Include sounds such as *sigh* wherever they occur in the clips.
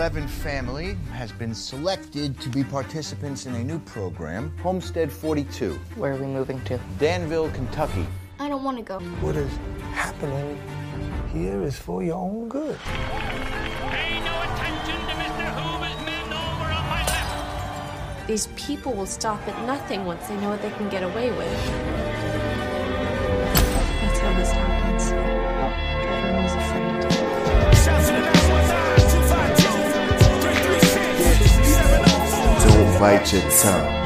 11 family has been selected to be participants in a new program, Homestead 42, Where are we moving to? Danville, Kentucky. I don't want to go. What is happening here is for your own good. Pay no attention to Mr. Hoover's men over on my left. These people will stop at nothing once they know what they can get away with. That's how this happens. Everyone's afraid. Don't bite your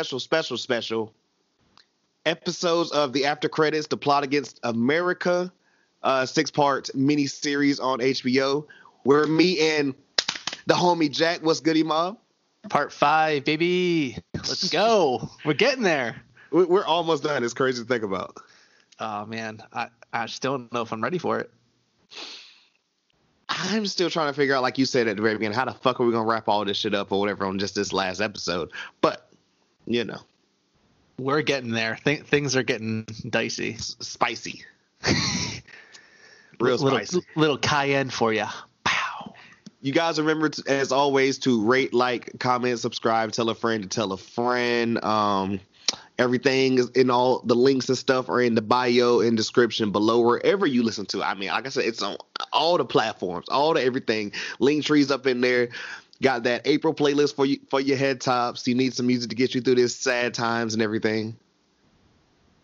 special, special, special, episodes of the After Credits, The Plot Against America, uh, six part mini series on HBO, where me and the homie Jack, what's goody mob? Part five, baby. Let's go. *laughs* We're getting there. We're almost done. It's crazy to think about. Oh man, I, I still don't know if I'm ready for it. I'm still trying to figure out, like you said at the very beginning, how the fuck are we gonna wrap all this shit up or whatever on just this last episode? But you know, We're getting there. Th- things are getting dicey. s- spicy, real little, spicy. Little cayenne for you. Pow. You guys remember, t- as always, to rate, like, comment, subscribe, tell a friend to tell a friend. Um, everything is in all the links and stuff are in the bio and description below wherever you listen to. I mean, like I said, it's on all the platforms, all the everything. Linktree's up in there. Got that April playlist for you for your head tops. You need some music to get you through this sad times and everything.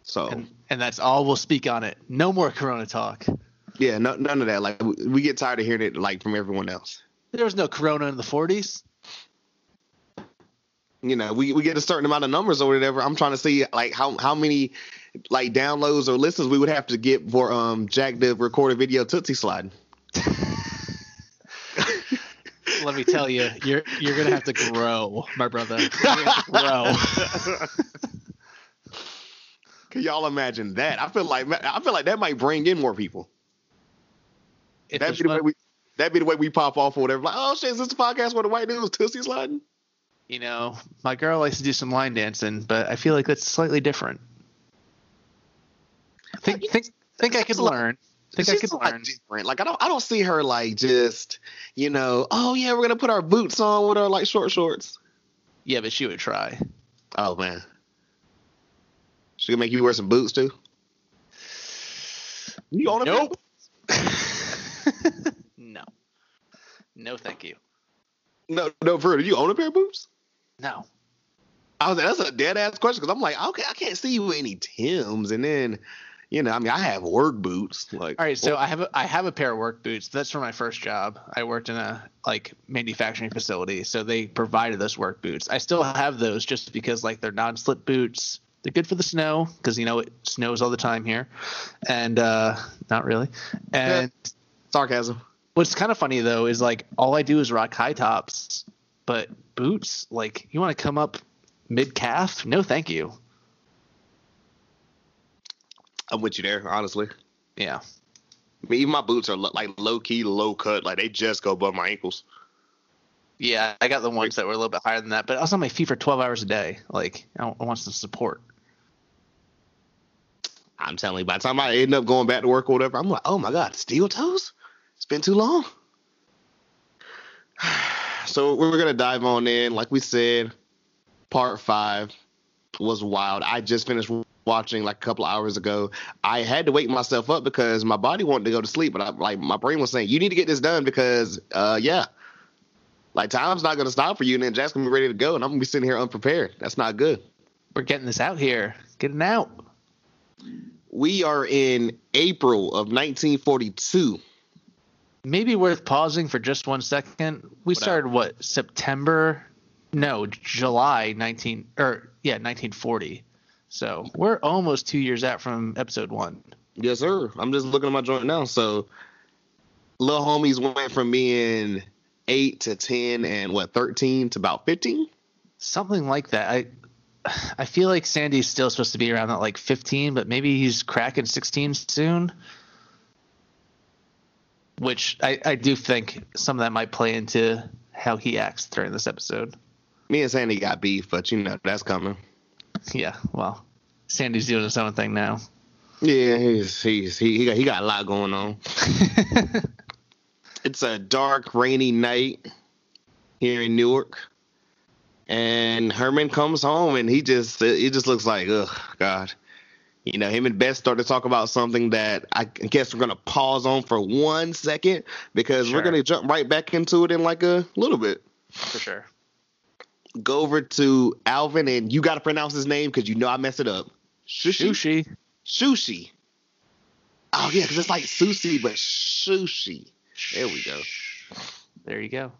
So And, and that's all we'll speak on it. No more Corona talk. yeah, no, none of that. Like we, we get tired of hearing it like from everyone else. There was no Corona in the 40s. you know, we, we get a certain amount of numbers or whatever. I'm trying to see like how how many like downloads or listens we would have to get for um Jack to record a video Toosie sliding. *laughs* Let me tell you, you're you're gonna have to grow, my brother. You're have to grow. *laughs* Can y'all imagine that? I feel like I feel like that might bring in more people. If That'd be the way we that'd be the way we pop off or whatever. Like, oh shit, is this the podcast where the white dude was Toosie sliding? you know, my girl likes to do some line dancing, but I feel like that's slightly different. Think think think I could learn. Think I She's could a lot learn. different. Like I don't I don't see her like just you know oh yeah we're gonna put our boots on with our like short shorts. Yeah, but she would try. Oh man, she gonna make you wear some boots too. You own a pair Nope. *laughs* no. No, thank you. No, no, for real. Do you own a pair of boots? No. I was like, that's a dead ass question because I'm like, okay, I can't see you with any Tims, and then, you know, I mean, I have work boots. Like, All right, so I have a, I have a pair of work boots. That's for my first job. I worked in a like manufacturing facility, so they provided us work boots. I still have those just because like they're non-slip boots. They're good for the snow because you know it snows all the time here, and uh, not really. And sarcasm. what's kind of funny though is like all I do is rock high tops, but boots like you want to come up mid calf? No, thank you. I'm with you there, honestly. Yeah. I mean, even my boots are like low key, low cut. Like they just go above my ankles. Yeah, I got the ones that were a little bit higher than that, but I was on my feet for 12 hours a day. Like, I, I want some support. I'm telling you, by the time I end up going back to work or whatever, I'm like, oh my god, steel toes? It's been too long. *sighs* So we're gonna dive on in. Like we said, part five was wild. I just finished watching like a couple hours ago. I had to wake myself up because my body wanted to go to sleep, but I, like my brain was saying, you need to get this done because, uh, yeah, like time's not gonna stop for you, and then Jack's gonna be ready to go, and I'm gonna be sitting here unprepared. That's not good. We're getting this out here. Getting out. We are in April of 1942. maybe worth pausing for just one second. We started what September? No, July 19 or yeah, 1940. So we're almost two years out from episode one. Yes, sir. I'm just looking at my joint now. So, little homies went from being eight to ten and what thirteen to about fifteen. Something like that. I *sighs* I feel like Sandy's still supposed to be around that like 15, but maybe he's cracking 16 soon. Which I, I do think some of that might play into how he acts during this episode. Me and Sandy got beef, but you know that's coming. *laughs* Yeah, well, Sandy's doing his own thing now. Yeah, he's he's he he got, he got a lot going on. *laughs* it's a dark, rainy night here in Newark, and Herman comes home and he just he just looks like ugh God. You know, him and Beth start to talk about something that I guess we're gonna pause on for one second because we're gonna jump right back into it in like a little bit. For sure. Go over to Alvin and you got to pronounce his name because you know I mess it up. Sushi. Sushi. Oh yeah, because it's like sushi, but sushi. There we go. There you go.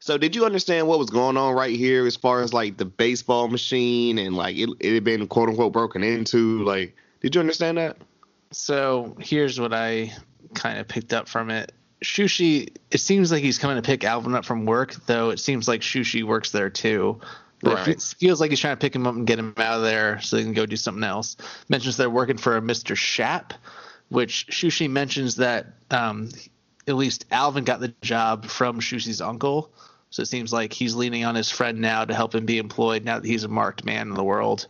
So did you understand what was going on right here as far as like the baseball machine and like it, it had been quote unquote broken into? Like, did you understand that? So here's what I kind of picked up from it. Shushi, it seems like he's coming to pick Alvin up from work, though it seems like Shushi works there too. Right. It feels like he's trying to pick him up and get him out of there so they can go do something else. Mentions they're working for a Mr. Shap, which Shushi mentions that um, at least Alvin got the job from Shushi's uncle. So it seems like he's leaning on his friend now to help him be employed now that he's a marked man in the world.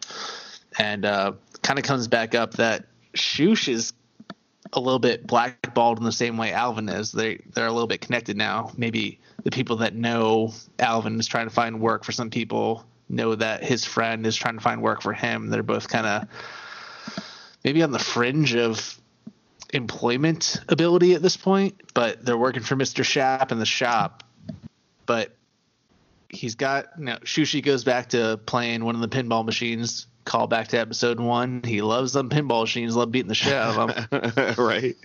And uh, kind of comes back up that Shush is a little bit blackballed in the same way Alvin is. They they're a little bit connected now. Maybe the people that know Alvin is trying to find work for some people know that his friend is trying to find work for him. They're both kind of maybe on the fringe of employment ability at this point, but they're working for Mr. Shap in the shop. But he's got you Shushi goes back to playing one of the pinball machines. Call back to episode one. He loves them pinball machines. Love beating the shit out of them. *laughs* right.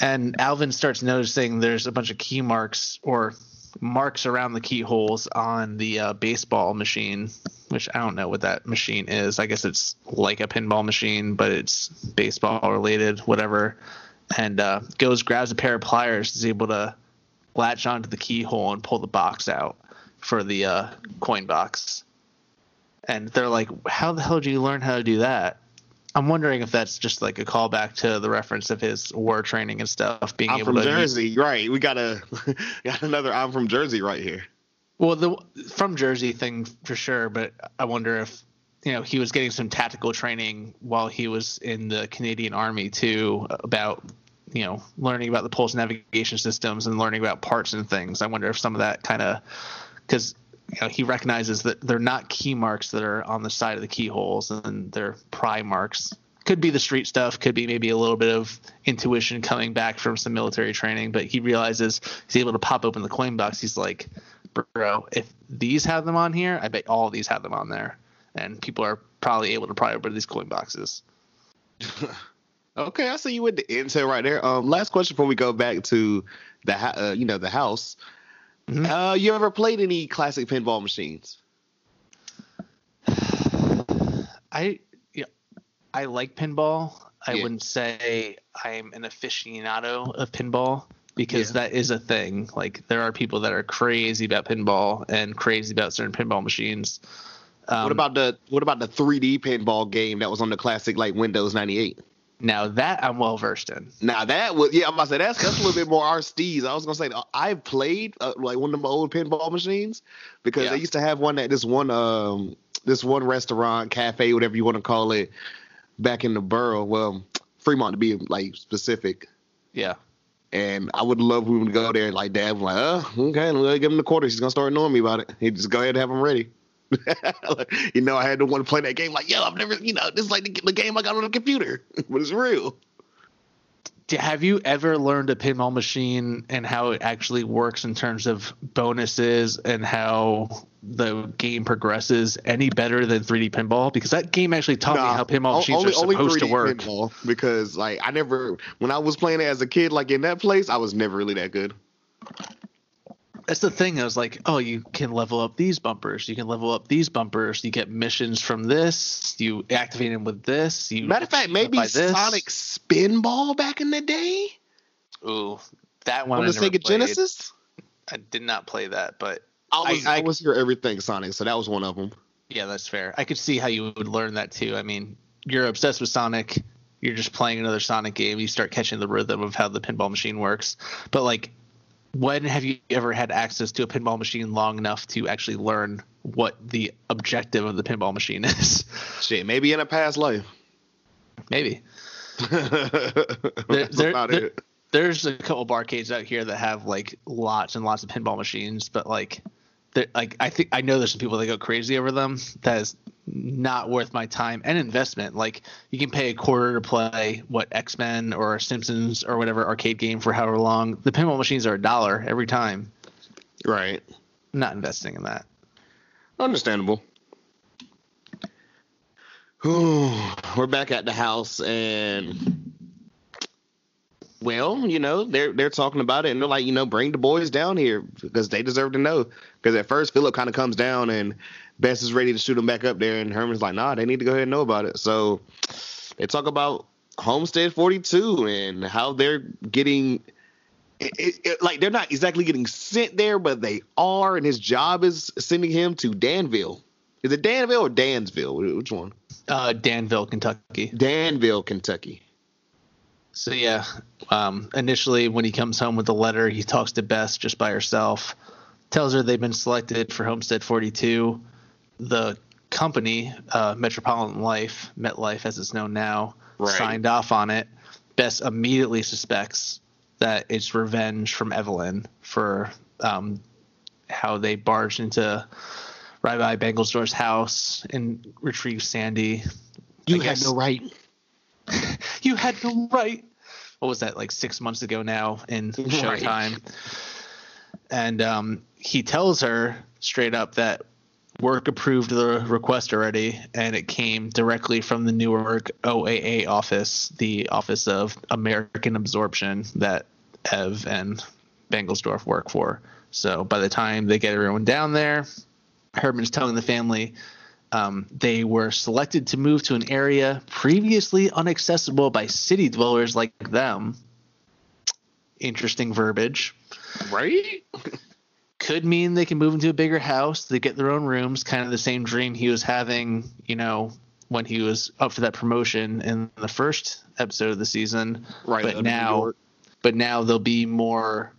and Alvin starts noticing there's a bunch of key marks or marks around the keyholes on the uh, baseball machine, which I don't know what that machine is. I guess it's like a pinball machine, but it's baseball related, whatever. And uh, goes, grabs a pair of pliers, is able to latch onto the keyhole and pull the box out for the uh, coin box. And they're like, "How the hell did you learn how to do that?" I'm wondering if that's just like a callback to the reference of his war training and stuff. Being I'm able from to Jersey, right? We got a *laughs* got another I'm from Jersey right here. Well, the from Jersey thing for sure, but I wonder if you know he was getting some tactical training while he was in the Canadian Army too about you know learning about the pulse navigation systems and learning about parts and things. I wonder if some of that kind of because you know, he recognizes that they're not key marks that are on the side of the keyholes and they're pry marks. Could be the street stuff, could be maybe a little bit of intuition coming back from some military training, but he realizes he's able to pop open the coin box. He's like, bro, if these have them on here, I bet all these have them on there. And people are probably able to pry open these coin boxes. *laughs* Okay, I see you with the intel right there. Um, last question before we go back to the uh, you know the house. Uh, you ever played any classic pinball machines? *sighs* I yeah, I like pinball. I Yeah. wouldn't say I'm an aficionado of pinball because Yeah. that is a thing. Like there are people that are crazy about pinball and crazy about certain pinball machines. Um, what about the what about the 3D pinball game that was on the classic like Windows 98? Now that I'm well versed in? Now that was yeah, I'm about to say that's that's a little bit more our steez. I was gonna say I've played uh, like one of them old pinball machines because Yeah. they used to have one at this one um this one restaurant cafe whatever you want to call it back in the borough. Well, Fremont to be like specific. Yeah. And I would love when we would go there like dad was like, oh, okay, let give him the quarter. He's gonna start knowing me about it. He just go ahead and have him ready. *laughs* you know, I had to want to play that game like, yo, I've never, you know, this is like the, the game I got on the computer, *laughs* but it's real. Have you ever learned a pinball machine and how it actually works in terms of bonuses and how the game progresses any better than 3D pinball? Because that game actually taught me how pinball machines are supposed to 3D work. pinball, because like I never when I was playing it as a kid, like in that place, I was never really that good. That's the thing. I was like, oh, you can level up these bumpers. You can level up these bumpers. You get missions from this. You activate them with this. You Matter of fact, maybe. Sonic Spinball back in the day Ooh, that one on I the Sega. Genesis. I did not play that, but I was I, I- was here everything Sonic, so that was one of them. Yeah, that's fair. I could see how you would learn that too. I mean, you're obsessed with Sonic. You're just playing another Sonic game. You start catching the rhythm of how the pinball machine works. But like, when have you ever had access to a pinball machine long enough to actually learn what the objective of the pinball machine *laughs* is? Shit, maybe in a past life. Maybe. *laughs* There- there-. There's a couple barcades out here that have like lots and lots of pinball machines, but like, like I think I know there's some people that go crazy over them. That is not worth my time and investment. Like you can pay a quarter to play what X Men or Simpsons or whatever arcade game for however long. The pinball machines are a dollar every time. Right. I'm not investing in that. Understandable. *sighs* We're back at the house and well, you know, they're they're talking about it and they're like, you know, bring the boys down here because they deserve to know. Because at first Philip kind of comes down and Bess is ready to shoot him back up there and Herman's like, nah, they need to go ahead and know about it. So they talk about Homestead 42 and how they're getting it, it, it- like they're not exactly getting sent there, but they are, and his job is sending him to Danville. Is it Danville or Dansville? Which one? Uh, Danville, Kentucky. Danville, Kentucky. So yeah, um, initially when he comes home with the letter, he talks to Bess just by herself, tells her they've been selected for Homestead 42. The company, uh, Metropolitan Life, MetLife as it's known now, Right. signed off on it. Bess immediately suspects that it's revenge from Evelyn for um, how they barged into Rabbi Bengelsdorf's house and retrieved Sandy. You I had guess- no right. *laughs* you had no right. What was that like six months ago now in Showtime? And um, he tells her straight up that work approved the request already, and it came directly from the Newark OAA office, the Office of American Absorption that Ev and Bengelsdorf work for. So by the time they get everyone down there, Herman's telling the family um, they were selected to move to an area previously inaccessible by city dwellers like them. Interesting verbiage. Right? *laughs* Could mean they can move into a bigger house. They get their own rooms. Kind of the same dream he was having, you know, when he was up for that promotion in the first episode of the season. Right, But now, but now they'll be more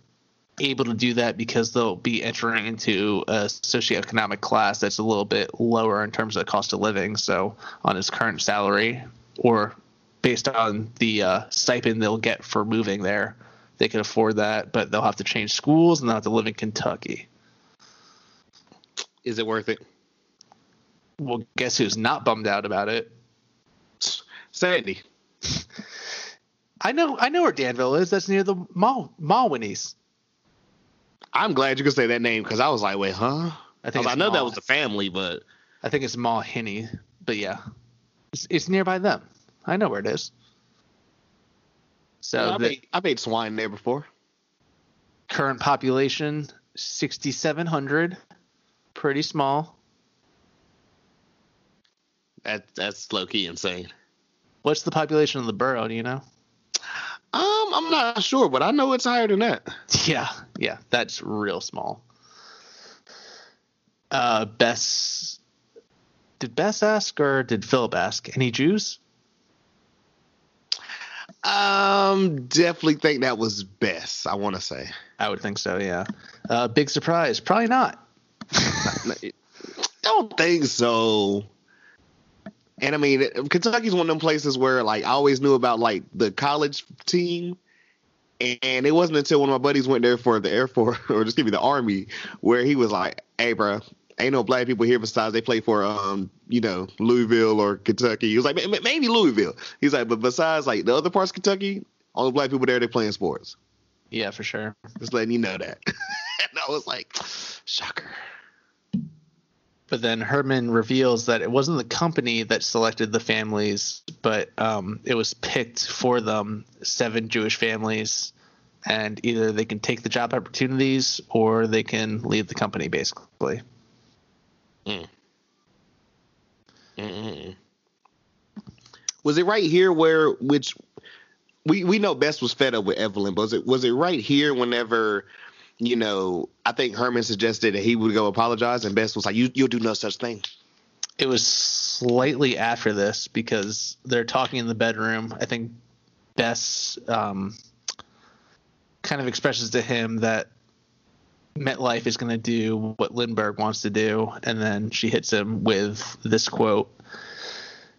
able to do that because they'll be entering into a socioeconomic class that's a little bit lower in terms of the cost of living. So on his current salary, or based on the uh, stipend they'll get for moving there, they can afford that. But they'll have to change schools and they'll have to live in Kentucky. Is it worth it? Well, guess who's not bummed out about it? Sandy. *laughs* I know, I know where Danville is. That's near the mall, Mawhinneys. I'm glad you could say that name because I was like, wait, huh? I I, think I it's know that was the family, but I think it's Mawhinney, but yeah, it's, it's nearby them. I know where it is. So I, the made, I made swine there before. current population sixty seven hundred, pretty small. That that's low key insane. What's the population of the borough? Do you know? Um, I'm not sure, but I know it's higher than that. *laughs* Yeah, yeah, that's real small. Uh, Bess, did Bess ask or did Philip ask? Any Jews? Um, definitely think that was Bess. I want to say. I would think so. Yeah. Uh, big surprise? Probably not. *laughs* don't think so. And I mean, Kentucky's one of them places where like I always knew about like the college team, and it wasn't until one of my buddies went there for the Air Force *laughs* or just give me the Army, where he was like, "Hey, bro, ain't no black people here besides they play for um, you know, Louisville or Kentucky." He was like, "Maybe Louisville." He's like, "But besides like the other parts of Kentucky, all the black people there. They playing sports. Yeah, for sure. Just letting you know that. *laughs* and I was like, shocker. But then Herman reveals that it wasn't the company that selected the families, but um, it was picked for them seven Jewish families, and either they can take the job opportunities or they can leave the company, basically. Was it right here where which we we know Bess was fed up with Evelyn, but was it was it right here whenever you know I think Herman suggested that he would go apologize and Bess was like you you'll do no such thing. It was slightly after this because they're talking in the bedroom. I think Bess um, kind of expresses to him that MetLife is going to do what Lindbergh wants to do, and then she hits him with this quote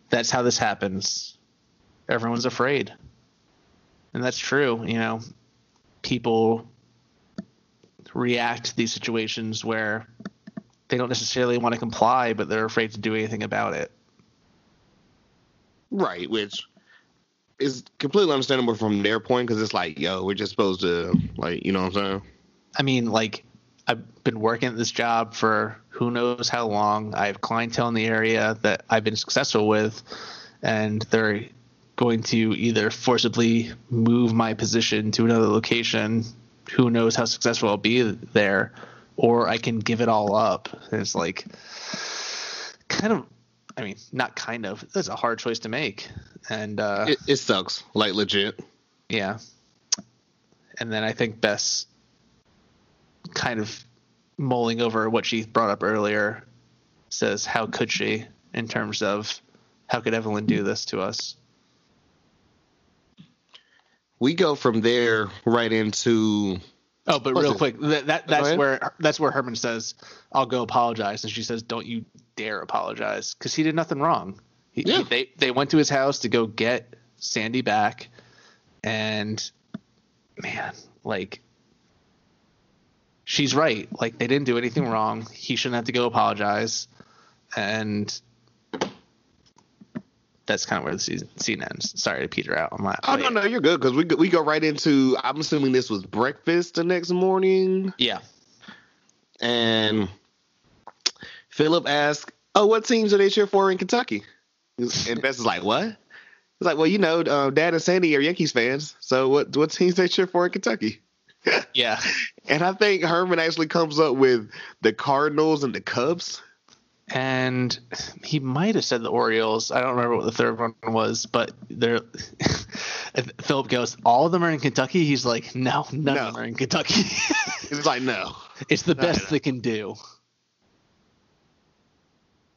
That's how this happens. Everyone's afraid. And that's true. You know, people react to these situations where they don't necessarily want to comply, but they're afraid to do anything about it. Right, which is completely understandable from their point because it's like, yo, we're just supposed to like, you know what I'm saying? I mean, like, I've been working at this job for who knows how long. I have clientele in the area that I've been successful with, and they're going to either forcibly move my position to another location. Who knows how successful I'll be there, or I can give it all up. And it's like, kind of, I mean, not kind of. That's a hard choice to make, and uh, It, it sucks, like legit. yeah. And then I think Bess kind of mulling over what she brought up earlier says, How could she? in terms of how could Evelyn do this to us? We go from there right into Oh, but real it? quick, that, that that's where that's where Herman says, "I'll go apologize," and she says, "Don't you dare apologize," because he did nothing wrong. He, he- Yeah. they they went to his house to go get Sandy back, and man, like she's right. Like they didn't do anything wrong. He shouldn't have to go apologize, and that's kind of where the season, scene ends. Sorry to peter out I'm that. Oh no, no, you're good because we go, we go right into. I'm assuming this was breakfast the next morning, Yeah. and Philip asks, "Oh, what teams are they cheer for in Kentucky?" And Bess is like, "What?" It's like, "Well, you know, uh, Dad and Sandy are Yankees fans, so what what teams they cheer for in Kentucky?" Yeah. *laughs* And I think Herman actually comes up with the Cardinals and the Cubs. and he might have said the Orioles. I don't remember what the third one was, but they're *laughs* Philip goes, all of them are in Kentucky. He's like, no, none No. of them are in Kentucky. *laughs* It's like, no, it's the best no. they can do.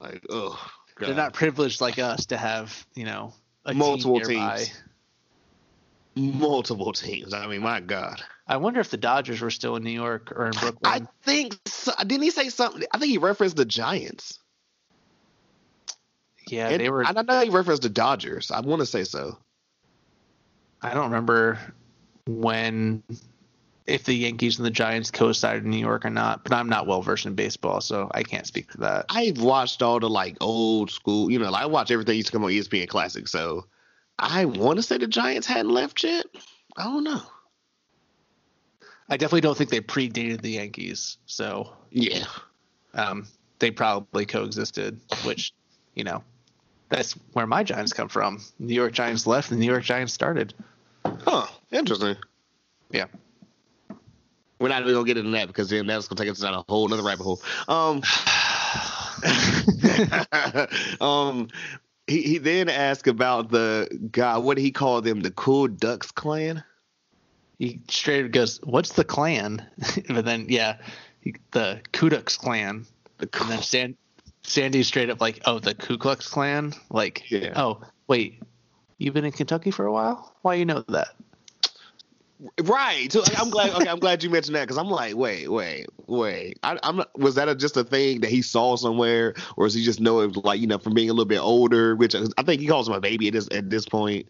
like, oh, They're not privileged like us to have, you know, a multiple teams, multiple teams. I mean, my God. I wonder if the Dodgers were still in New York or in Brooklyn. I think so, didn't he say something? I think he referenced the Giants. yeah, And they were. I don't know. He referenced the Dodgers. I want to say so. I don't remember when, if the Yankees and the Giants co-sided in New York or not. But I'm not well versed in baseball, so I can't speak to that. I've watched all the like old school. You know, like, I watch everything used to come on ESPN Classic. So I want to say the Giants hadn't left yet. I don't know. I definitely don't think they predated the Yankees, so Yeah. um, they probably coexisted. Which, you know, that's where my Giants come from. New York Giants left, and the New York Giants started. Huh. Interesting. Yeah, We're not even gonna get into that because then that's gonna take us down a whole other rabbit hole. Um, *sighs* *laughs* um, he, he then asked about the guy. What did he call them? The Cool Ducks Clan. he straight up goes, "What's the clan?" *laughs* but then, yeah, he, the Ku Klux Klan. The And then San, Sandy's straight up like, "Oh, the Ku Klux Klan." Like, Yeah. oh, wait, you've been in Kentucky for a while? Why you know that? Right. So I'm glad. Okay, I'm glad you mentioned that because I'm like, wait, wait, wait. I, I'm not. Was that a, just a thing that he saw somewhere, or is he just know it like you know from being a little bit older? Which I think he calls him a baby at this at this point.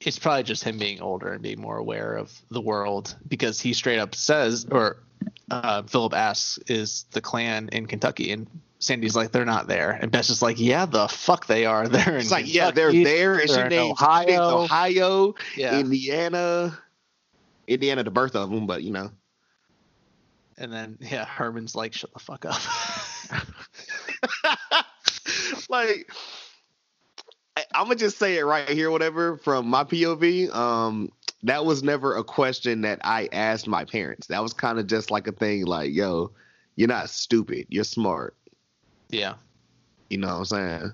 it's probably just him being older and being more aware of the world because he straight up says or uh, Philip asks, "Is the Klan in Kentucky?" And Sandy's like, "They're not there." And Bess is like, "Yeah, the fuck they are. *laughs* They're in It's like, yeah, they're Kentucky. there. And she They're in she named Ohio. Ohio, Yeah. Indiana, Indiana, the end of the birth of them, but you know. And then yeah, Herman's like, "Shut the fuck up." *laughs* like I'm gonna just say it right here, whatever. From my POV, um, that was never a question that I asked my parents. That was kind of just like a thing, like, "Yo, you're not stupid. You're smart." yeah. You know what I'm saying?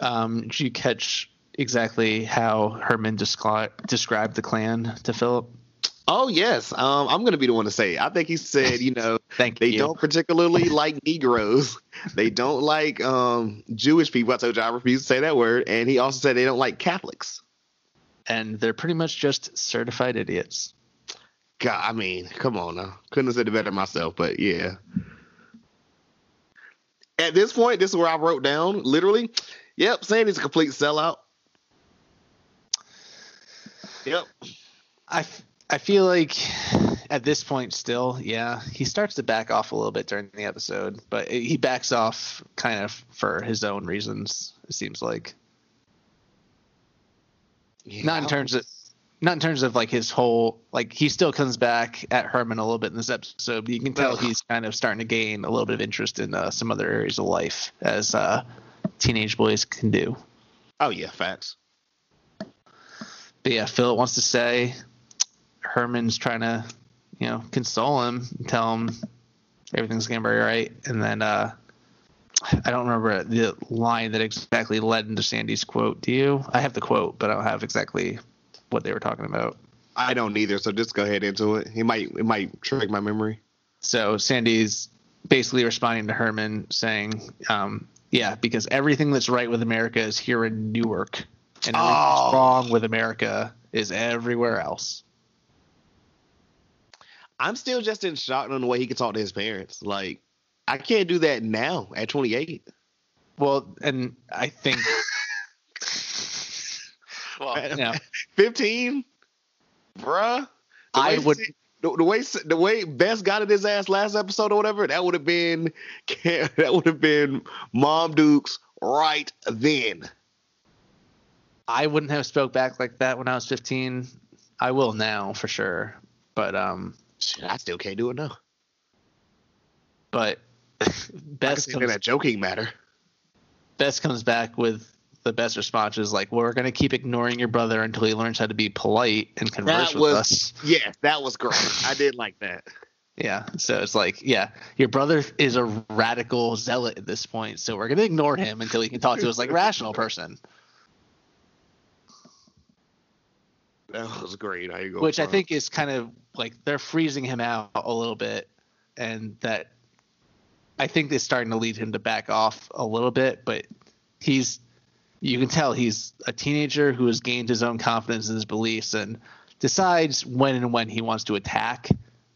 Um, did you catch exactly how Herman descri- described the Klan to Philip? Oh yes, um, I'm gonna be the one to say. It. I think he said, you know, *laughs* Thank they you. don't particularly like Negroes. *laughs* They don't like um, Jewish people. I told you I refuse to say that word. And he also said they don't like Catholics. and they're pretty much just certified idiots. God, I mean, come on now. Couldn't have said it better myself, but yeah. At this point, this is where I wrote down literally. Yep, Sandy's a complete sellout. Yep. I, f- I feel like at this point still, yeah, he starts to back off a little bit during the episode, but it- he backs off kind of for his own reasons. It seems like not in terms of not in terms of like his whole like he still comes back at Herman a little bit in this episode, but you can tell he's kind of starting to gain a little bit of interest in uh, some other areas of life as uh, teenage boys can do. Oh yeah, facts. But yeah, Philip wants to say Herman's trying to, you know, console him, and tell him everything's gonna be all right, and then uh I don't remember the line that exactly led into Sandy's quote. Do you? I have the quote, but I don't have exactly what they were talking about. I don't either, so just go ahead into it. He might it might trick my memory. So Sandy's basically responding to Herman saying, um, "Yeah, because everything that's right with America is here in Newark, and Oh. wrong with America is everywhere else." I'm still just in shock on the way he could talk to his parents. Like, I can't do that now at 28. Well, and I think, *laughs* well, you know, *laughs* 15, bruh. The I way would- the way the way Bess got at his ass last episode or whatever, that would have been *laughs* that would have been Mom Dukes right then. I wouldn't have spoke back like that when I was 15. I will now for sure, but um, Shit, I still can't do it now. but *laughs* Bess Bess in comes a joking matter. Bess comes back with the best response is like, "We're gonna keep ignoring your brother until he learns how to be polite and converse That with was us." yeah, that was great. I did like that. Yeah, so it's like, yeah, your brother is a radical zealot at this point, so we're gonna ignore him until he can talk to us like a rational person. That *laughs* was great. I go which I think is kind of like they're freezing him out a little bit, and that I think is starting to lead him to back off a little bit. But he's you can tell he's a teenager who has gained his own confidence in his beliefs and decides when and when he wants to attack,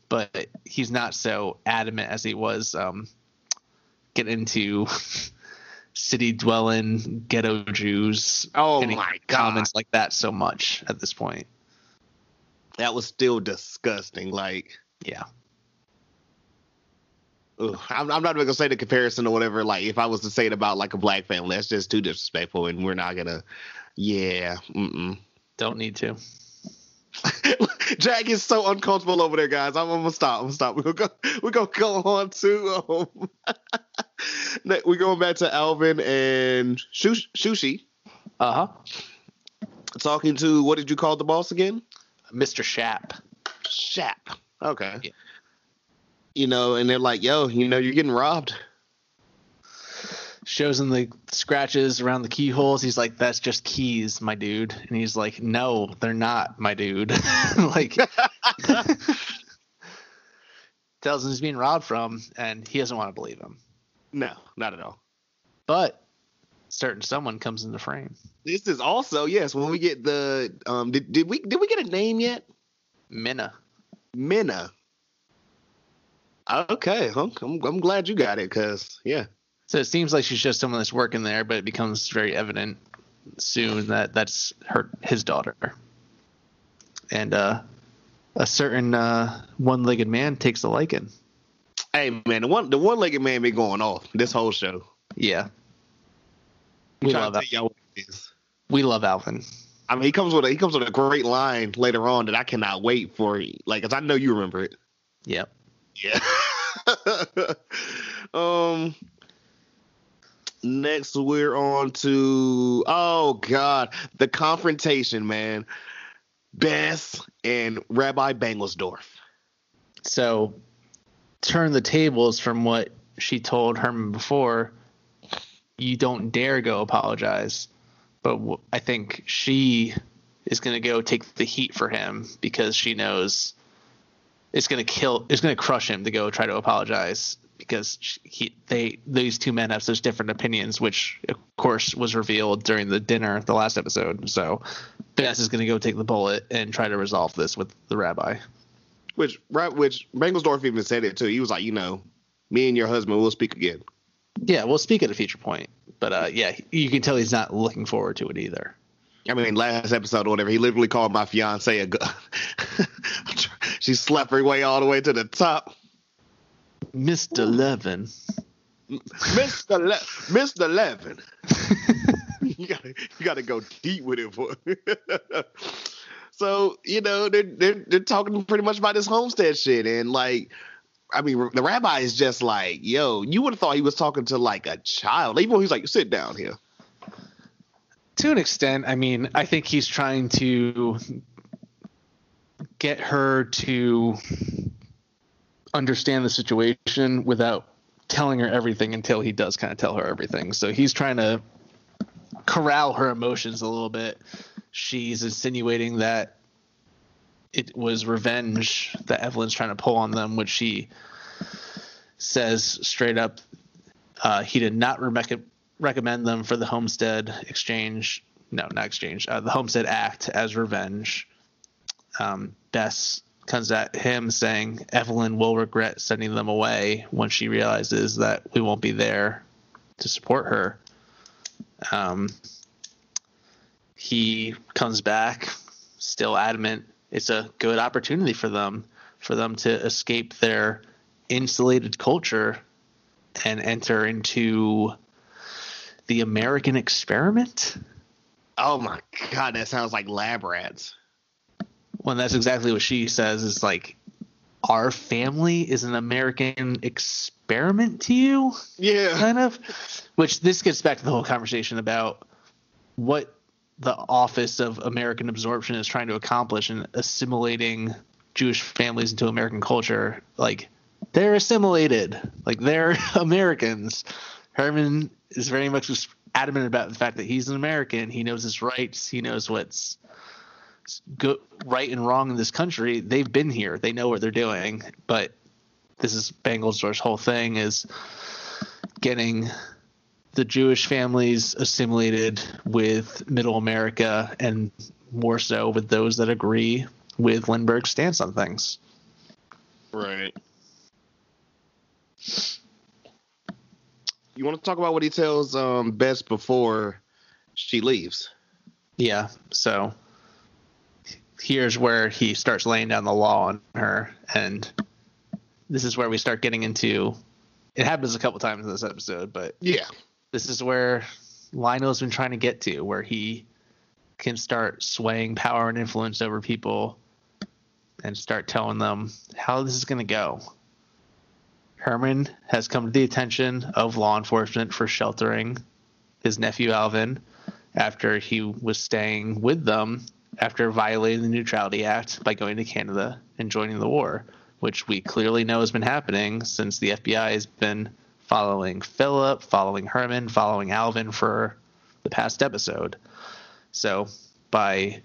but he's not so adamant as he was um, get into *laughs* city dwelling ghetto Jews. Oh my God. comments like that so much at this point. that was still disgusting. Like, Yeah. ugh, I'm, I'm not even gonna say the comparison or whatever. Like, if I was to say it about like a black family, that's just too disrespectful, and we're not gonna. Yeah. Mm-mm. Don't need to. *laughs* Jack is so uncomfortable over there, guys. I'm, I'm gonna stop. I'm gonna stop. We're gonna go. *laughs* We're gonna go on to. Um, *laughs* we're going back to Alvin and Shush- Shushi Uh huh. talking to what did you call the boss again? Mr. Shap. Shap. Okay. Yeah. You know, and they're like, "Yo, you know, you're getting robbed." Shows him the scratches around the keyholes. He's like, "That's just keys, my dude." And he's like, "No, they're not, my dude." *laughs* like, *laughs* tells him he's being robbed from, and he doesn't want to believe him. No, not at all. But certain someone comes into frame. This is also yes. When we get the um, did, did we did we get a name yet? Minna. Minna. Okay? I'm I'm glad you got it, cause yeah. So it seems like she's just someone that's working there, but it becomes very evident soon that that's her his daughter. And uh a certain uh, one-legged man takes a liking. Hey man, the one the one legged man been going off this whole show. Yeah, we love to that. tell y'all what it is. We love Alvin. I mean, he comes with a he comes with a great line later on that I cannot wait for. Like, cause I know you remember it. Yep. Yeah. *laughs* um. Next, we're on to oh god, the confrontation, man. Bess and Rabbi Bengelsdorf. So, turn the tables from what she told Herman before. You don't dare go apologize. But w- I think she is going to go take the heat for him because she knows it's going to kill, it's going to crush him to go try to apologize because he, they, these two men have such different opinions, which of course was revealed during the dinner, the last episode. So, Bess is going to go take the bullet and try to resolve this with the rabbi. Which right, which Bengelsdorf even said it too. He was like, you know, me and your husband will speak again. Yeah, we'll speak at a future point. But uh, yeah, you can tell he's not looking forward to it either. I mean, last episode or whatever, he literally called my fiance a. Gu- *laughs* she slept her way all the way to the top. Mr. Levin. Mr. Le- Mr. Levin. *laughs* you gotta you gotta go deep with it, boy. *laughs* so you know they're, they're they're talking pretty much about this homestead shit, and like, I mean, the rabbi is just like, yo, you would have thought he was talking to like a child. Even when he's like, sit down here. To an extent, I mean, I think he's trying to get her to understand the situation without telling her everything until he does kind of tell her everything. So he's trying to corral her emotions a little bit. She's insinuating that it was revenge that Evelyn's trying to pull on them, which she says straight up uh, he did not re- recommend them for the Homestead Exchange. No, not exchange. Uh, the Homestead Act as revenge. Um, Bess comes at him saying Evelyn will regret sending them away when she realizes that we won't be there to support her. Um, he comes back, still adamant it's a good opportunity for them, for them to escape their insulated culture and enter into the American experiment. Oh my god, that sounds like lab rats. When that's exactly what she says is like, our family is an American experiment to you, Yeah. kind of. Which this gets back to the whole conversation about what the Office of American Absorption is trying to accomplish in assimilating Jewish families into American culture. Like, they're assimilated, like, they're *laughs* Americans. Herman is very much adamant about the fact that he's an American. He knows his rights, he knows what's good, right and wrong in this country. They've been here, they know what they're doing. But this is Bengelsdorf's whole thing is getting the Jewish families assimilated with Middle America and more so with those that agree with Lindbergh's stance on things. Right. You want to talk about what he tells um, Bess before she leaves? Yeah. So here's where he starts laying down the law on her. And this is where we start getting into it happens a couple times in this episode, but Yeah. this is where Lionel's been trying to get to, where he can start swaying power and influence over people and start telling them how this is going to go. Herman has come to the attention of law enforcement for sheltering his nephew Alvin after he was staying with them after violating the Neutrality Act by going to Canada and joining the war, which we clearly know has been happening since the FBI has been following Philip, following Herman, following Alvin for the past episode. So by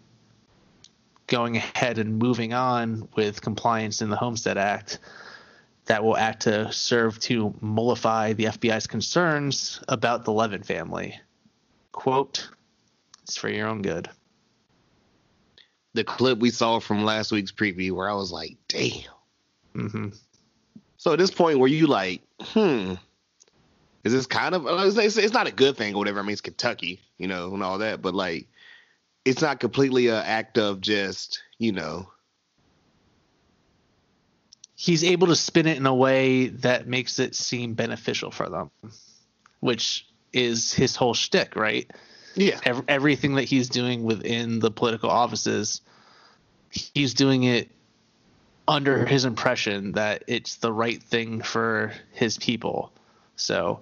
going ahead and moving on with compliance in the Homestead Act, that will act to serve to mollify the FBI's concerns about the Levin family. Quote, it's for your own good. The clip we saw from last week's preview where I was like, damn. hmm So at this point where you like, hmm, is this kind of, it's, it's- it's not a good thing or whatever. I mean, it's Kentucky, you know, and all that, but like, it's not completely an act of just, you know, he's able to spin it in a way that makes it seem beneficial for them, which is his whole shtick, right? Yeah. Ev- everything that he's doing within the political offices, he's doing it under his impression that it's the right thing for his people. So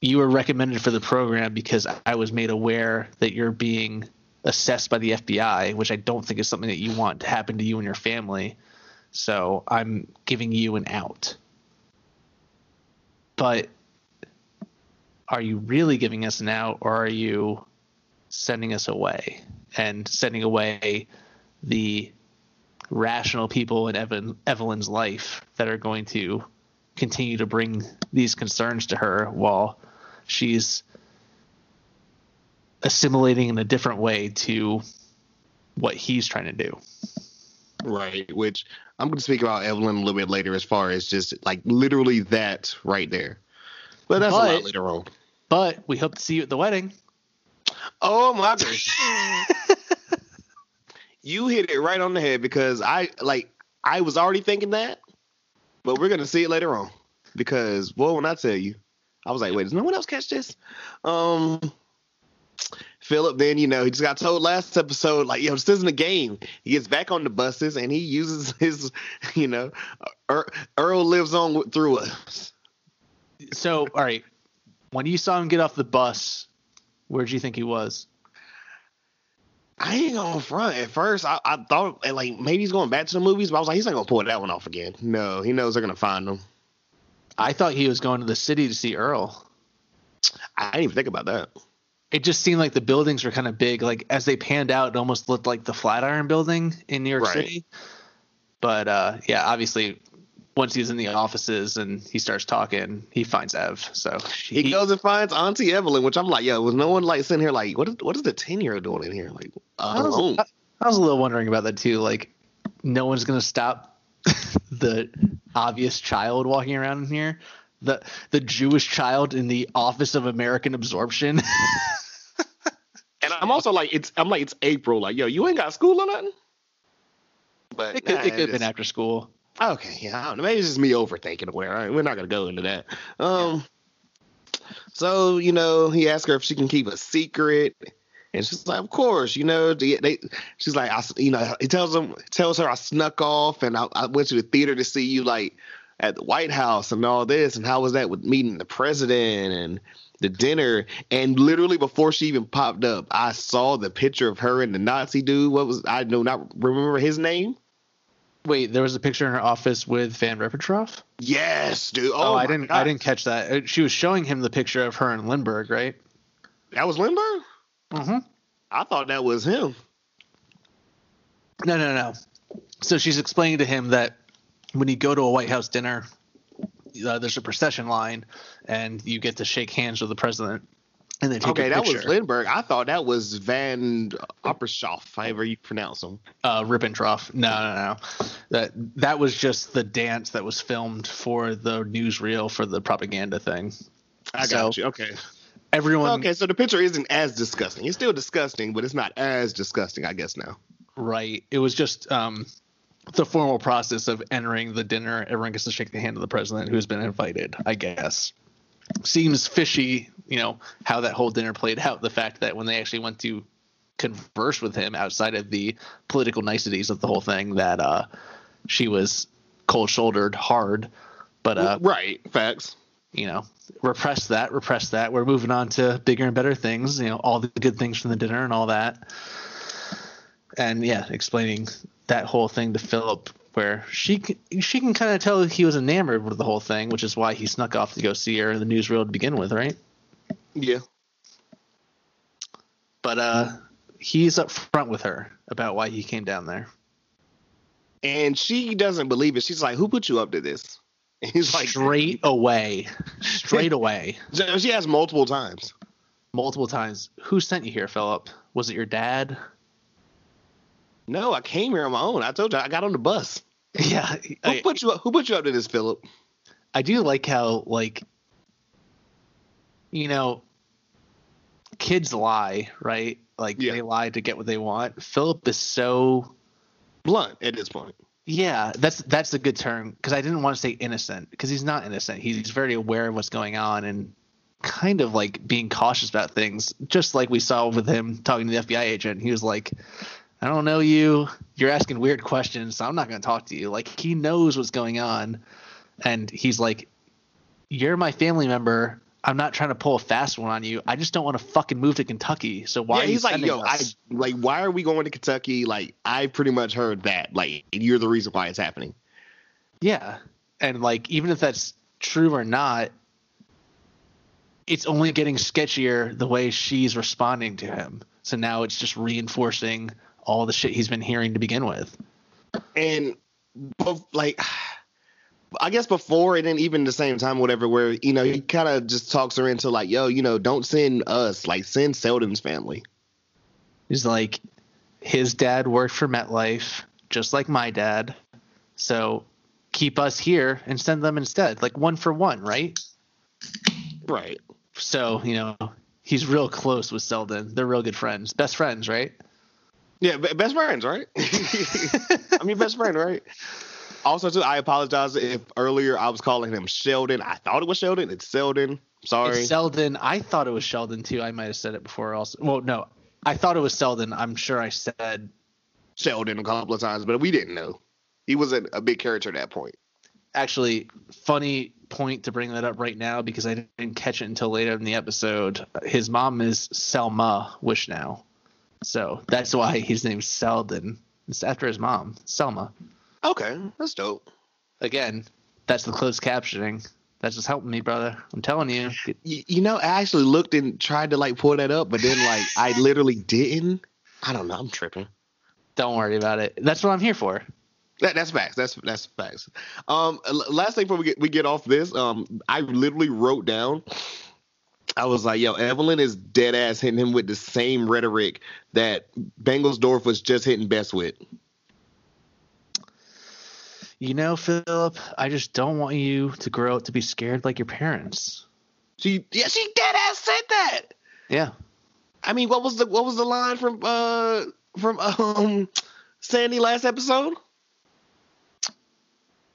you were recommended for the program because I was made aware that you're being assessed by the FBI, which I don't think is something that you want to happen to you and your family. So I'm giving you an out. But are you really giving us an out or are you sending us away and sending away the rational people in Evan, Evelyn's life that are going to continue to bring these concerns to her while she's assimilating in a different way to what he's trying to do. Right, which I'm going to speak about Evelyn a little bit later as far as just like literally that right there. But that's a lot But- later on. But we hope to see you at the wedding. Oh my goodness. you hit it right on the head because I like I was already thinking that, but we're gonna see it later on. Because boy, when I tell you, I was like, wait, does no one else catch this? Um Philip, then you know, he just got told last episode, like, yo, this isn't a game. He gets back on the buses and he uses *laughs* his, you know, Earl, Earl lives on through us. So, all right, when you saw him get off the bus, where'd you think he was? I ain't gonna front. At first, I, I thought like maybe he's going back to the movies, but I was like, he's not gonna pull that one off again. No, he knows they're gonna find him. I thought he was going to the city to see Earl. I didn't even think about that. It just seemed like the buildings were kind of big. Like as they panned out, it almost looked like the Flatiron Building in New York Right. City. But uh, yeah, obviously, once he's in the offices and he starts talking, he finds Ev. So He, goes and finds Auntie Evelyn, which I'm like, yo, was no one like sitting here like, what is what is the ten year old doing in here? Like I was, alone. I was a little wondering about that too. Like, no one's gonna stop *laughs* the obvious child walking around in here. The the Jewish child in the Office of American Absorption. *laughs* And I'm also like, it's I'm like, it's April. Like, yo, you ain't got school or nothing. But it could, nah, it could have been after school. Okay, yeah, I don't know. Maybe it's just me overthinking. Where we're not gonna go into that. Um, so you know, he asked her if she can keep a secret, and she's like, "Of course." You know, they, they she's like, "I," you know, he tells him, tells her, "I snuck off and I, I went to the theater to see you, like at the White House and all this, and how was that with meeting the president and." The dinner, and literally before she even popped up, I saw the picture of her and the Nazi dude. What was I do not remember his name? Wait, there was a picture in her office with Van Ribbentrop. Yes, dude. Oh, Oh, I didn't. I didn't catch that. Uh, She was showing him the picture of her and Lindbergh, right? That was Lindbergh. Mm-hmm. I thought that was him. No, no, no. So she's explaining to him that when you go to a White House dinner, uh, there's a procession line, and you get to shake hands with the president, and take Okay, that was Lindbergh. I thought that was Van Oppershoff, however you pronounce him. uh, Ribbentrop. No, no, no. That that was just the dance that was filmed for the newsreel for the propaganda thing. I got So- you. Okay. Everyone, Okay, so the picture isn't as disgusting. It's still disgusting, but it's not as disgusting, I guess now. right? It was just um, the formal process of entering the dinner. Everyone gets to shake the hand of the president who's been invited. I guess seems fishy, you know, how that whole dinner played out. The fact that when they actually went to converse with him outside of the political niceties of the whole thing, that uh, she was cold shouldered, hard. But uh, right, facts. you know, repress that, repress that. We're moving on to bigger and better things, you know, all the good things from the dinner and all that. And yeah, explaining that whole thing to Philip where she can, she can kind of tell he was enamored with the whole thing, which is why he snuck off to go see her in the newsreel to begin with, right? Yeah. But uh he's up front with her about why he came down there. And she doesn't believe it. She's like, Who put you up to this? *laughs* And he's like, straight away. Straight away. *laughs* She asked multiple times. Multiple times. Who sent you here, Philip? Was it your dad? No, I came here on my own. I told you I got on the bus. Yeah. Who put you up? Who put you up to this, Philip? I do like how like you know kids lie, right? Like Yeah. they lie to get what they want. Philip is so Blunt at this point. Yeah, that's that's a good term because I didn't want to say innocent because he's not innocent. He's very aware of what's going on and kind of like being cautious about things, just like we saw with him talking to the FBI agent. He was like, "I don't know you. You're asking weird questions, so I'm not going to talk to you." Like he knows what's going on, and he's like, "You're my family member. I'm not trying to pull a fast one on you. I just don't want to fucking move to Kentucky. So why yeah, are you he's like, yo, I like, why are we going to Kentucky? Like, I pretty much heard that. Like, you're the reason why it's happening. Yeah. And like even if that's true or not, it's only getting sketchier the way she's responding to him. So now it's just reinforcing all the shit he's been hearing to begin with. and like I guess before and then even the same time, whatever, where you know he kind of just talks her into like, yo, you know, don't send us, like send Selden's family. He's like his dad worked for MetLife just like my dad. So keep us here and send them instead. Like one for one, right? Right. So, you know, he's real close with Selden. They're real good friends. Best friends, right? Yeah, best friends, right? *laughs* I mean, best friend, right? Also, too, I apologize if earlier I was calling him Sheldon. I thought it was Sheldon. It's Selden. Sorry. It's Selden. I thought it was Sheldon too. I might have said it before. Also, well, no, I thought it was Selden. I'm sure I said. Sheldon a couple of times, but we didn't know. He wasn't a big character at that point. Actually, funny point to bring that up right now because I didn't catch it until later in the episode. His mom is Selma Wishnow, so that's why his name's Selden. It's after his mom, Selma. Okay, that's dope. Again, that's the closed captioning. That's just helping me, brother. I'm telling you. You, you know, I actually looked and tried to like pull that up, but then like I *laughs* literally didn't. I don't know. I'm tripping. Don't worry about it. That's what I'm here for. That, that's facts. That's that's facts. Um, last thing before we get we get off this, um, I literally wrote down. I was like, "Yo, Evelyn is dead ass hitting him with the same rhetoric that Bengelsdorf was just hitting Bess with." You know, Philip, I just don't want you to grow up to be scared like your parents. She, yeah, she dead ass said that. Yeah. I mean, what was the what was the line from uh from um Sandy last episode?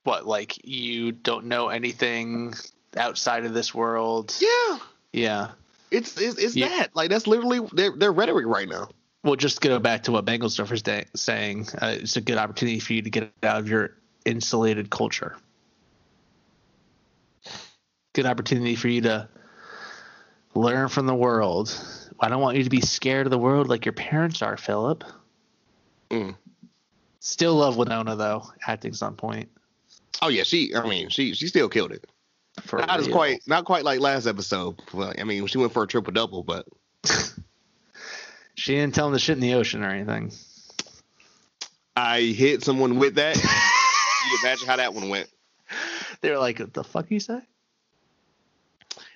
What, like you don't know anything outside of this world? Yeah, Yeah. it's it's, it's Yeah. that like that's literally their their rhetoric right now. Well, just go back to what Bengelsdorf is da- saying. Uh, it's a good opportunity for you to get out of your insulated culture. Good opportunity for you to learn from the world. I don't want you to be scared of the world like your parents are, Philip. Mm. Still love Winona though. Acting's on point. Oh yeah, she. I mean, she she still killed it. For Not as real. quite not quite like last episode. Well, I mean, she went for a triple double, but She didn't tell him the shit in the ocean or anything. I hit someone with that. you imagine how that one went. *laughs* They were like, "What the fuck you say?"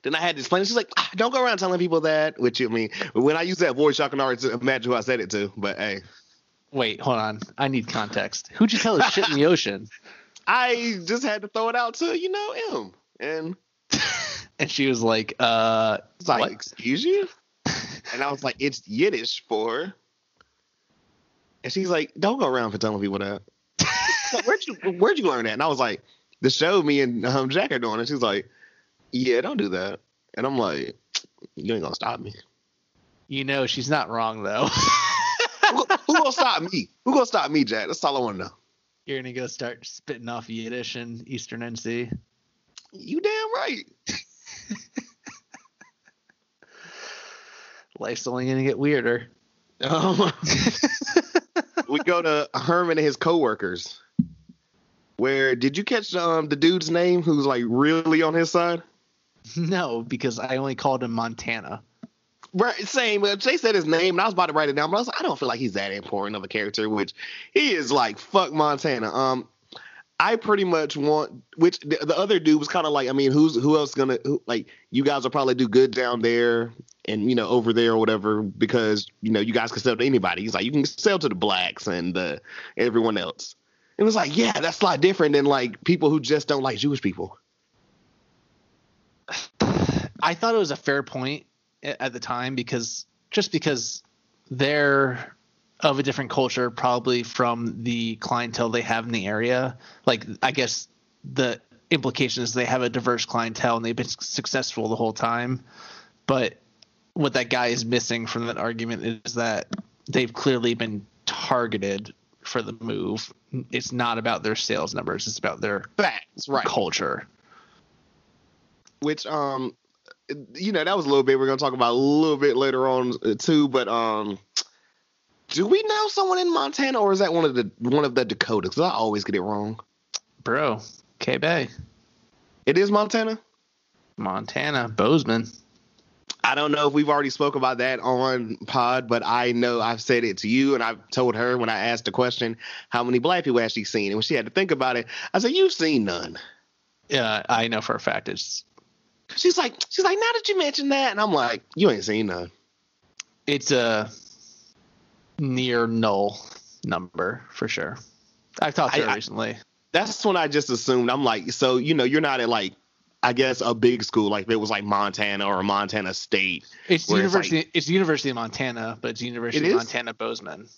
Then I had to explain. it. She's like, "Ah, "Don't go around telling people that." Which I mean, when I use that voice, y'all can already imagine who I said it to. But hey, Wait, hold on. I need context. Who'd you tell the shit in the *laughs* ocean? I just had to throw it out to you know him, and *laughs* And she was like, "Uh, it's like, what?" "Excuse you," *laughs* and I was like, "It's Yiddish for." And she's like, "Don't go around for telling people that." Like, where'd you Where'd you learn that? And I was like, "The show me and um, Jack are doing." it. she's like, "Yeah, don't do that." And I'm like, "You ain't gonna stop me." You know, she's not wrong though. who, who gonna stop me? Who gonna stop me, Jack? That's all I want to know. You're gonna go start spitting off Yiddish in Eastern NC. You damn right. Life's only gonna get weirder. Um, *laughs* we go to Herman and his coworkers. Where did you catch um the dude's name who's like really on his side? No, because I only called him Montana. Right, same. Jay said his name, and I was about to write it down, but I was like, I don't feel like he's that important of a character, which he is like fuck Montana. Um, I pretty much want which the, the other dude was kind of like, I mean, who's who else gonna who, like you guys will probably do good down there and you know over there or whatever because you know you guys can sell to anybody. He's like, you can sell to the blacks and uh, everyone else. It was like, yeah, that's a lot different than like people who just don't like Jewish people. I thought it was a fair point at the time because just because their of a different culture, probably from the clientele they have in the area. Like, I guess the implication is they have a diverse clientele and they've been successful the whole time. But what that guy is missing from that argument is that they've clearly been targeted for the move. It's not about their sales numbers; it's about their Facts, right? culture. Which um, you know, that was a little bit we're gonna talk about a little bit later on uh, too. But um, do we know someone in Montana, or is that one of the one of the Dakotas? I always get it wrong. Bro, K Bay, It is Montana. Montana, Bozeman. I don't know if we've already spoke about that on pod, but I know I've said it to you, and I've told her when I asked the question how many black people actually seen, and when she had to think about it, I said, "You've seen none." Yeah, I know for a fact it's She's like, she's like, now that you mention that, and I'm like, you ain't seen none. it's a near null number for sure. I've talked to her I- I- recently. That's when I just assumed. I'm like, so you know, you're not at like, I guess a big school like if it was like Montana or Montana State. It's where it's University. like- it's University of Montana, but it's University It of? Montana Bozeman.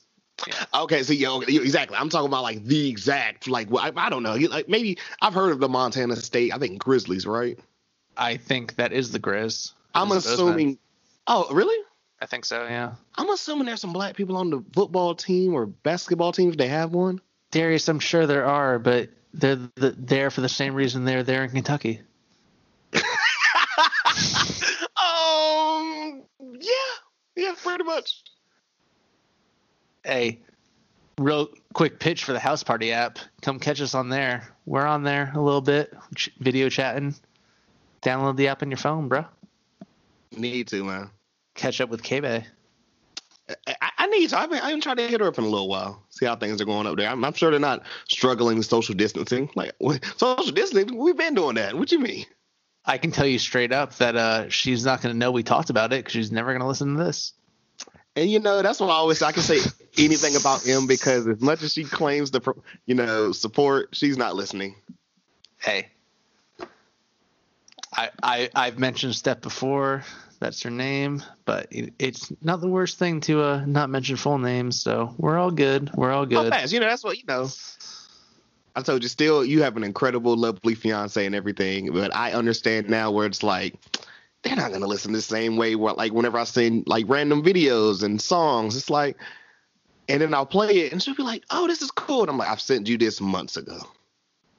Okay, so yeah, okay, exactly. I'm talking about like the exact, like, I, I don't know, like maybe I've heard of the Montana State. I think Grizzlies, right? I think that is the Grizz. I'm assuming. Oh, really? I think so. Yeah. I'm assuming there's some black people on the football team or basketball team if they have one. Darius, I'm sure there are, but they're the, there for the same reason they're there in Kentucky. *laughs* Um, yeah, yeah, pretty much. Hey, real quick pitch for the House Party app. Come catch us on there. We're on there a little bit, ch- video chatting. Download the app on your phone, bro. Need to, man. Catch up with K-Bay. I, I need to. I've been, I've been trying to hit her up in a little while. See how things are going up there. I'm, I'm sure they're not struggling with social distancing. Like social distancing, we've been doing that. What you mean? I can tell you straight up that uh, she's not going to know we talked about it because she's never going to listen to this. And you know that's why I always I can say anything about M because as much as she claims the you know support, she's not listening. Hey, I, I I've mentioned Steph before. That's her name, but it, it's not the worst thing to uh, not mention full names. So we're all good. We're all good. fast? You know that's what you know. I told you, still you have an incredible, lovely fiance and everything, but I understand now where it's like they're not gonna listen the same way. Where like whenever I send like random videos and songs, it's like, and then I'll play it and she'll be like, "Oh, this is cool," and I'm like, "I've sent you this months ago."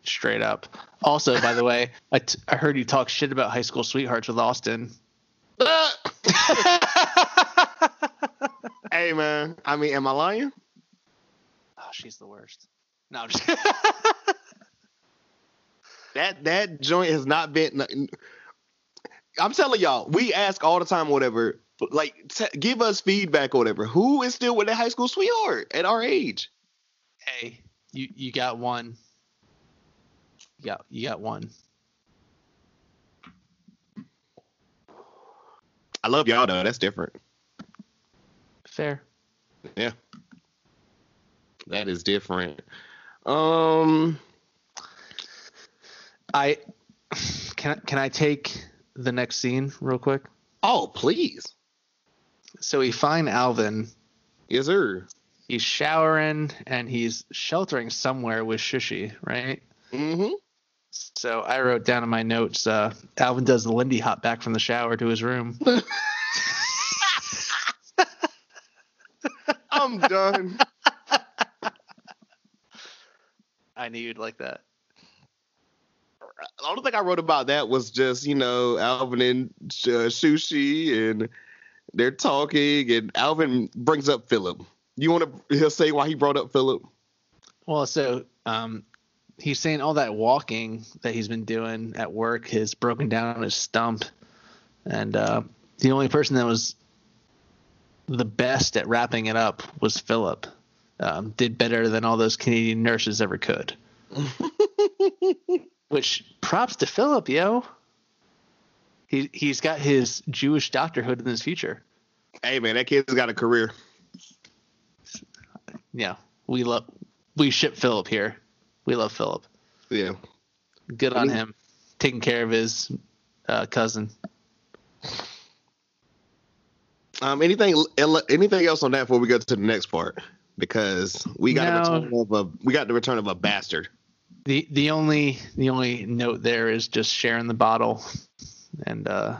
Straight up. Also, by the way, I, t- I heard you talk shit about high school sweethearts with Austin. *laughs* hey man, I mean, am I lying? Oh, she's the worst. No, I'm just *laughs* That that joint has not been. I'm telling y'all, we ask all the time, whatever. Like, t- give us feedback or whatever. Who is still with a high school sweetheart at our age? hey, you you got one. You got you got one. I love y'all though. That's different. Fair. Yeah, that is different. Um, I can I- can I take the next scene real quick? oh please, So we find Alvin. yes sir. He's showering and he's sheltering somewhere with Shushy, right? Mm-hmm. So I wrote down in my notes, uh, Alvin does the Lindy hop back from the shower to his room. *laughs* *laughs* I'm done. I knew you'd like that. the only thing I wrote about that was just you know Alvin and uh, Shushy and they're talking and Alvin brings up Philip. You want to he'll say why he brought up Philip? Well, so um, he's saying all that walking that he's been doing at work has broken down his stump, and uh, the only person that was the best at wrapping it up was Philip. Um, did better than all those Canadian nurses ever could. *laughs* Which props to Philip, yo. He he's got his Jewish doctorhood in his future. Hey man, that kid's got a career. Yeah, we love we ship Philip here. We love Philip. Yeah. Good I on mean- him, taking care of his uh, cousin. Um, anything anything else on that before we go to the next part? Because we got No. a return of a we got the return of a bastard. The the only the only note there is just sharing the bottle and uh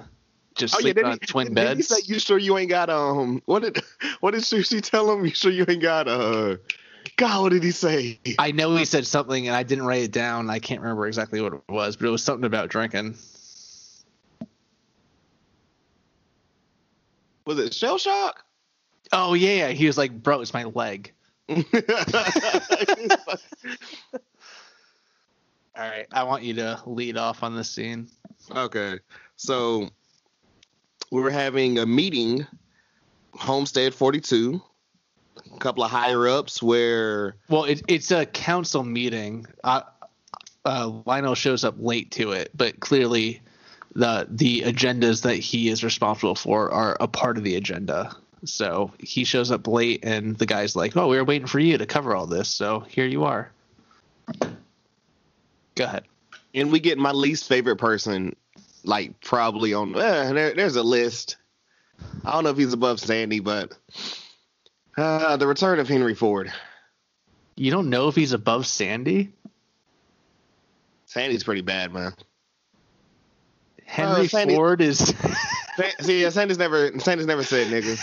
just sleeping didn't on he- twin he beds. say, you sure you ain't got um what did *laughs* what did Susie tell him? You sure you ain't got uh God, what did he say? I know he said something and I didn't write it down. I can't remember exactly what it was, but it was something about drinking. Was it shell shock? Oh yeah. He was like, "Bro, it's my leg." *laughs* *laughs* All right, I want you to lead off on this scene. Okay. So we were having a meeting, Homestead 42, a couple of higher ups where Well, it, it's a council meeting. Uh, uh, Lionel shows up late to it, but clearly the the agendas that he is responsible for are a part of the agenda. So he shows up late, and the guy's like, "Oh, we were waiting for you to cover all this, so here you are." Go ahead. and we get my least favorite person, like probably on eh, there, there's a list. I don't know if he's above Sandy, but uh, the return of Henry Ford. You don't know if he's above Sandy. Sandy's pretty bad, man. Henry Sandy- Ford is. *laughs* See, yeah, Sandy's never Sandy's never said nigger.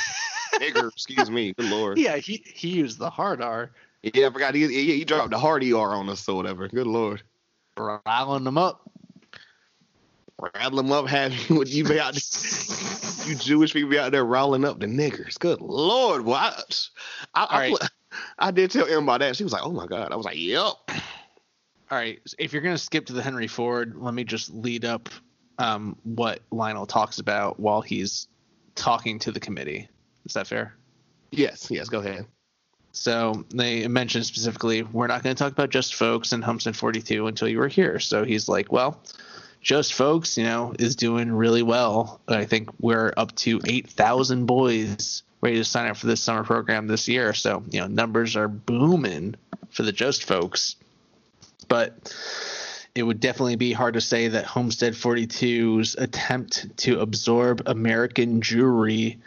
nigger, excuse me. Good lord. yeah, he he used the hard R, Yeah, I forgot. He, he, he dropped the hard ER on us or whatever. Good lord. riling them up. Rattle them up, have you *laughs* you be out you Jewish people be out there rolling up the niggers. Good lord, what? I, I, right. I did tell Em about that. She was like, "Oh my god." I was like, "Yep." All right. If you're going to skip to the Henry Ford, let me just lead up um, what Lionel talks about while he's talking to the committee. Is that fair? Yes, yes. Go ahead. So they mentioned specifically, we're not going to talk about Just Folks and Homestead 42 until you were here. So he's like, well, Just Folks, you know, is doing really well. I think we're up to 8,000 boys ready to sign up for this summer program this year. So, you know, numbers are booming for the Just Folks. But it would definitely be hard to say that Homestead 42's attempt to absorb American Jewry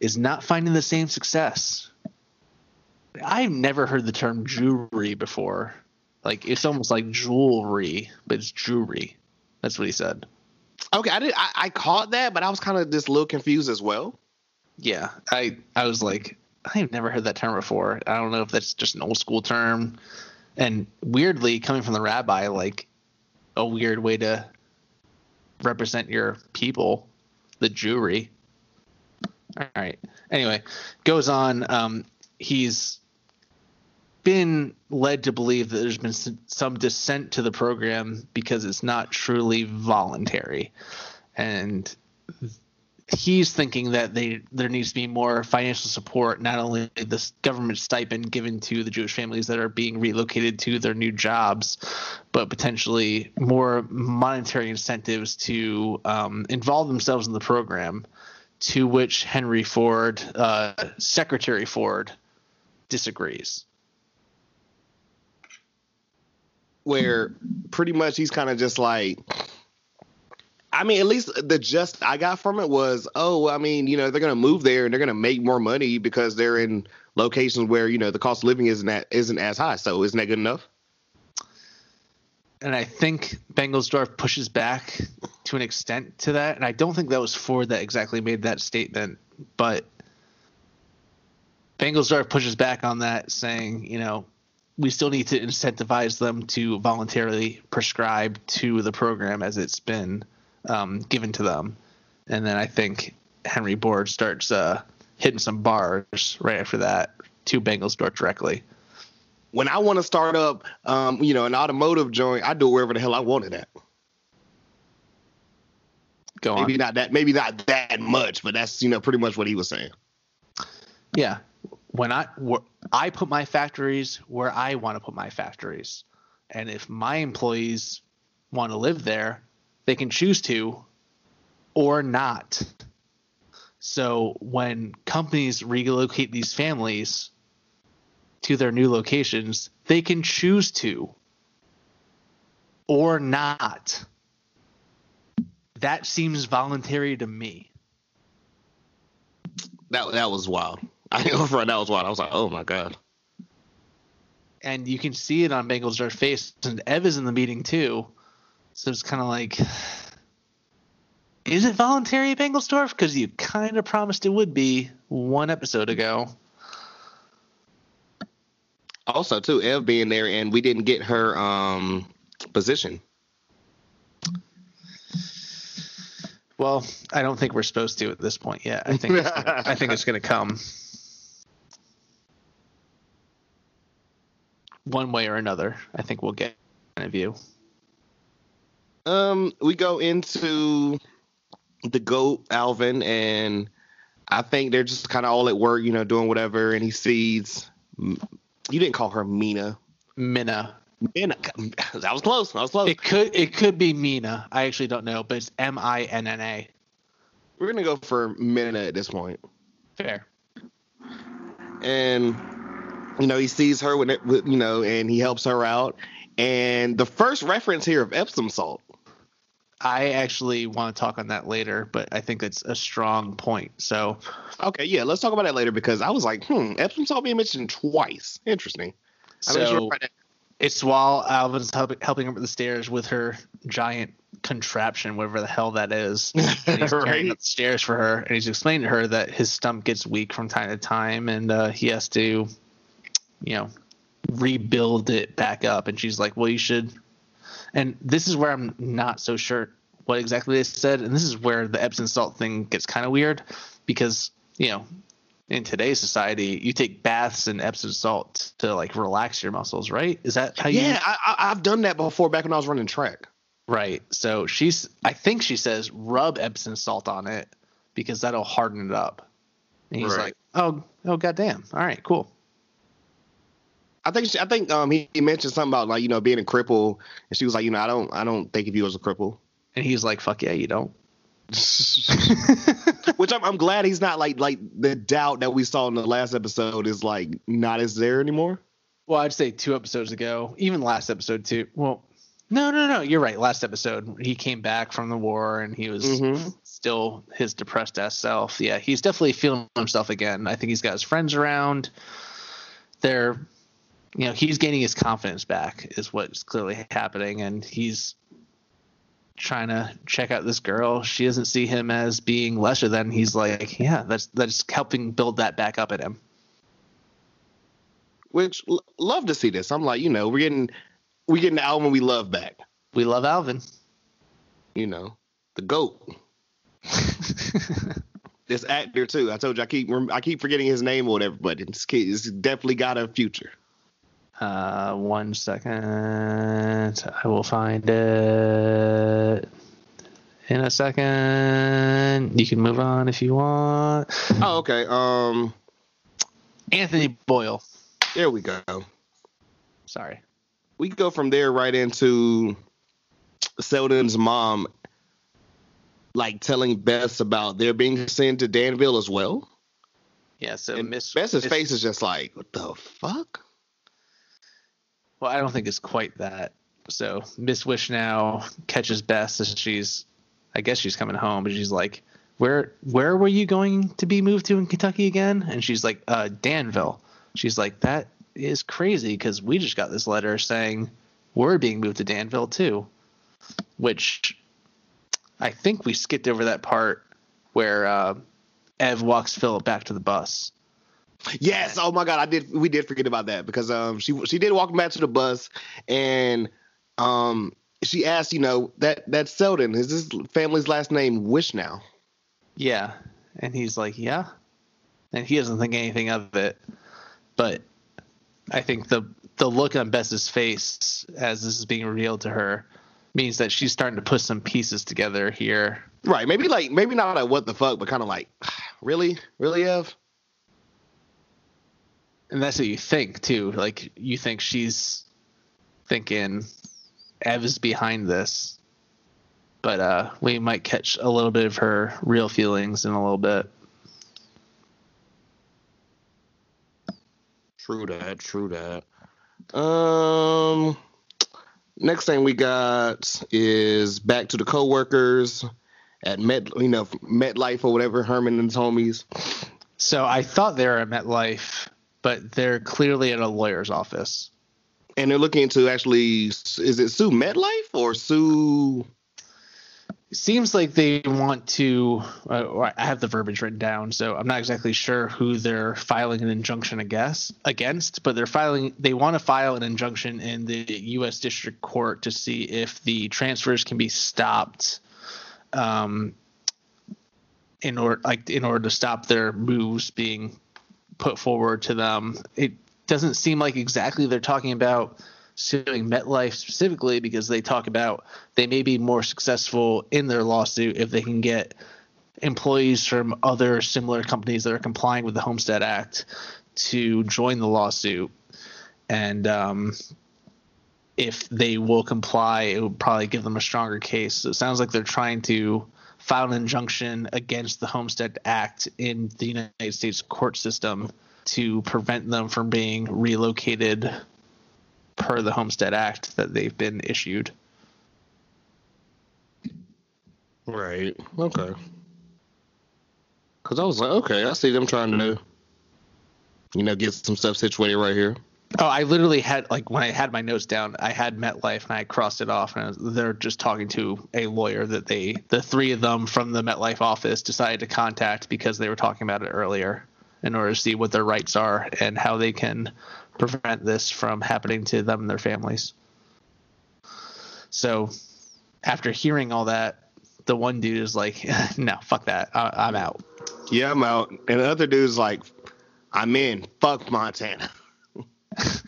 is not finding the same success. I've never heard the term Jewry before. Like it's almost like jewelry, but it's Jewry. That's what he said. Okay, I did. I, I caught that, but I was kind of just a little confused as well. Yeah, I I was like, I've never heard that term before. I don't know if that's just an old school term. And weirdly, coming from the rabbi, like a weird way to represent your people, the Jewry. All right. Anyway, goes on. Um, he's been led to believe that there's been some dissent to the program because it's not truly voluntary, and he's thinking that they there needs to be more financial support, not only this government stipend given to the Jewish families that are being relocated to their new jobs, but potentially more monetary incentives to um, involve themselves in the program. To which Henry Ford, uh, Secretary Ford, disagrees. Where pretty much he's kind of just like. I mean, at least the just I got from it was, oh, I mean, you know, they're gonna move there and they're gonna make more money because they're in locations where you know the cost of living isn't that isn't as high. So isn't that good enough? and I think Bengelsdorf pushes back to an extent to that. And I don't think that was Ford that exactly made that statement, but Bengelsdorf pushes back on that, saying, you know, we still need to incentivize them to voluntarily prescribe to the program as it's been um, given to them. And then I think Henry Ford starts uh, hitting some bars right after that to Bengelsdorf directly. When I want to start up, um, you know, an automotive joint, I do it wherever the hell I want it at. Go on. Maybe not that, maybe not that much, but that's you know pretty much what he was saying. Yeah. When I I put my factories where I want to put my factories. And if my employees want to live there, they can choose to or not. So when companies relocate these families to their new locations, they can choose to or not. That seems voluntary to me. That that was wild. I ain't gonna front. That was wild. I was like, oh my god. and you can see it on Bengals' face. And Ev is in the meeting too, so it's kind of like, is it voluntary at Bengelsdorf? Because you kind of promised it would be one episode ago. Also, too, Ev being there, and we didn't get her um position. Well, I don't think we're supposed to at this point yet. I think it's gonna, I think it's going to come *laughs* one way or another. I think we'll get an interview. Um, we go into the goat Alvin, and I think they're just kind of all at work, you know, doing whatever. And he sees, you didn't call her Mina. Mina, Mina, that was close. That was close. It could it could be Mina. I actually don't know, but it's M I N N A. We're gonna go for Mina at this point. Fair. and you know he sees her with, it- with you know and he helps her out and the first reference here of epsom salt I actually want to talk on that later, but I think it's a strong point. So okay yeah let's talk about that later because i was like hmm epsom salt being mentioned twice interesting I made sure So it's while Alvin's helping helping up the stairs with her giant contraption, whatever the hell that is. *laughs* And he's carrying Right. up the stairs for her, and he's explaining to her that his stump gets weak from time to time, and uh, he has to, you know, rebuild it back up. And she's like, "Well, you should." And this is where I'm not so sure what exactly they said, and this is where the Epsom salt thing gets kind of weird, because you know, in today's society, you take baths in Epsom salt to like relax your muscles, right? Is that how you? yeah I, I, i've done that before back when i was running track Right. So she's I think she says rub Epsom salt on it because that'll harden it up. And he's Right. like, Oh oh goddamn. All right, cool. I think she, I think um he, he mentioned something about like you know being a cripple, and she was like you know I don't I don't think of you as a cripple, And he's like, Fuck yeah, you don't. *laughs* which I'm I'm glad he's not like like the doubt that we saw in the last episode is like not as there anymore. Well, I'd say two episodes ago, even last episode too. Well, no, no, no, you're right. Last episode, he came back from the war and he was Mhm. still his depressed ass self. Yeah, he's definitely feeling himself again. I think he's got his friends around. They're, you know, he's gaining his confidence back, is what's clearly happening, and he's trying to check out this girl. She doesn't see him as being lesser than. He's like, yeah, that's that's helping build that back up in him. Which l- love to see this. I'm like you know we're getting we're getting the Alvin we love back. We love Alvin. You know the goat. *laughs* this actor too. I told you I keep I keep forgetting his name or whatever, but this kid has definitely got a future. Uh, one second. I will find it in a second. You can move on if you want. Oh, okay. Um, Anthony Boyle. there we go. Sorry. We go from there right into Selden's mom, like telling Bess about their being sent to Danville as well. Yeah. So And Miss Bess's Miss- face is just like, what the fuck? Well, I don't think it's quite that. So Miss Wishnow catches Bess as she's, I guess she's coming home, but she's like, "Where, where were you going to be moved to in Kentucky again?" And she's like, "Uh, Danville." She's like, "That is crazy because we just got this letter saying we're being moved to Danville too," which I think we skipped over that part where uh, Ev walks Philip back to the bus. Yes. Oh my god, I did. We did forget about that because um she she did walk back to the bus and um she asked, you know, that that Selden is this family's last name Wishnow. Yeah. And he's like, yeah. And he doesn't think anything of it. But I think the the look on Bess's face as this is being revealed to her means that she's starting to put some pieces together here. Right. Maybe like maybe not like what the fuck, but kind of like, *sighs* really, really, Ev. And that's what you think too. Like you think she's thinking Ev is behind this. But uh we might catch a little bit of her real feelings in a little bit. True that. True that. Um. Next thing we got is back to the coworkers at Met, you know, MetLife or whatever. Herman and his homies, So I thought they were at MetLife, but they're clearly at a lawyer's office. And they're looking to actually, is it sue MetLife or sue? Seems like they want to. Uh, I have the verbiage written down, so I'm not exactly sure who they're filing an injunction against. Against, but they're filing. They want to file an injunction in the U.S. District Court to see if the transfers can be stopped. Um, in order, like, in order to stop their moves being put forward to them, it doesn't seem like exactly they're talking about suing MetLife specifically because they talk about they may be more successful in their lawsuit if they can get employees from other similar companies that are complying with the Homestead Act to join the lawsuit. And um, if they will comply, it would probably give them a stronger case. So it sounds like they're trying to file an injunction against the Homestead Act in the United States court system to prevent them from being relocated per the Homestead Act that they've been issued. Right. Okay. Because I was like, okay, I see them trying to, you know, get some stuff situated right here. Oh, I literally had like when I had my notes down, I had MetLife and I crossed it off, and they're just talking to a lawyer that they, the three of them from the MetLife office, decided to contact because they were talking about it earlier in order to see what their rights are and how they can prevent this from happening to them and their families. So, after hearing all that, the one dude is like, *laughs* "No, fuck that, I- I'm out." Yeah, I'm out. And the other dude's like, I'm in. Fuck Montana. *laughs*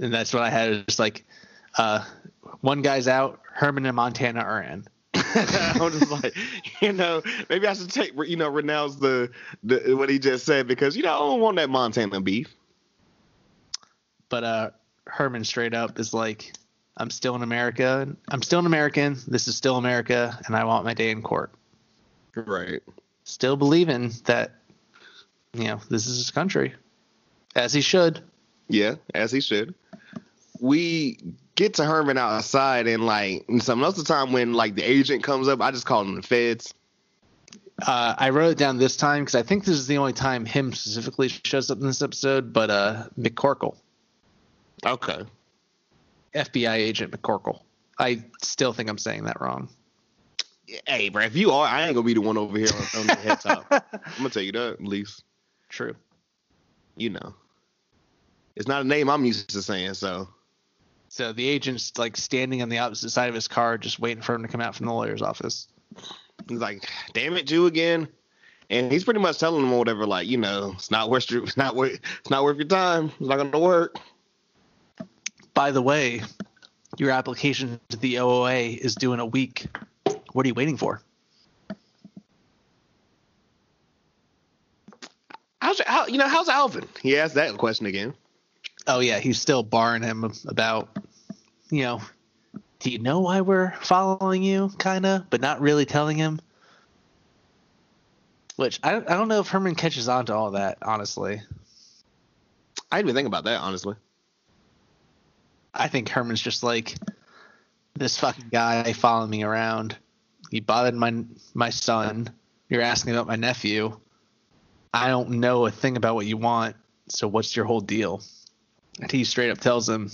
And that's what I had. It's like, uh, one guy's out, Herman and Montana are in. *laughs* I'm just like, you know, maybe I should take, you know, renounce the, the what he just said because you know I don't want that Montana beef. But uh, Herman straight up is like, I'm still in America. I'm still an American. This is still America, and I want my day in court. Right. Still believing that, you know, this is his country, as he should. Yeah, as he should. We get to Herman outside and like and so most of the time when like the agent comes up, I just call him the feds. Uh, I wrote it down this time because I think this is the only time him specifically shows up in this episode. But uh, McCorkle, Okay. FBI agent McCorkle. I still think I'm saying that wrong. Hey, bro, if you are, I ain't gonna be the one over here on, on the head top. *laughs* I'm gonna tell you that at least. True. You know. It's not a name I'm used to saying, so So the agent's like standing on the opposite side of his car, just waiting for him to come out from the lawyer's office. he's like, "Damn it, Jew again," and he's pretty much telling them or whatever, like, you know, it's not worth your, *laughs* it's not worth, it's not worth your time. It's not gonna work. By the way, your application to the OOA is due in a week. What are you waiting for? How's how, you know how's Alvin? He asked that question again. Oh yeah, he's still barring him about, you know, do you know why we're following you, kinda, but not really telling him. Which I I don't know if Herman catches on to all that, honestly. I didn't even think about that honestly. I think Herman's just like this fucking guy following me around. You bothered my my son. You're asking about my nephew. I don't know a thing about what you want. So what's your whole deal? And he straight up tells him,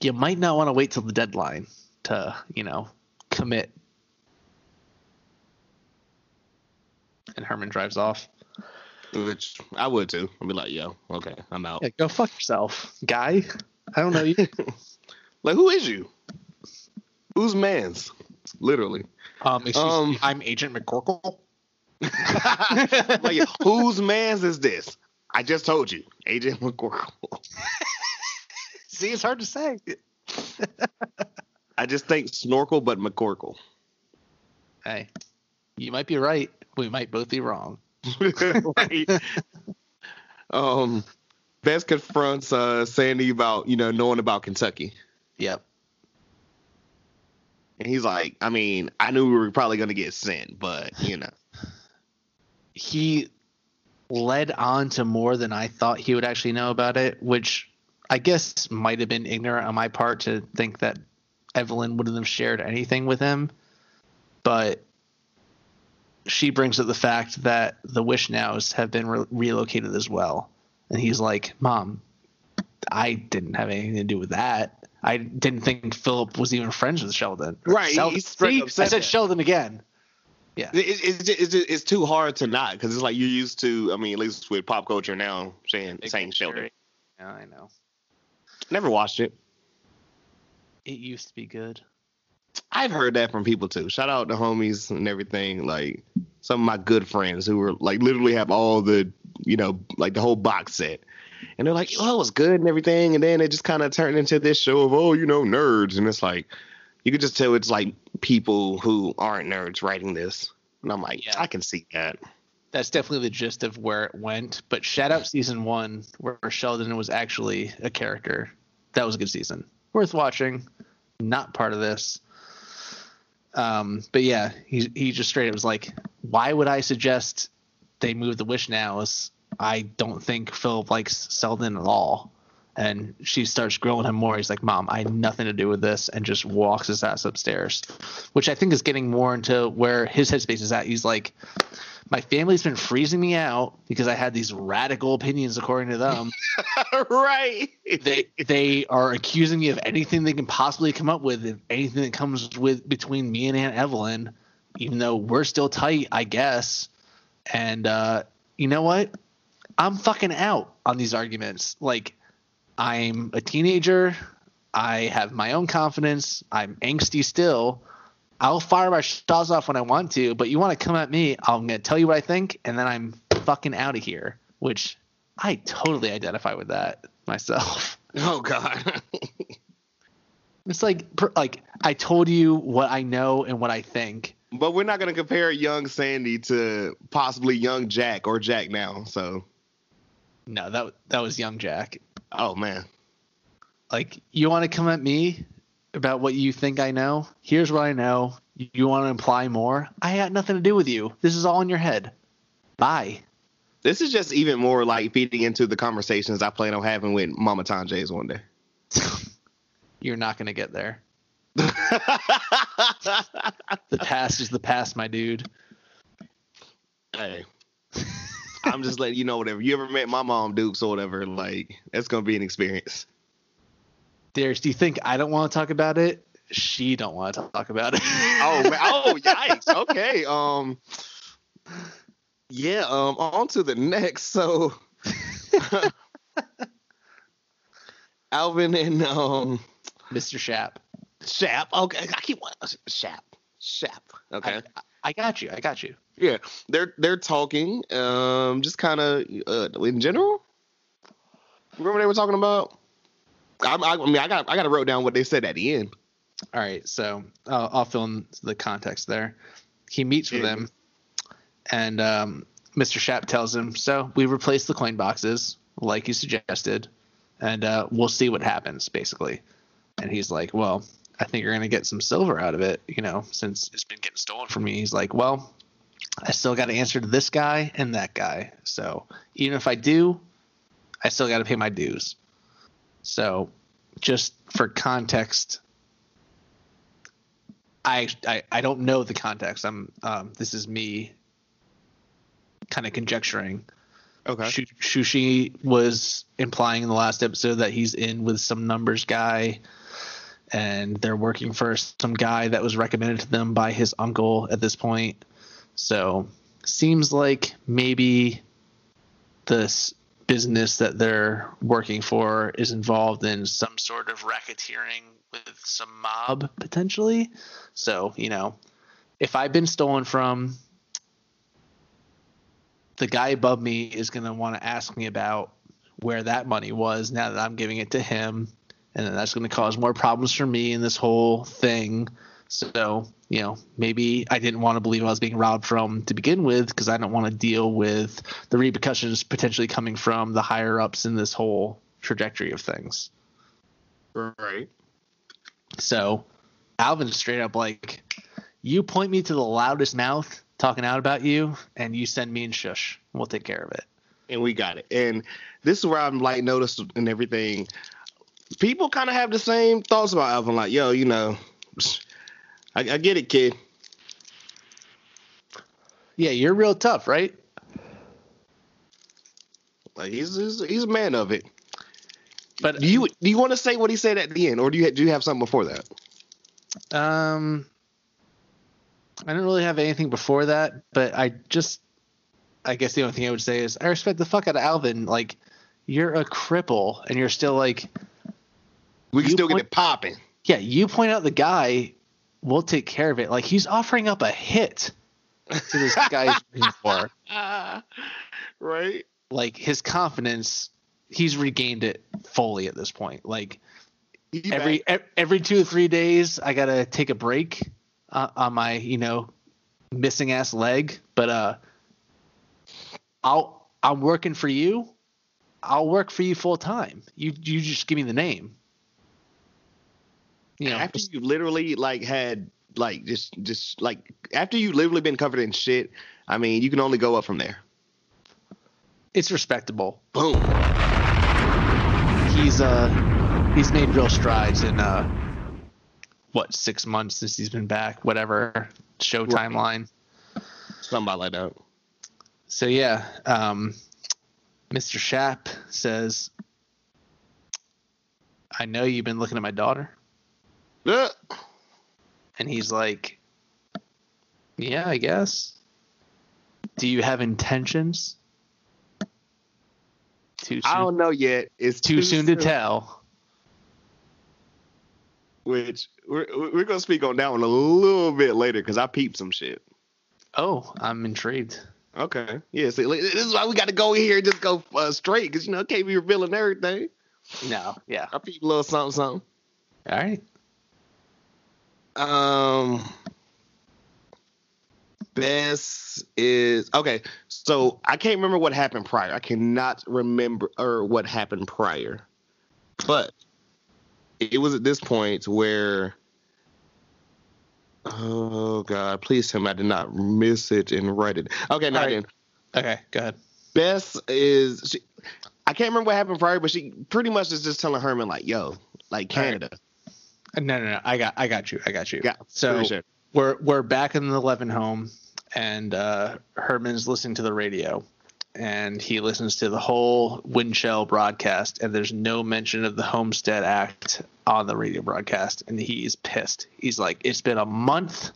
you might not want to wait till the deadline to, you know, commit. And Herman drives off. Which I would too. I'd be like, yo, okay, I'm out. Yeah, go fuck yourself, guy. I don't know you. *laughs* Like, who is you? Who's man's? Literally. Um, Um, me, I'm Agent McCorkle. *laughs* like, whose man's is this? I just told you, Agent *laughs* McCorkle. *laughs* See, it's hard to say. *laughs* I just think snorkel, but McCorkle. Hey, you might be right. We might both be wrong. right. Um, Bess confronts uh, Sandy about you know knowing about Kentucky, Yep. and he's like, I mean, I knew we were probably gonna get sent, but you know, He led on to more than I thought he would actually know about it, which I guess might have been ignorant on my part to think that Evelyn wouldn't have shared anything with him. But she brings up the fact that the Wishnows have been re- relocated as well, and he's like, "Mom, I didn't have anything to do with that. I didn't think Philip was even friends with Sheldon." Right, he- Sheldon, see? I said. Sheldon again. Yeah. It, it, it's, just, it's, it's too hard to not because it's like you're used to. I mean, at least with pop culture now, saying saying Sheldon. Yeah, I know. Never watched it. It used to be good. I've heard that from people too. Shout out to homies and everything. Like some of my good friends who were like literally have all the you know like the whole box set, and they're like, "Oh, it was good and everything," and then it just kind of turned into this show of oh, you know, nerds, and it's like you could just tell it's like people who aren't nerds writing this, and I'm like, Yeah. I can see that. That's definitely the gist of where it went. But shout out season one, where Sheldon was actually a character. That was a good season. Worth watching. Not part of this. Um, but yeah, he he just straight up was like, why would I suggest they move the Wishnows? I don't think Philip likes Sheldon at all. And she starts grilling him more. He's like, Mom, I had nothing to do with this, and just walks his ass upstairs. Which I think is getting more into where his headspace is at. He's like, My family's been freezing me out because I had these radical opinions according to them *laughs* right. they they are accusing me of anything they can possibly come up with, if anything that comes with between me and Aunt Evelyn, even though we're still tight, I guess. And uh, you know what? I'm fucking out on these arguments. Like, I'm a teenager. I have my own confidence. I'm angsty still. I'll fire my shots off when I want to, but you want to come at me, I'm going to tell you what I think, and then I'm fucking out of here, which I totally identify with that myself. *laughs* Oh God. *laughs* It's like like I told you what I know and what I think. but we're not gonna compare young Sandy to possibly young Jack or Jack now. So, No, that that was young Jack. Oh man. Like you want to come at me about what you think I know? Here's what I know. You want to imply more? I got nothing to do with you. This is all in your head. Bye. This is just even more like feeding into the conversations I plan on having with Mama Tanjays one day. *laughs* You're not going to get there. *laughs* The past is the past, my dude. hey, I'm just letting you know whatever. You ever met my mom, Dukes, or whatever? Like, that's gonna be an experience. Darius, do you think I don't want to talk about it? She don't want to talk about it. Oh, man. *laughs* oh, yikes. Okay. Um, yeah. Um, on to the next. So, *laughs* Alvin and um Mr. Shap. Shap. Okay, I keep want Shap. Shap. Okay. I, I got you. I got you. Yeah, they're they're talking, um, just kind of uh, in general. Remember what they were talking about? I, I, I mean, I got I got to wrote down what they said at the end. All right, so uh, I'll fill in the context there. He meets with them, and um, Mr. Shap tells him, "So we replaced the coin boxes, like you suggested, and uh, we'll see what happens." Basically, and he's like, "Well, I think you're gonna get some silver out of it, you know, since it's been getting stolen from me." He's like, "Well, I still got to answer to this guy and that guy, so even if I do, I still got to pay my dues." So, just for context, I, I I don't know the context. I'm um, this is me kind of conjecturing. Okay. Shu- Shushy was implying in the last episode that he's in with some numbers guy, and they're working for some guy that was recommended to them by his uncle at this point. So seems like maybe this business that they're working for is involved in some sort of racketeering with some mob potentially. So, you know, if I've been stolen from, the guy above me is going to want to ask me about where that money was now that I'm giving it to him. And that's going to cause more problems for me in this whole thing. So, you know, maybe I didn't want to believe I was being robbed from to begin with because I don't want to deal with the repercussions potentially coming from the higher ups in this whole trajectory of things. Right. So Alvin straight up like, you point me to the loudest mouth talking out about you, and you send me and shush. We'll take care of it. and we got it. And this is where I'm like noticed and everything. People kind of have the same thoughts about Alvin. Like, yo, you know, I, I get it, kid. Yeah, you're real tough, right? Like he's, he's he's a man of it. But Do you do you want to say what he said at the end, or do you do you have something before that? Um, I don't really have anything before that, but I just, I guess the only thing I would say is I respect the fuck out of Alvin. Like, you're a cripple, and you're still like, We can still get it popping. yeah, you point out the guy, we'll take care of it. Like he's offering up a hit to this guy for. *laughs* Right. Like his confidence, he's regained it fully at this point. Like He every e- every two or three days i gotta take a break uh, on my you know missing ass leg but uh i'll i'm working for you i'll work for you full time you you just give me the name you know after you literally like had like just just like after you literally been covered in shit. I mean, you can only go up from there. it's respectable Boom. he's uh he's made real strides in uh what six months since he's been back whatever show Right. timeline Somebody like that. So yeah, um, Mr. Shap says, "I know you've been looking at my daughter," Uh, and he's like, "Yeah, I guess." Do you have intentions? Too soon. I don't know yet. It's Too soon to tell. Which we're we're gonna speak on that one a little bit later because I peeped some shit. Oh, I'm intrigued. Okay. Yeah. See, this is why we got to go here and just go uh, straight because you know can't be revealing everything. No, yeah. I peeped a little something something. All right. Um, Bess is okay. So I can't remember what happened prior. I cannot remember or what happened prior, but it was at this point where. Oh God! Please tell me I did not miss it and write it. Okay, now right. Okay, go ahead. Bess is. She, I can't remember what happened prior, but she pretty much is just telling Herman like, "Yo, like All right. Canada." Uh, No, no, no. I got, I got you. I got you. Yeah, So appreciate we're we're back in the Levin home, and uh, Herman's listening to the radio, and he listens to the whole Winchell broadcast, and there's no mention of the Homestead Act on the radio broadcast, and he's pissed. He's like, "It's been a month,"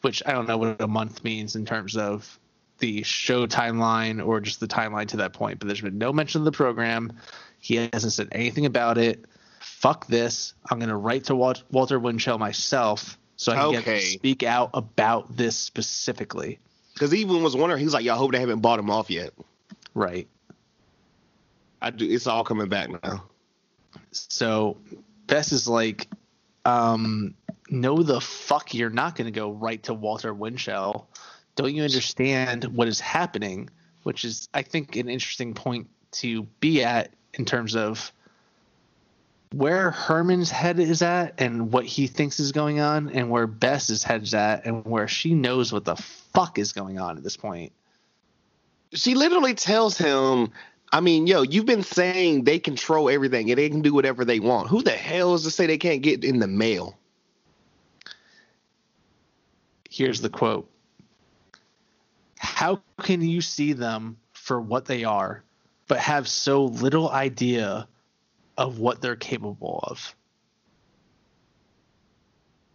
which I don't know what a month means in terms of the show timeline or just the timeline to that point, but there's been no mention of the program. He hasn't said anything about it. Fuck this. I'm going to write to Wal- Walter Winchell myself so I can Okay. speak out about this specifically. Because he even was wondering, he's like, "Yo, I hope they haven't bought him off yet." Right. I do. It's all coming back now. So Bess is like, um, no, the fuck, you're not going to go right to Walter Winchell. Don't you understand what is happening? Which is, I think, an interesting point to be at in terms of where Herman's head is at and what he thinks is going on, and where Bess's head's at, and where she knows what the fuck is going on at this point. She literally tells him, "I mean, yo, you've been saying they control everything and they can do whatever they want. Who the hell is to say they can't get in the mail?" Here's the quote How can you see them for what they are, but have so little idea of what they're capable of?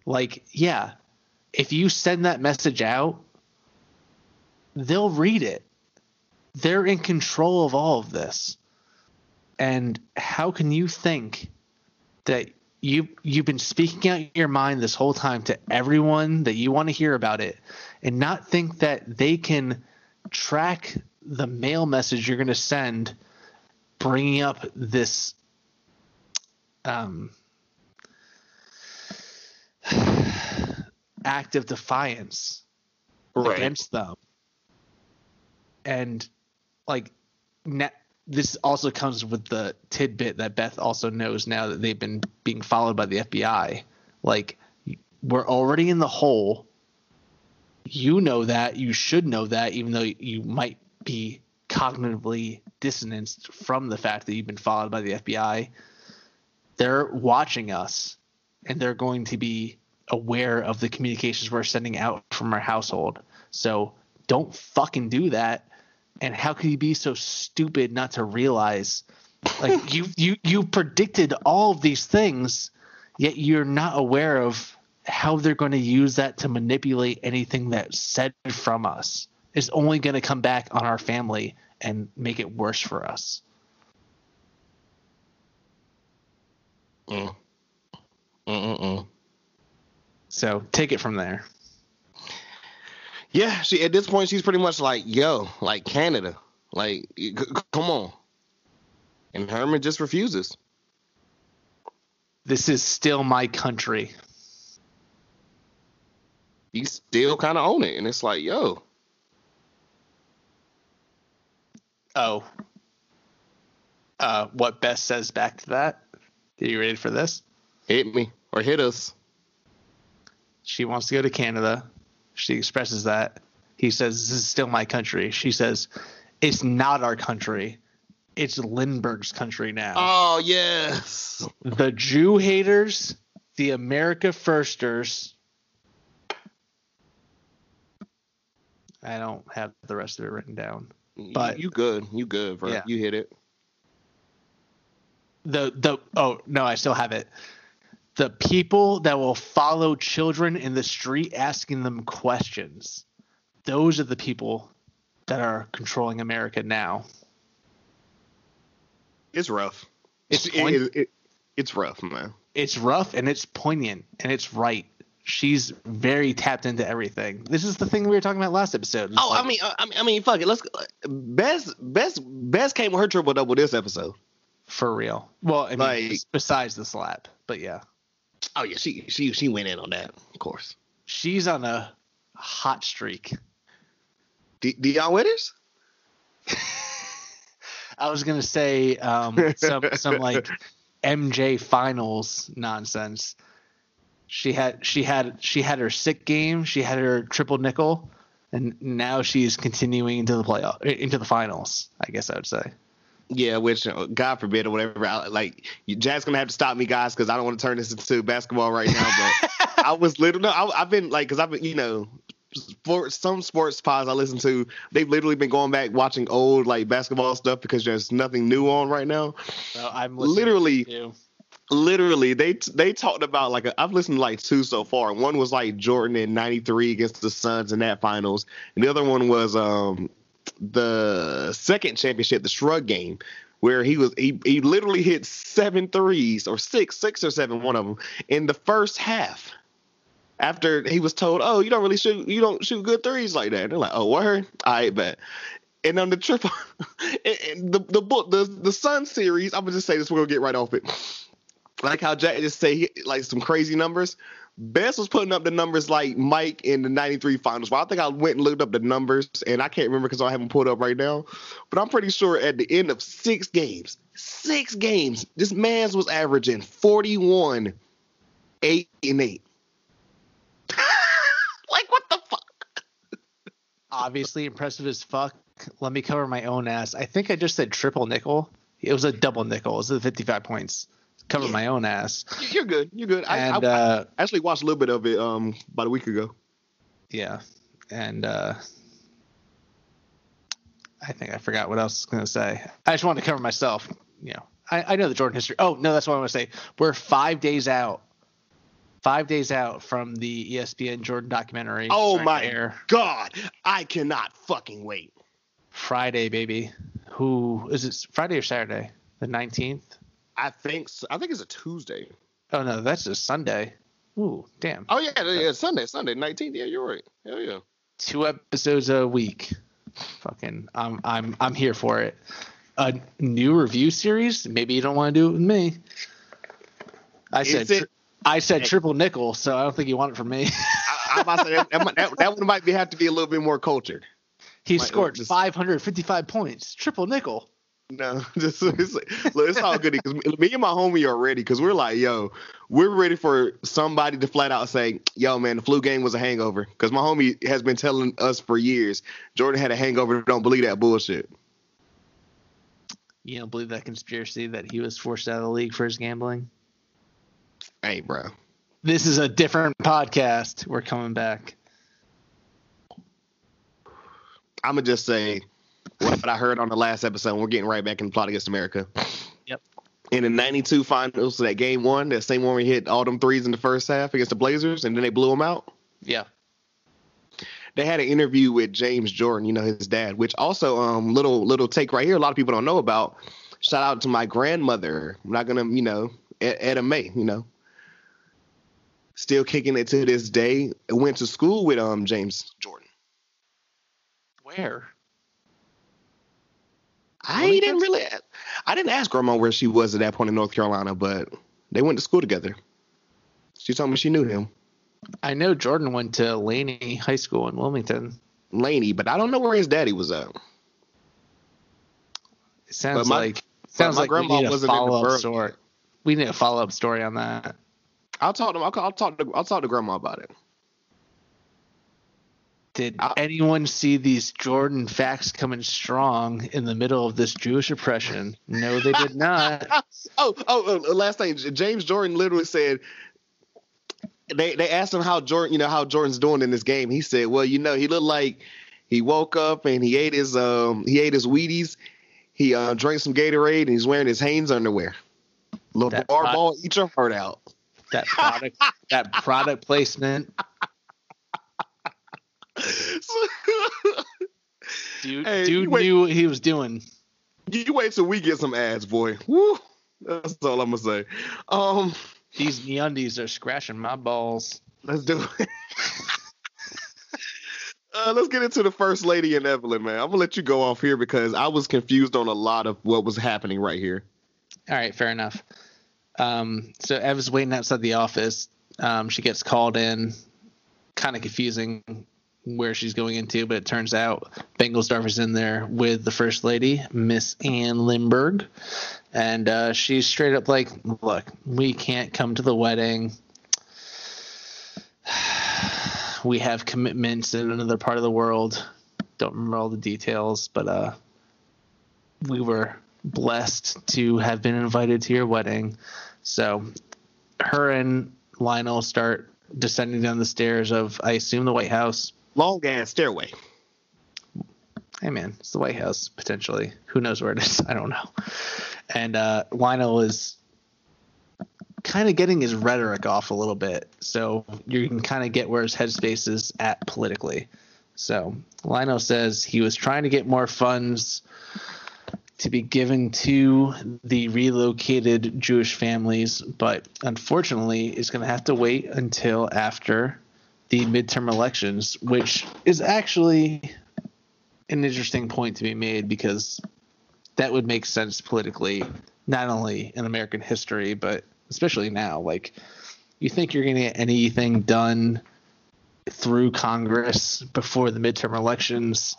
Like, yeah, if you send that message out, they'll read it. They're in control of all of this. And how can you think that you you've been speaking out your mind this whole time to everyone that you want to hear about it and not think that they can track the mail message you're going to send bringing up this um *sighs* act of defiance against them and like na- this also comes with the tidbit that Beth also knows now that they've been being followed by the FBI. Like we're already in the hole. You know that. You should know that, even though you might be cognitively distanced from the fact that you've been followed by the FBI. They're watching us, and they're going to be aware of the communications we're sending out from our household. So don't fucking do that. And how can you be so stupid not to realize like *laughs* you you you predicted all of these things, yet you're not aware of how they're going to use that to manipulate anything that's said from us. It's only going to come back on our family and make it worse for us. Mm. Mm-mm-mm. So take it from there. Yeah, she at this point she's pretty much like, yo, like Canada, like c- c- come on. And Herman just refuses. This is still my country. You still kind of own it, and it's like, yo, Oh. Uh, what Beth says back to that? Are you ready for this? hit me or hit us. She wants to go to Canada. She expresses that. He says, This is still my country. She says, It's not our country. It's Lindbergh's country now. Oh yes, the Jew haters, the America firsters. I don't have the rest of it written down. But- you good, you good, bro. Yeah. You hit it. The the oh no i still have it the people that will follow children in the street asking them questions those are the people that are controlling america now It's rough. It's It's point- it, it, it's rough, man. it's rough and it's poignant and it's right she's very tapped into everything this is the thing we were talking about last episode Oh, like- I mean, uh, I mean, I mean, fuck it. Let's. Bess, best, best came with her triple double this episode. For real well I mean, Like- besides the slap but yeah Oh yeah, she she she went in on that, of course. she's on a hot streak De- Deion Withers. *laughs* I was gonna say um, some some like MJ finals nonsense. She had she had she had her sick game. She had her triple nickel, and now she's continuing into the playoff into the finals. I guess I would say. Yeah, which uh, God forbid or whatever. I, like Jack's gonna have to stop me, guys, because I don't want to turn this into basketball right now. But *laughs* I was literally, no, I, I've been like, because I've been, you know, for some sports pods I listen to, they've literally been going back watching old like basketball stuff because there's nothing new on right now. So I'm Literally, literally they they talked about like i I've listened to like two so far. One was like Jordan in '93 against the Suns in that finals, and the other one was um the second championship, the Shrug game, where he was he he literally hit seven threes or six six or seven one of them in the first half. After he was told, "Oh, you don't really shoot, you don't shoot good threes like that." They're like, "Oh, word, I bet." And on the triple, *laughs* and, and the the book, the the Sun series, I'm gonna just say this. We're gonna get right off it like how Jack just say like some crazy numbers. Bess was putting up the numbers like Mike in the '93 finals. Well, I think I went and looked up the numbers, and I can't remember because I haven't pulled up right now. But I'm pretty sure at the end of six games, six games, this man's was averaging 41, eight and eight. *laughs* like what the fuck? obviously impressive as fuck. Let me cover my own ass. I think I just said triple nickel. It was a double nickel. It was the 55 points. Cover my own ass. You're good. You're good. I, And I, uh, I actually watched a little bit of it um about a week ago. yeah, and uh, I think I forgot what else I was gonna say. I just wanted to cover myself. You know, I, I know the Jordan history. Oh no, that's what I want to say. We're five days out. Five days out from the ESPN Jordan documentary. Oh starting my to air god, I cannot fucking wait. Friday, baby. Who is it? Friday or Saturday? The nineteenth. I think. I think it's a Tuesday. Oh no, that's a Sunday. Ooh, damn. Oh yeah, yeah, Sunday, Sunday, nineteenth. Yeah, you're right. Hell yeah. Two episodes a week. Fucking, I'm I'm I'm here for it. A new review series? Maybe you don't want to do it with me. I said it- I said triple nickel, so I don't think you want it from me. I, to say that, that, that, one might be have to be a little bit more cultured. he scored just- 555 points. Triple nickel. No, *laughs* just it's, look, it's all good because me and my homie are ready because we're like, yo, we're ready for somebody to flat out say, yo, man, the flu game was a hangover. Because my homie has been telling us for years, Jordan had a hangover. Don't believe that bullshit. You don't believe that conspiracy that he was forced out of the league for his gambling? Hey, bro. This is a different podcast. We're coming back. I'm gonna just say what I heard on the last episode. We're getting right back in the plot against America. Yep. In the '92 finals, that game one, that same one we hit all them threes in the first half against the Blazers, and then they blew them out. Yeah. They had an interview with James Jordan, you know his dad, which also um little little take right here. A lot of people don't know about. Shout out to my grandmother. I'm not gonna, you know, Etta May, you know, still kicking it to this day. Went to school with um James Jordan. Where? I didn't really. I didn't ask grandma where she was at that point in North Carolina, but they went to school together. She told me she knew him, I know Jordan went to Laney High School in Wilmington. Laney, but I don't know where his daddy was at. It sounds my- like sounds like we grandma need a wasn't in the follow up story. We need a follow up story on that. I'll talk to I'll, I'll talk to I'll talk to grandma about it. Did anyone see these Jordan facts coming strong in the middle of this Jewish oppression? No, they did not. *laughs* Oh, oh, oh, last thing, James Jordan literally said they they asked him how Jordan, you know, how Jordan's doing in this game. He said, "Well, you know, he looked like he woke up and he ate his um he ate his Wheaties, he uh, drank some Gatorade, and he's wearing his Hanes underwear. LaVar Ball, eat your heart out." That product that product placement. *laughs* Dude, Hey, dude wait- knew what he was doing. you wait till we get some ads, boy. Woo. That's all I'm gonna say. Um, These MeUndies are scratching my balls. let's do it. *laughs* Uh, let's get into the first lady and Evelyn, man. I'm gonna let you go off here because I was confused on a lot of what was happening right here. All right, fair enough. Um, so Ev's waiting outside the office. Um, she gets called in, kind of confusing where she's going into, but it turns out Bengelsdorf is in there with the first lady, Miss Anne Lindbergh, and uh, she's straight up like, "Look, we can't come to the wedding. *sighs* We have commitments in another part of the world. Don't remember all the details, but uh, we were blessed to have been invited to your wedding. So her and Lionel start descending down the stairs of, I assume, the White House. Long ass stairway. Hey, man, it's the White House, potentially. Who knows where it is? *laughs* I don't know. And uh, Lionel is kind of getting his rhetoric off a little bit. So you can kind of get where his headspace is at politically. So Lionel says he was trying to get more funds to be given to the relocated Jewish families, but unfortunately is going to have to wait until after the midterm elections, which is actually an interesting point to be made because that would make sense politically, not only in American history, but especially now. Like, you think you're going to get anything done through Congress before the midterm elections,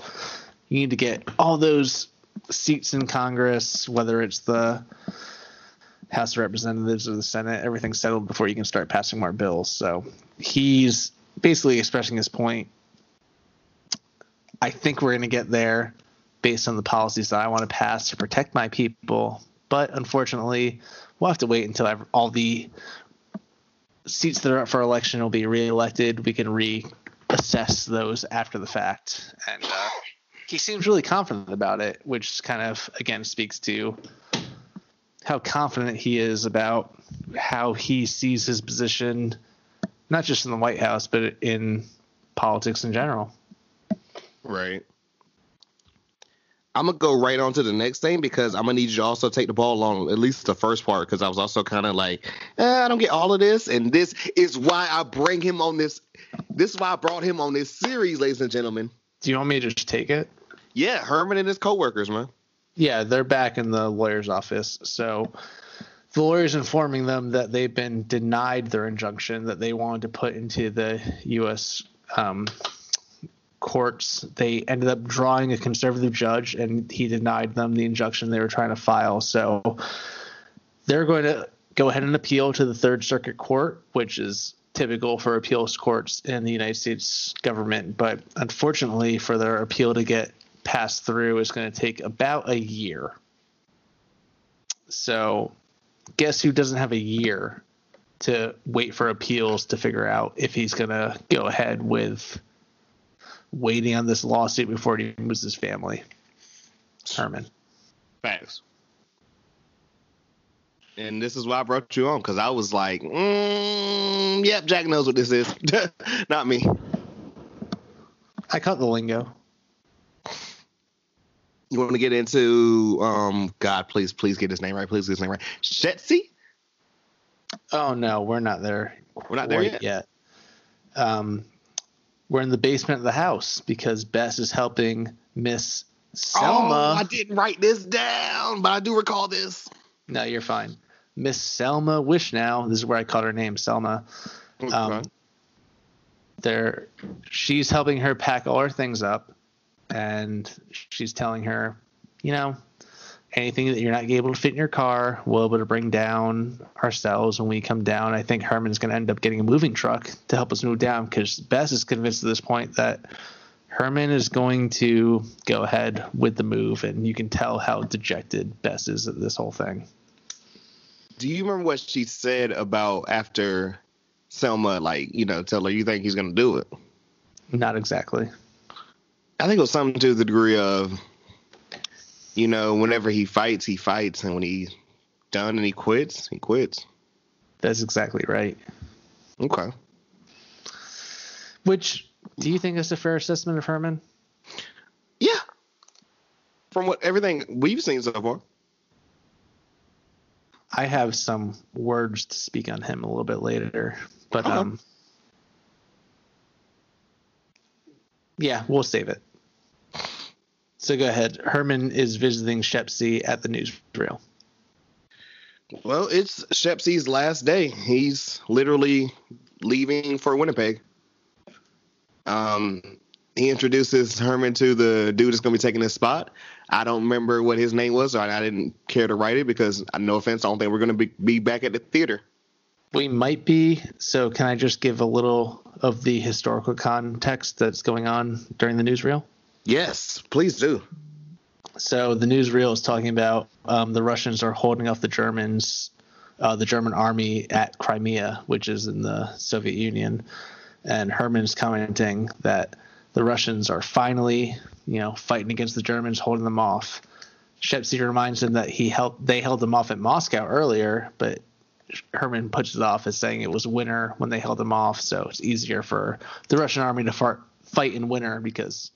you need to get all those seats in Congress, whether it's the House of Representatives or the Senate, everything settled before you can start passing more bills. So he's basically expressing his point. I think we're going to get there based on the policies that I want to pass to protect my people. But unfortunately, we'll have to wait until ev- all the seats that are up for election will be reelected. We can reassess those after the fact. And uh, he seems really confident about it, which kind of, again, speaks to how confident he is about how he sees his position, not just in the White House, but in politics in general. Right. I'm gonna go right on to the next thing because I'm gonna need you to also take the ball along at least the first part because I was also kind of like, eh, I don't get all of this, and this is why I bring him on this. This is why I brought him on this series, ladies and gentlemen. Do you want me to just take it? Yeah, Herman and his coworkers, man. Yeah, they're back in the lawyer's office. So the lawyer's informing them that they've been denied their injunction that they wanted to put into the U.S. Um, courts. They ended up drawing a conservative judge, and he denied them the injunction they were trying to file. So they're going to go ahead and appeal to the Third Circuit Court, which is typical for appeals courts in the United States government. But unfortunately, for their appeal to get passed through, is going to take about a year. So, guess who doesn't have a year to wait for appeals to figure out if he's going to go ahead with waiting on this lawsuit before he moves his family. Herman. Facts. And this is why I brought you on because I was like, mm, "Yep, Jack knows what this is, *laughs* not me." I caught the lingo. You want to get into um God, please, please get his name right. Please get his name right. Shetsy? Oh no, we're not there. We're not there quite yet. Um, we're in the basement of the house because Bess is helping Miss Selma. Oh, I didn't write this down, but I do recall this. No, you're fine. Miss Selma Wishnow. This is where I called her name, Selma. Um, Okay. there, she's helping her pack all her things up, and she's telling her, you know, anything that you're not able to fit in your car, we'll be able to bring down ourselves when we come down. I think Herman's going to end up getting a moving truck to help us move down because Bess is convinced at this point that Herman is going to go ahead with the move, and you can tell how dejected Bess is at this whole thing. Do you remember what she said about after Selma, like, you know, tell her you think he's gonna do it? Not exactly. I think it was something to the degree of, you know, whenever he fights, he fights, and when he's done and he quits, he quits. That's exactly right. Okay. Which do you think is a fair assessment of Herman? Yeah. From what everything we've seen so far. I have some words to speak on him a little bit later, but Okay. um, yeah, we'll save it. So go ahead. Herman is visiting Shepsy at the newsreel. Well, it's Shepsy's last day. He's literally leaving for Winnipeg. Um, he introduces Herman to the dude that's going to be taking his spot. I don't remember what his name was, or I didn't care to write it because, uh, no offense, I don't think we're going to be, be back at the theater. We might be. So can I just give a little of the historical context that's going on during the newsreel? Yes, please do. So the newsreel is talking about um, the Russians are holding off the Germans, uh, the German army at Crimea, which is in the Soviet Union, and Herman's commenting that the Russians are finally, you know, fighting against the Germans, holding them off. Shepsy reminds him that he held they held them off at Moscow earlier, but Herman puts it off as saying it was winter when they held them off, so it's easier for the Russian army to fart, fight in winter because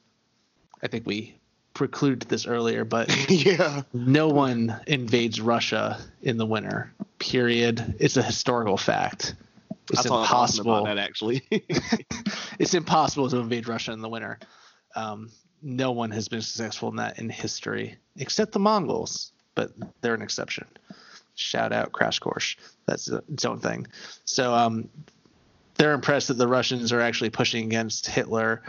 I think we precluded this earlier, but *laughs* yeah. no one invades Russia in the winter. Period. It's a historical fact. It's impossible. about that actually. *laughs* It's impossible to invade Russia in the winter. Um, no one has been successful in that in history, except the Mongols, but they're an exception. Shout out Crash Course. That's its own thing. So um, they're impressed that the Russians are actually pushing against Hitler,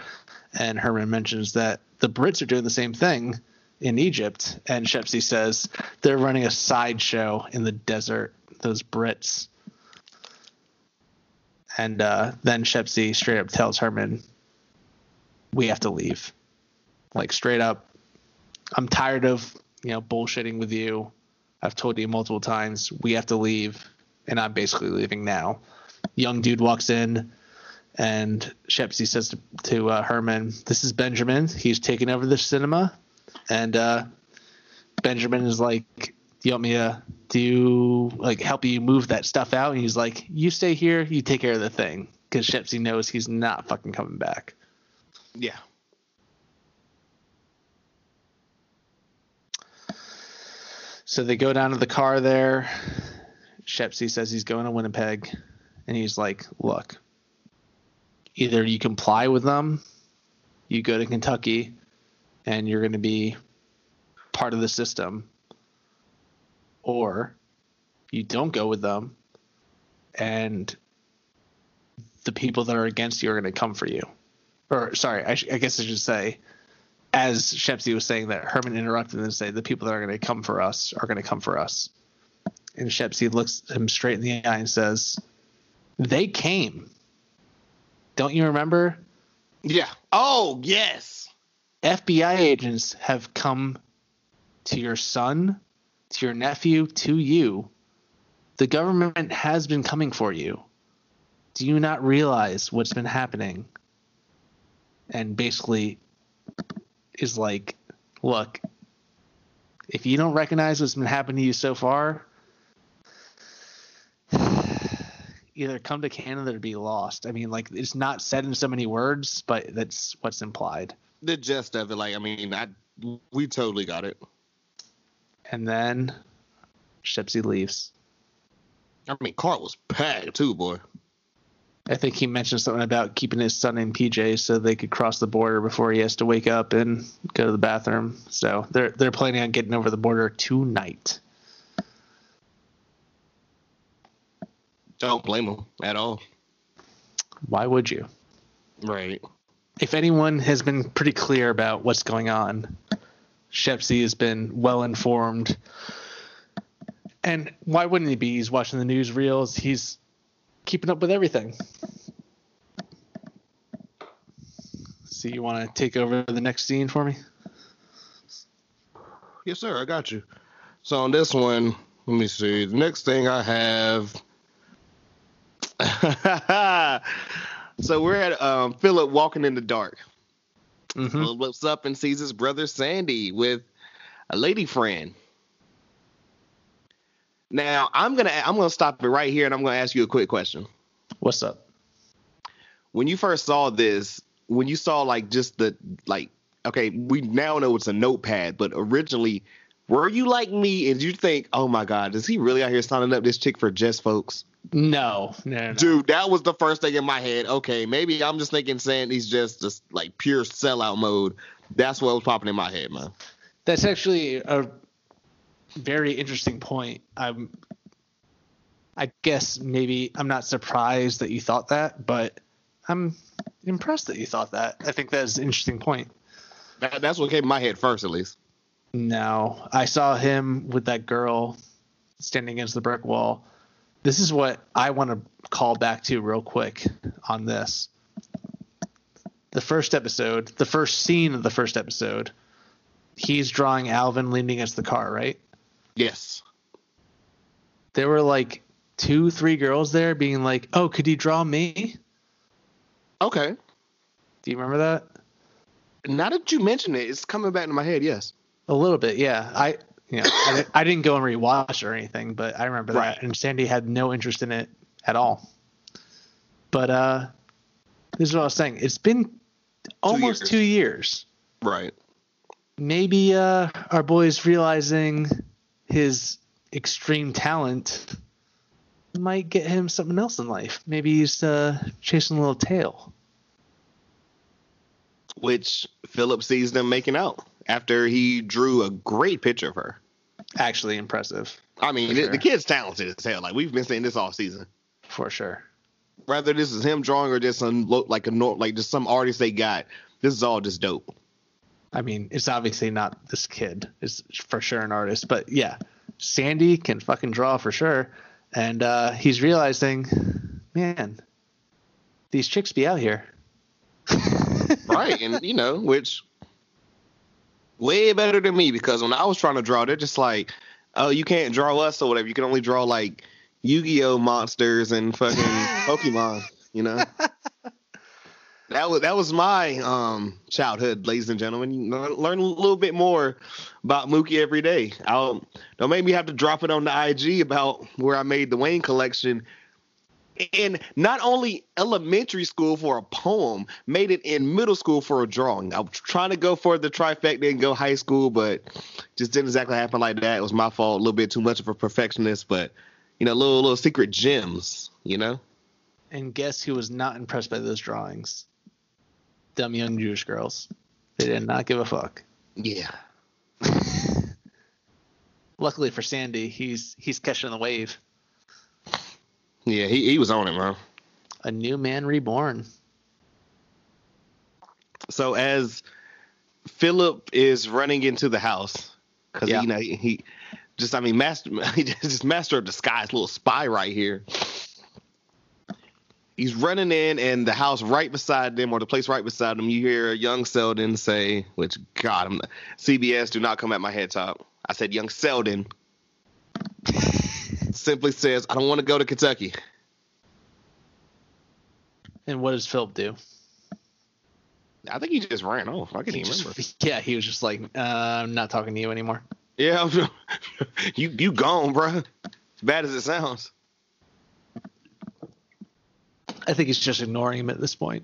and Herman mentions that the Brits are doing the same thing in Egypt, and Shepsy says they're running a sideshow in the desert. Those Brits. And uh, then Shepsy straight up tells Herman, "We have to leave." Like straight up, I'm tired of you know bullshitting with you. I've told you multiple times we have to leave, and I'm basically leaving now. Young dude walks in, and Shepsy says to, to uh, Herman, "This is Benjamin. He's taking over the cinema." And uh, Benjamin is like, "Do you want me to do like help you move that stuff out?" And he's like, "You stay here. You take care of the thing." Because Shepsy knows he's not fucking coming back. yeah. So they go down to the car there. Shepsy says he's going to Winnipeg, and he's like, "Look, either you comply with them, you go to Kentucky, and you're going to be part of the system, or you don't go with them, and the people that are against you are going to come for you." Or sorry, I, sh- I guess I should say, as Shepsy was saying that, Herman interrupted and said, "The people that are going to come for us are going to come for us." And Shepsy looks him straight in the eye and says, "They came. Don't you remember? Yeah. Oh, yes. FBI agents have come to your son, to your nephew, to you. The government has been coming for you. Do you not realize what's been happening?" and basically is like, look, if you don't recognize what's been happening to you so far, *sighs* either come to Canada or be lost. I mean, like it's not said in so many words, but that's what's implied. The gist of it, like, I mean, I we totally got it. And then Shepsy leaves. I mean, Cart was packed too, boy. I think he mentioned something about keeping his son in PJ so they could cross the border before he has to wake up and go to the bathroom. So they're they're planning on getting over the border tonight. Don't blame him at all. Why would you? Right. If anyone has been pretty clear about what's going on, Shepsy has been well informed. And why wouldn't he be? He's watching the news reels. He's keeping up with everything. So you want to take over the next scene for me? Yes, sir. I got you. So on this one, let me see. The next thing I have. *laughs* so we're at um, Philip walking in the dark. Mm-hmm. Philip looks up and sees his brother Sandy with a lady friend. Now I'm gonna I'm gonna stop it right here and I'm gonna ask you a quick question. What's up? When you first saw this, when you saw like just the like okay, we now know it's a notepad, but originally were you like me and you think, oh my god, is he really out here signing up this chick for just folks? No, no, no. Dude, that was the first thing in my head. Okay, maybe I'm just thinking Sandy's just just like pure sellout mode. That's what was popping in my head, man. That's actually a very interesting point. I'm, I guess maybe I'm not surprised that you thought that, but I'm impressed that you thought that. I think that's an interesting point. That, that's what came in my head first, at least. No, I saw him with that girl standing against the brick wall. This is what I want to call back to real quick on this. The first episode, the first scene of the first episode, he's drawing Alvin leaning against the car, right? Yes. There were like two, three girls there being like, "Oh, could you draw me?" Okay. Do you remember that? Now that you mention it, it's coming back to my head. Yes. A little bit, yeah. I, know, I, I didn't go and rewatch or anything, but I remember Right. that. And Sandy had no interest in it at all. But uh, this is what I was saying. It's been almost years. two years. Right. Maybe uh, our boy's realizing his extreme talent might get him something else in life. Maybe he's uh, chasing a little tail. Which Philip sees them making out after he drew a great picture of her. Actually impressive, I mean, the, sure. the kid's talented as hell. Like we've been saying this all season. for sure. Whether this is him drawing or just some like a like just some artist they got, this is all just dope. I mean, it's obviously not this kid. It's for sure an artist, but yeah, Sandy can fucking draw for sure, and uh, he's realizing, man, these chicks be out here. *laughs* right and you know which way better than me because when i was trying to draw they're just like oh you can't draw us or whatever you can only draw like yu-gi-oh monsters and fucking *laughs* pokemon you know that was that was my um childhood ladies and gentlemen learn, a little bit more about mookie every day i'll don't make me have to drop it on the ig about where i made the wayne collection in not only elementary school for a poem, made it in middle school for a drawing. I was trying to go for the trifecta and go high school, but just didn't exactly happen like that. It was my fault, a little bit too much of a perfectionist, but you know, little little secret gems, you know. And guess who was not impressed by those drawings? Dumb young Jewish girls. They did not give a fuck. Yeah. *laughs* Luckily for Sandy, he's he's catching the wave. Yeah, he, he was on it, man. A new man reborn. So as Philip is running into the house, because Yeah. you know he, he just I mean master *laughs* he just master of disguise, little spy right here. He's running in, and the house right beside them, or the place right beside them, you hear young Selden say, "Which God, I'm, CBS, do not come at my head top." I said, "Young Selden." *laughs* Simply says, "I don't want to go to Kentucky." And what does Philip do? I think he just ran off. I can't He even just- remember. *laughs* yeah, he was just like, uh, I'm not talking to you anymore. Yeah, *laughs* you you gone, bro. As bad as it sounds. I think he's just ignoring him at this point.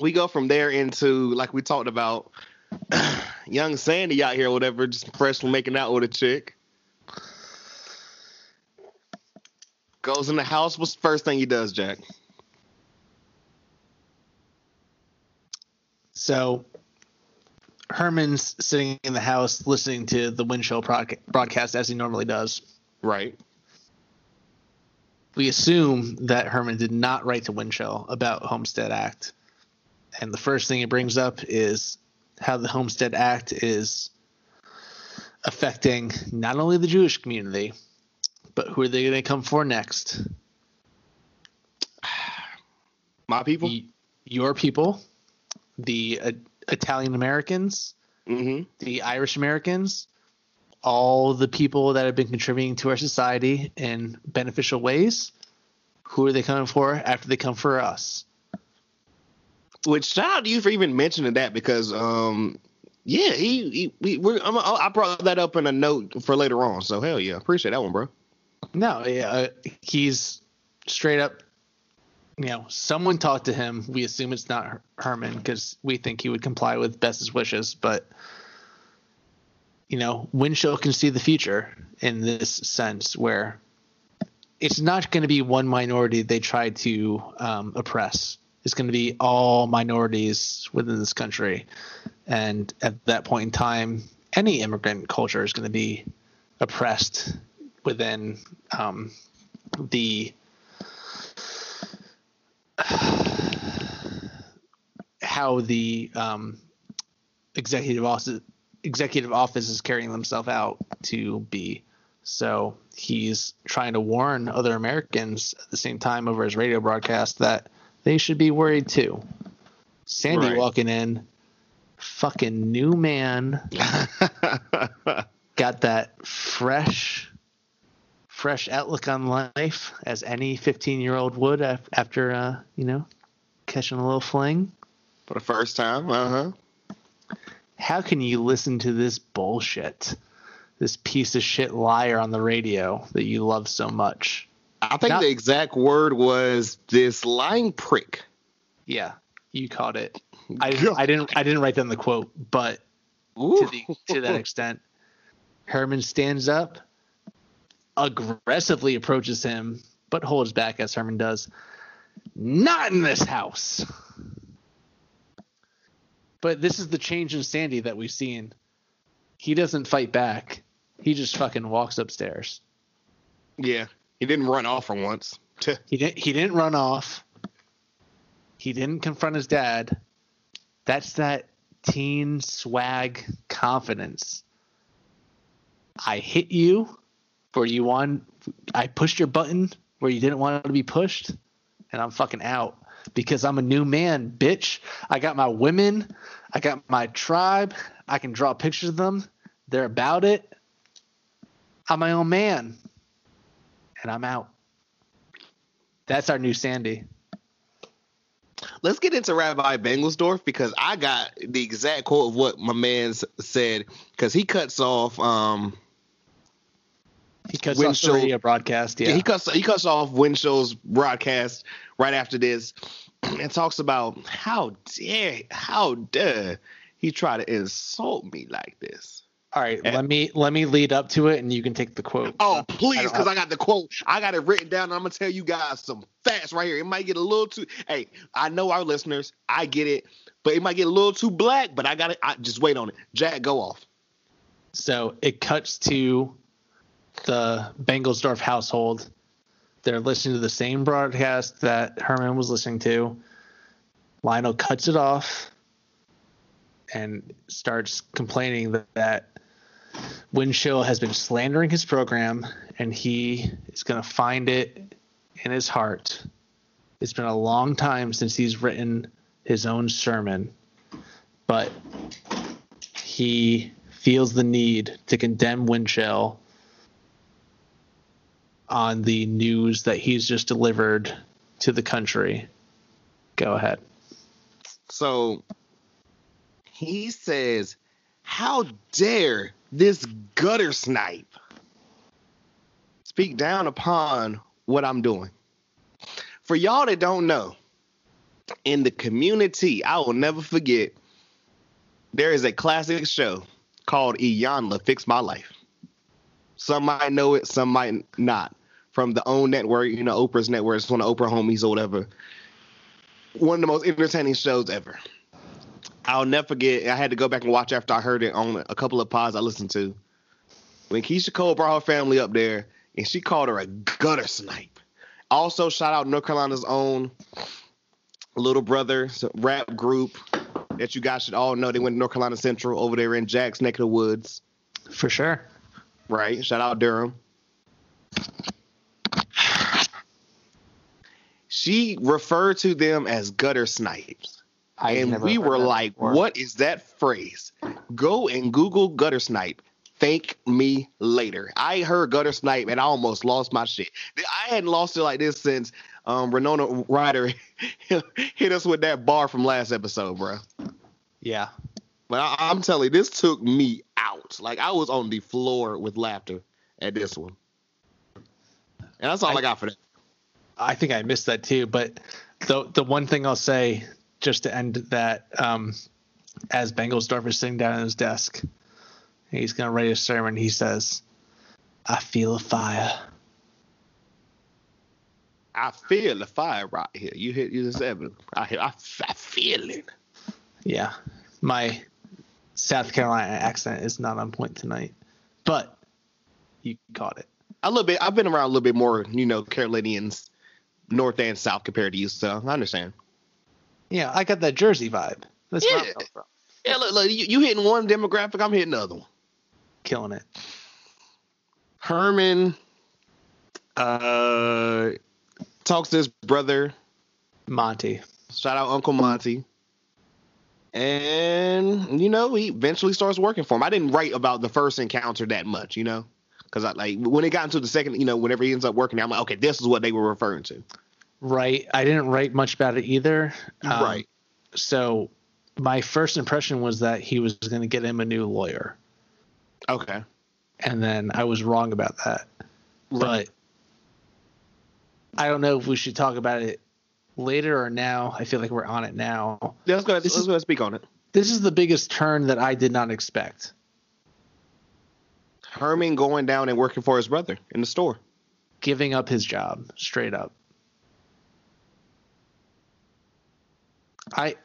we go from there into like we talked about *clears throat* young Sandy out here or whatever, just freshly making out with a chick. Goes in the house. What's the first thing he does, Jack? So Herman's sitting in the house listening to the Winchell broadcast as he normally does. Right. We assume that Herman did not write to Winchell about Homestead Act. And the first thing he brings up is how the Homestead Act is affecting not only the Jewish community, but who are they going to come for next? My people. Your people, the uh, Italian Americans, Mm-hmm. the Irish Americans, all the people that have been contributing to our society in beneficial ways. Who are they coming for after they come for us? Which shout out to you for even mentioning that because, um, yeah, he, he we, we're, I'm, I brought that up in a note for later on. So hell yeah, appreciate that one, bro. No, yeah, uh, he's straight up. You know, someone talked to him. We assume it's not Herman because we think he would comply with Bess's wishes. But you know, Winchell can see the future in this sense, where it's not going to be one minority they try to um, oppress. It's going to be all minorities within this country, and at that point in time, any immigrant culture is going to be oppressed within um, the *sighs* how the um, executive office executive office is carrying themselves out to be. So he's trying to warn other Americans at the same time over his radio broadcast that they should be worried too. Sandy Right. walking in, fucking new man, *laughs* got that fresh, fresh outlook on life as any 15 year old would after, uh, you know, catching a little fling. For the first time, uh huh. How can you listen to this bullshit? This piece of shit liar on the radio that you love so much. I think Not- the exact word was this line prick. Yeah, you caught it. I, *laughs* I didn't. I didn't write down the quote, but to the to that *laughs* extent, Herman stands up, aggressively approaches him, but holds back as Herman does. Not in this house. But this is the change in Sandy that we've seen. He doesn't fight back. He just fucking walks upstairs. Yeah, he didn't run off for once. *laughs* He didn't. He didn't run off. He didn't confront his dad. That's that teen swag confidence. I hit you where you want. I pushed your button where you didn't want to be pushed, and I'm fucking out because I'm a new man, bitch. I got my women. I got my tribe. I can draw pictures of them. They're about it. I'm my own man, and I'm out. That's our new Sandy. Let's get into Rabbi Bengelsdorf because I got the exact quote of what my man said because he cuts off. Um, He cuts When off the radio broadcast. Yeah. he cuts he cuts off Winchell's broadcast right after this *clears throat* and talks about how dare how dare he try to insult me like this. All right. Let me let me lead up to it, and you can take the quote. Oh, uh, please, don't because I got the quote. I got it written down. And I'm gonna tell you guys some facts right here. It might get a little too. Hey, I know our listeners. I get it, but it might get a little too black. But I got it. I just wait on it. Jack, go off. So it cuts to the Bengelsdorf household. They're listening to the same broadcast that Herman was listening to. Lionel cuts it off and starts complaining that, that Winchell has been slandering his program and he is going to find it in his heart. It's been a long time since he's written his own sermon, but he feels the need to condemn Winchell on the news that he's just delivered to the country Go ahead. So he says, How dare this gutter snipe speak down upon what I'm doing? For y'all that don't know, in the community, I will never forget, there is a classic show called Iyanla Fix My Life. Some might know it, some might not. From the OWN network, you know, Oprah's network, it's one of Oprah homies or whatever. One of the most entertaining shows ever. I'll never forget. I had to go back and watch after I heard it on a couple of pods I listened to. When Keyshia Cole brought her family up there, and she called her a gutter snipe. Also, shout out North Carolina's own little brother rap group that you guys should all know. They went to North Carolina Central over there in Jack's neck of the woods. For sure. Right. Shout out Durham. She referred to them as gutter snipes. I and we were like, what is that phrase? Go and Google gutter snipe. Thank me later. I heard gutter snipe and I almost lost my shit. I hadn't lost it like this since um Winona Ryder *laughs* hit us with that bar from last episode, bro. Yeah. But I, am telling you, this took me out. Like I was on the floor with laughter at this one. And that's all I, I got for that. I think I missed that too. But the the one thing I'll say just to end that, um, as Bengelsdorf is sitting down at his desk, he's going to write a sermon. He says, "I feel a fire." I feel the fire right here. You hit you just ever. I, I I feel it. Yeah, my South Carolina accent is not on point tonight, but you caught it. A little bit. I've been around a little bit more, you know, Carolinians, north and south compared to you, so I understand. Yeah, I got that Jersey vibe. That's yeah. where I'm from. Yeah, look, look you, you hitting one demographic, I'm hitting another one. Killing it. Herman uh talks to his brother Monty. Shout out Uncle Monty. And you know, he eventually starts working for him. I didn't write about the first encounter that much, you know, because I like when it got into the second, you know, whenever he ends up working, I'm like, okay, this is what they were referring to. Right. I didn't write much about it either. Um, right. So my first impression was that he was going to get him a new lawyer. Okay. And then I was wrong about that. Right. But I don't know if we should talk about it later or now. I feel like we're on it now. Yeah, let's go. Ahead, let's is, go ahead speak on it. This is the biggest turn that I did not expect. Herman going down and working for his brother in the store, giving up his job straight up. I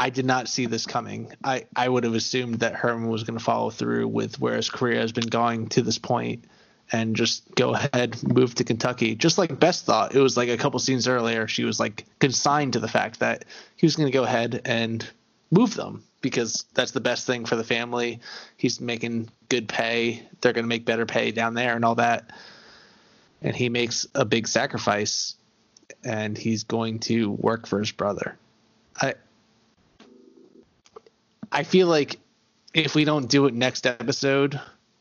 I did not see this coming. I, I would have assumed that Herman was going to follow through with where his career has been going to this point and just go ahead, move to Kentucky. Just like Bess thought. It was like a couple scenes earlier, she was like consigned to the fact that he was going to go ahead and move them because that's the best thing for the family. He's making good pay. They're going to make better pay down there and all that. And he makes a big sacrifice and he's going to work for his brother. I I feel like if we don't do it next episode,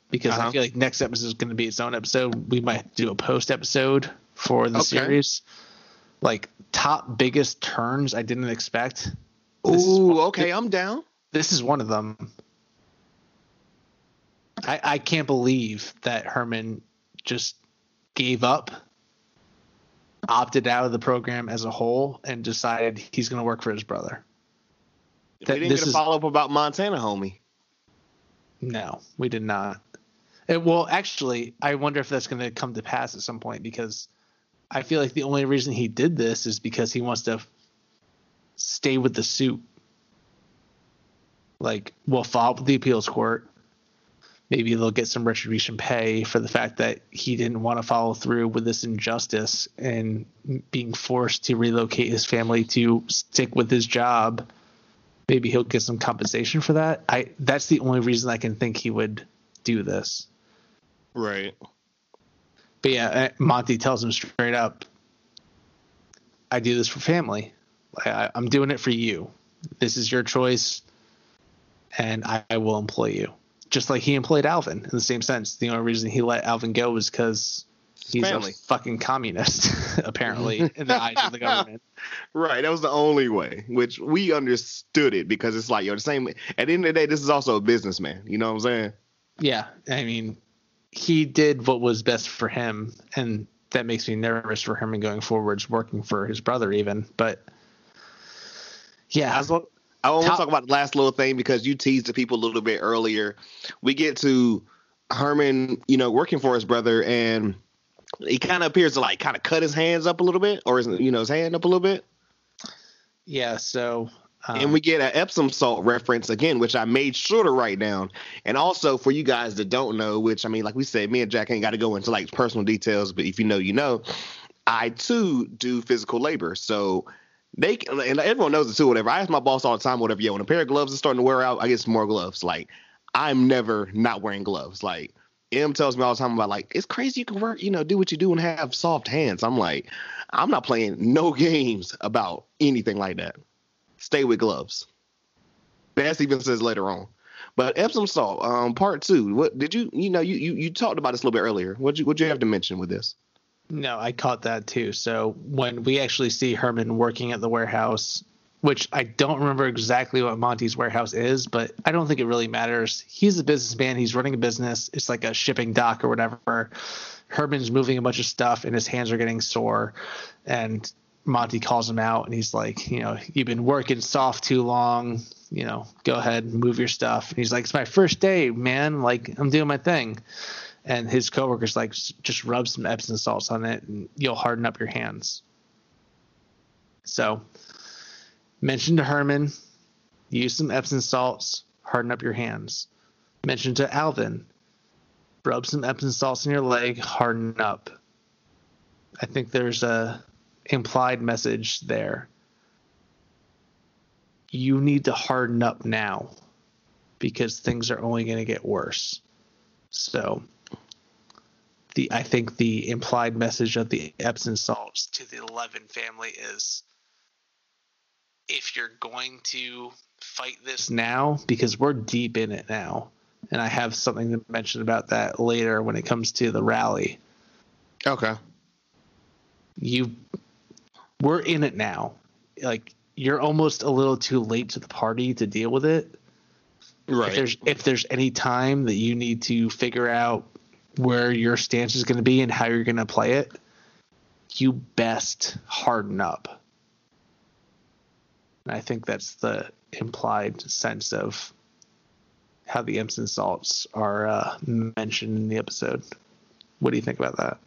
because uh-huh. I feel like next episode is going to be its own episode, we might do a post episode for the okay. series. Like top biggest turns I didn't expect. Ooh, okay, I'm down. This is one of them. I, I can't believe that Herman just gave up opted out of the program as a whole and decided he's going to work for his brother. That, we didn't get a follow up about Montana, homie. No, we did not. It, well, actually, I wonder if that's going to come to pass at some point because I feel like the only reason he did this is because he wants to stay with the suit. Like, we'll file with the appeals court maybe they'll get some retribution pay for the fact that he didn't want to follow through with this injustice and being forced to relocate his family to stick with his job. Maybe he'll get some compensation for that. I that's the only reason I can think he would do this. Right. But yeah, Monty tells him straight up, "I do this for family. I, I'm doing it for you. This is your choice, and I, I will employ you." just like he employed Alvin in the same sense. The only reason he let Alvin go was because He's family. a fucking communist, *laughs* apparently, in the eyes of the government. *laughs* Right, that was the only way, which we understood it because it's like, yo, the same. At the end of the day, this is also a businessman. You know what I'm saying? Yeah, I mean, he did what was best for him, and that makes me nervous for Herman going forwards, working for his brother, even. But yeah, I, want, I want to talk about the last little thing because you teased the people a little bit earlier. We get to Herman, you know, working for his brother, and he kind of appears to like kind of cut his hands up a little bit, or his, you know, his hand up a little bit. yeah. So um, and we get an Epsom salt reference again, which I made sure to write down. And also for you guys that don't know, which I mean, like we said, me and Jack ain't got to go into like personal details, but if you know, you know. I too do physical labor, so they and everyone knows it too. Whatever I ask my boss all the time, whatever. Yo, when a pair of gloves is starting to wear out, I get some more gloves. Like I'm never not wearing gloves. Like M tells me all the time about like it's crazy you can work, you know, do what you do and have soft hands. I'm like, I'm not playing no *laughs* games about anything like that stay with gloves. Bess even says later on. But Epsom salt, um, part two. What did you you know you you, you talked about this a little bit earlier. What you what you have to mention with this? No, I caught that too. So when we actually see Herman working at the warehouse, which I don't remember exactly what Monty's warehouse is, but I don't think it really matters. He's a businessman. He's running a business. It's like a shipping dock or whatever. Herman's moving a bunch of stuff and his hands are getting sore. And Monty calls him out and he's like, you know, you've been working soft too long. You know, go ahead move your stuff. And he's like, it's my first day, man. Like, I'm doing my thing and his coworkers like just rub some Epsom salts on it and you'll harden up your hands. So mention to Herman, use some Epsom salts, harden up your hands. Mention to Alvin, rub some Epsom salts in your leg, harden up. I think there's a implied message there. You need to harden up now because things are only going to get worse. So the I think the implied message of the Epsom salts to the Levin family is if you're going to fight this now, because we're deep in it now, and I have something to mention about that later when it comes to the rally. Okay. You we're in it now. Like you're almost a little too late to the party to deal with it. Right. If there's if there's any time that you need to figure out where your stance is going to be and how you're going to play it, you best harden up. And I think that's the implied sense of how the Epsom salts are uh, mentioned in the episode. What do you think about that?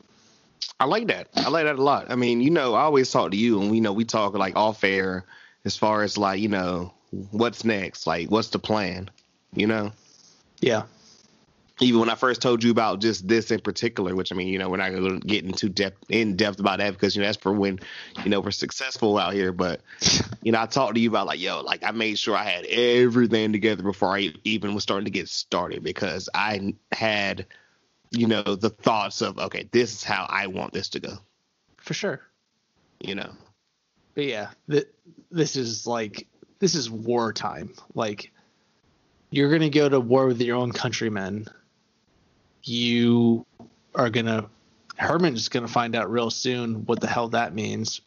I like that. I like that a lot. I mean, you know, I always talk to you, and we know we talk like off air as far as like you know what's next, like what's the plan, you know. Yeah. Even when I first told you about just this in particular, which I mean, you know, we're not going to get into depth in depth about that because you know that's for when you know we're successful out here. But *laughs* you know, I talked to you about like, yo, like I made sure I had everything together before I even was starting to get started because I had, you know, the thoughts of okay, this is how I want this to go. For sure. You know, But yeah, th- this is like this is wartime. Like you're gonna go to war with your own countrymen. You are gonna Herman's gonna find out real soon what the hell that means.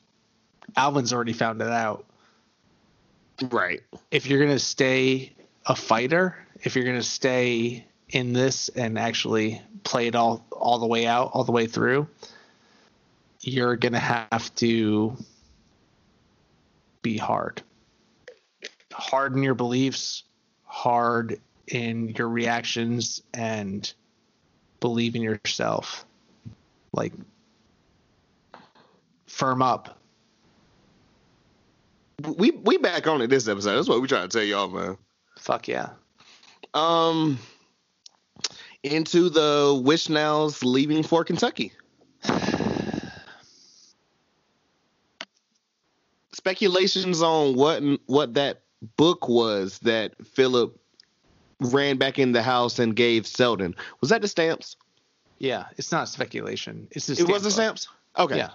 Alvin's already found it out. right? If you're gonna stay a fighter, if you're gonna stay in this and actually play it all all the way out, all the way through, you're gonna have to be hard. Hard in your beliefs, hard in your reactions, and believe in yourself. Like, firm up. We we back on it this episode. That's what we trying to tell y'all, man. Fuck yeah. Um, into the Wishnows leaving for Kentucky. *sighs* Speculations on what what that book was that Philip ran back in the house and gave Seldon. Was that the stamps? Yeah, it's not speculation. It's just It was the stamps. Okay. Yeah.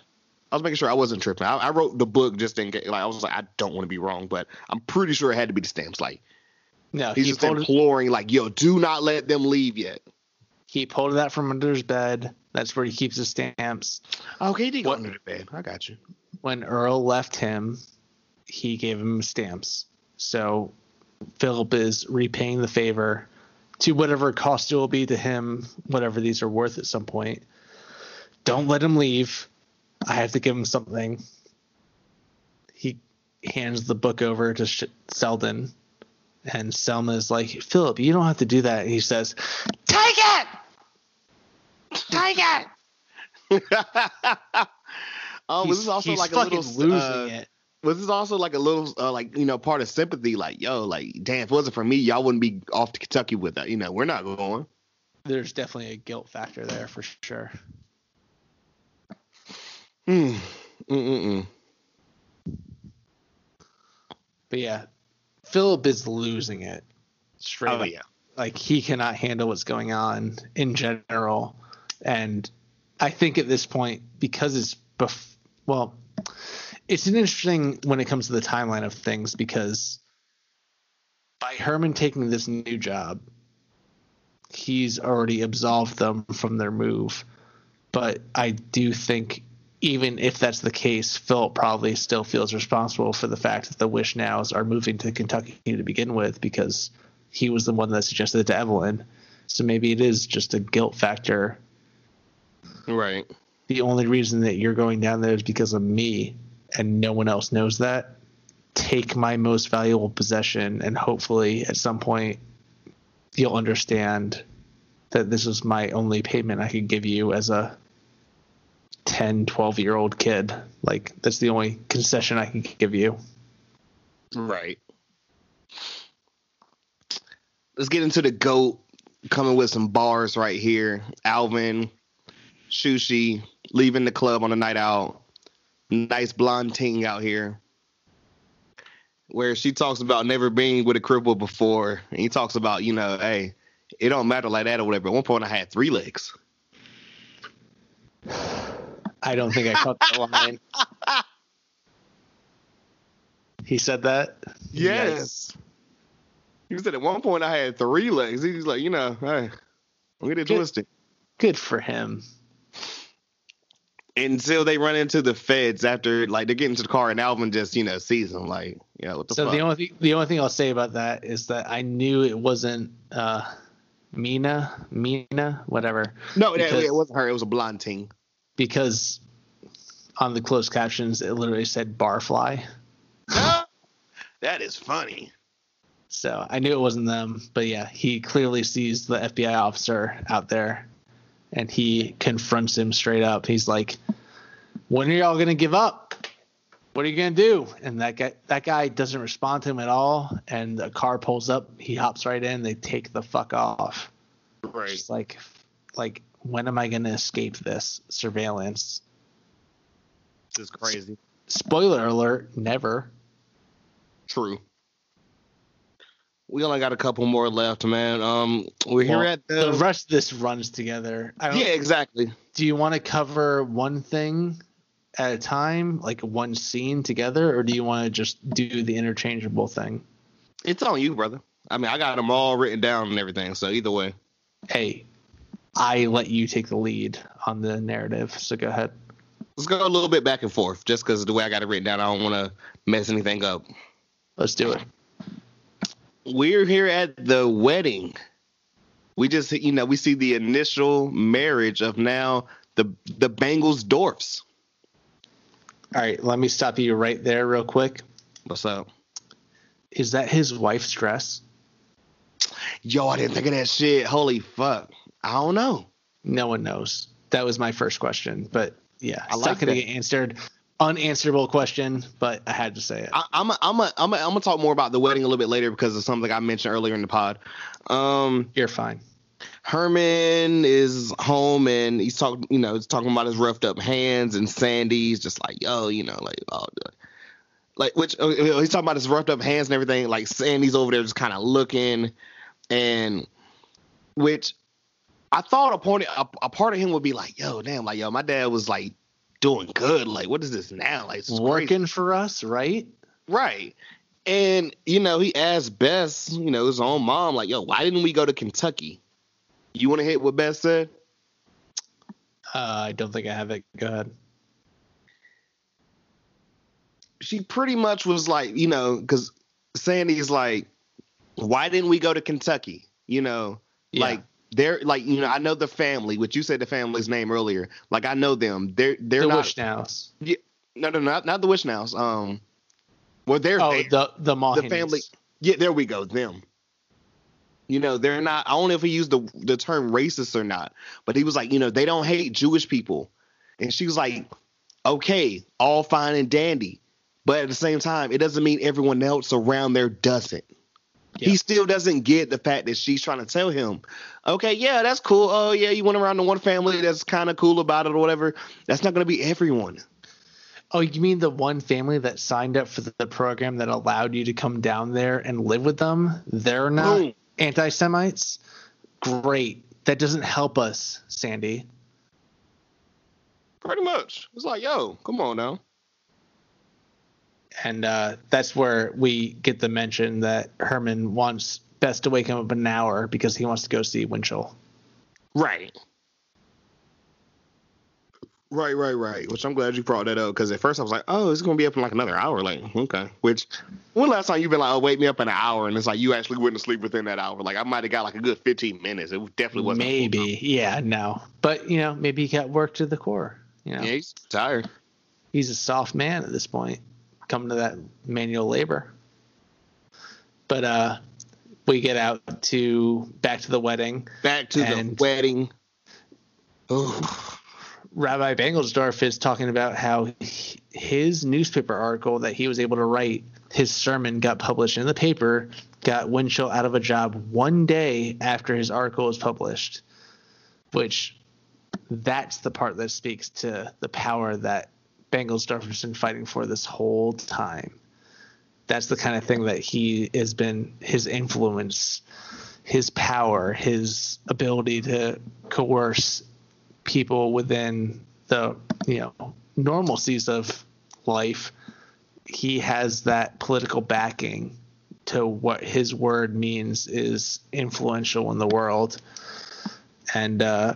I was making sure I wasn't tripping. I, I wrote the book just in case. Like I was like, I don't want to be wrong, but I'm pretty sure it had to be the stamps. Like No, he's he just imploring, like, yo, do not let them leave yet. He pulled that from under his bed. That's where he keeps his stamps. Okay, he did go under the bed. I got you. When Earl left him, he gave him stamps. So Philip is repaying the favor to whatever cost it will be to him, whatever these are worth at some point. Don't let him leave. I have to give him something. He hands the book over to Sh- Seldon, and Selma is like, Philip, you don't have to do that. And He says, Take it! Take it! *laughs* Oh, He's- this is also like a little losing uh, it. Was this is also like a little uh, like you know part of sympathy? Like yo, like damn, if it wasn't for me, y'all wouldn't be off to Kentucky with that. You know, we're not going. There's definitely a guilt factor there for sure. Hmm. Mm-mm-mm. But yeah, Philip is losing it. Straight Oh up. yeah. Like he cannot handle what's going on in general. And I think at this point, because it's bef- well, it's an interesting when it comes to the timeline of things because by Herman taking this new job, he's already absolved them from their move. But I do think even if that's the case, Philip probably still feels responsible for the fact that the Wishnows are moving to Kentucky to begin with because he was the one that suggested it to Evelyn. So maybe it is just a guilt factor. Right. The only reason that you're going down there is because of me, and no one else knows that. Take my most valuable possession, and hopefully at some point you'll understand that this is my only payment I could give you as a 10, 12 year old kid. Like, that's the only concession I can give you. Right. Let's get into the goat coming with some bars right here. Alvin, Shushy leaving the club on a night out. Nice blonde ting out here. Where she talks about never being with a cripple before. And he talks about, you know, hey, it don't matter like that or whatever. At one point I had three legs. I don't think I caught that *laughs* line. He said that? Yes. He said at one point I had three legs. He's like, you know, hey, don't get it Good. it. Good for him. Until they run into the feds after like they get into the car and Alvin just you know sees them like you know the so fuck. the only thing, the only thing I'll say about that is that I knew it wasn't uh, Mina, Mina, whatever, no, because- it wasn't her. It was a blonde team. because on the closed captions it literally said barfly. that is funny. So I knew it wasn't them, but yeah, he clearly sees the FBI officer out there, and he confronts him straight up. He's like, "When are y'all gonna give up? What are you gonna do?" And that guy, that guy doesn't respond to him at all. And the car pulls up. He hops right in. They take the fuck off. Right. Like, like, when am I gonna escape this surveillance? This is crazy. Spoiler alert: never. True. We only got a couple more left, man. Um, we're here Well, at the, the rest of this runs together. I yeah, exactly. do you want to cover one thing at a time, like one scene together, or do you want to just do the interchangeable thing? It's on you, brother. I mean, I got them all written down and everything. So either way, Hey, I let you take the lead on the narrative, so go ahead. let's go a little bit back and forth, just because the way I got it written down, I don't want to mess anything up. Let's do it. We're here at the wedding. We just, you know, we see the initial marriage of now the the Bengelsdorfs. All right, let me stop you right there, real quick. What's up? Is that his wife's dress? Yo, I didn't think of that shit. Holy fuck. I don't know. No one knows. That was my first question, but yeah, I it's like not going to get answered. Unanswerable question, but I had to say it. I, I'm a, I'm a, I'm a, I'm gonna talk more about the wedding a little bit later because of something I mentioned earlier in the pod. Um, You're fine. Herman is home and he's talking, you know, he's talking about his roughed up hands and Sandy's just like, yo, you know, like, oh, like which uh, he's talking about his roughed up hands and everything. Like Sandy's over there just kind of looking, and which I thought a point, a, a part of him would be like, yo, damn, like, yo, my dad was like doing good. Like, what is this now? Like, this is crazy. Working for us, right? Right. And, you know, he asked Bess, you know, his own mom, like, yo, why didn't we go to Kentucky? You want to hit what Bess said? Uh, I don't think I have it. Go ahead. She pretty much was like, you know, because Sandy's like, why didn't we go to Kentucky? You know, Yeah. like they're like, you know, I know the family, which you said the family's name earlier. Like I know them. They're they're the not. Wishnows. Yeah, no, no, not not the Wishnows. Um, well, they're Oh, there. the the Mawhinneys. the family. Yeah, there we go. Them. You know, they're not. I don't know if he used the the term racist or not, but he was like, you know, they don't hate Jewish people, and she was like, okay, all fine and dandy, but at the same time, it doesn't mean everyone else around there doesn't. He still doesn't get the fact that she's trying to tell him, okay, yeah, that's cool. Oh yeah, you went around to one family that's kind of cool about it or whatever. That's not going to be everyone. Oh, you mean the one family that signed up for the, program that allowed you to come down there and live with them? They're not anti Semites? Great. That doesn't help us, Sandy. Pretty much. It's like, yo, come on now. And uh, that's where we get the mention that Herman wants Bess to wake him up an hour because he wants to go see Winchell. Right. Right, right, right. Which I'm glad you brought that up because at first I was like, oh, it's gonna be up in like another hour. Like, okay. Which when last time you've been like, oh, wake me up in an hour, and it's like you actually went to sleep within that hour. Like I might have got like a good 15 minutes. It definitely wasn't. a. Maybe. Yeah, no. But, you know, maybe he got work to the core. You know, Yeah, he's tired. he's a soft man at this point, coming to that manual labor. But uh we get out to back to the wedding. Back to the wedding. Oh, Rabbi Bengelsdorf is talking about how his newspaper article that he was able to write, his sermon got published in the paper, got Winchell out of a job one day after his article was published, which that's the part that speaks to the power that Bengelsdorf has been fighting for this whole time. That's the kind of thing that he has been his influence, his power, his ability to coerce people within the you know normalcies of life he has that political backing to what his word means is influential in the world and uh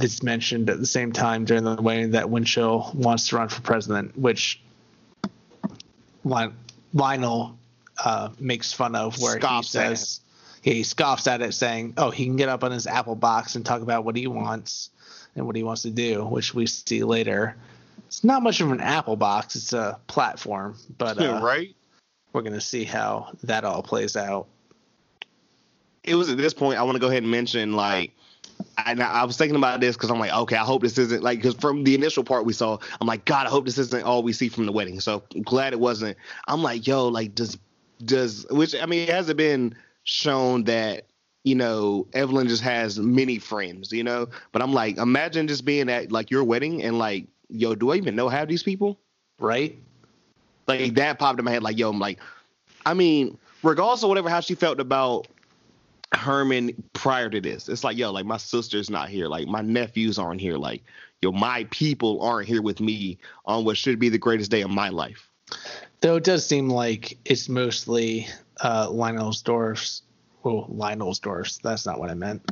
it's mentioned at the same time during the wedding that Winchell wants to run for president which Lionel uh, makes fun of where Scoffs he says he scoffs at it saying oh he can get up on his apple box and talk about what he wants and what he wants to do, which we see later. It's not much of an Apple box; it's a platform, but uh, right. we're gonna see how that all plays out. it was at this point I want to go ahead and mention like and I I was thinking about this because I'm like, okay, I hope this isn't like because from the initial part we saw, I'm like, God, I hope this isn't all we see from the wedding. So I'm glad it wasn't. I'm like, yo, like does does which I mean, it hasn't been shown that you know Evelyn just has many friends, you know. But I'm like, imagine just being at like your wedding and like, yo, do I even know half these people? Right? like that popped in my head like yo i'm like i mean regardless of whatever how she felt about herman prior to this it's like yo like my sister's not here like my nephews aren't here like yo my people aren't here with me on what should be the greatest day of my life Though it does seem like it's mostly uh, Lionelsdorf's. Well, Lionelsdorf's. That's not what I meant.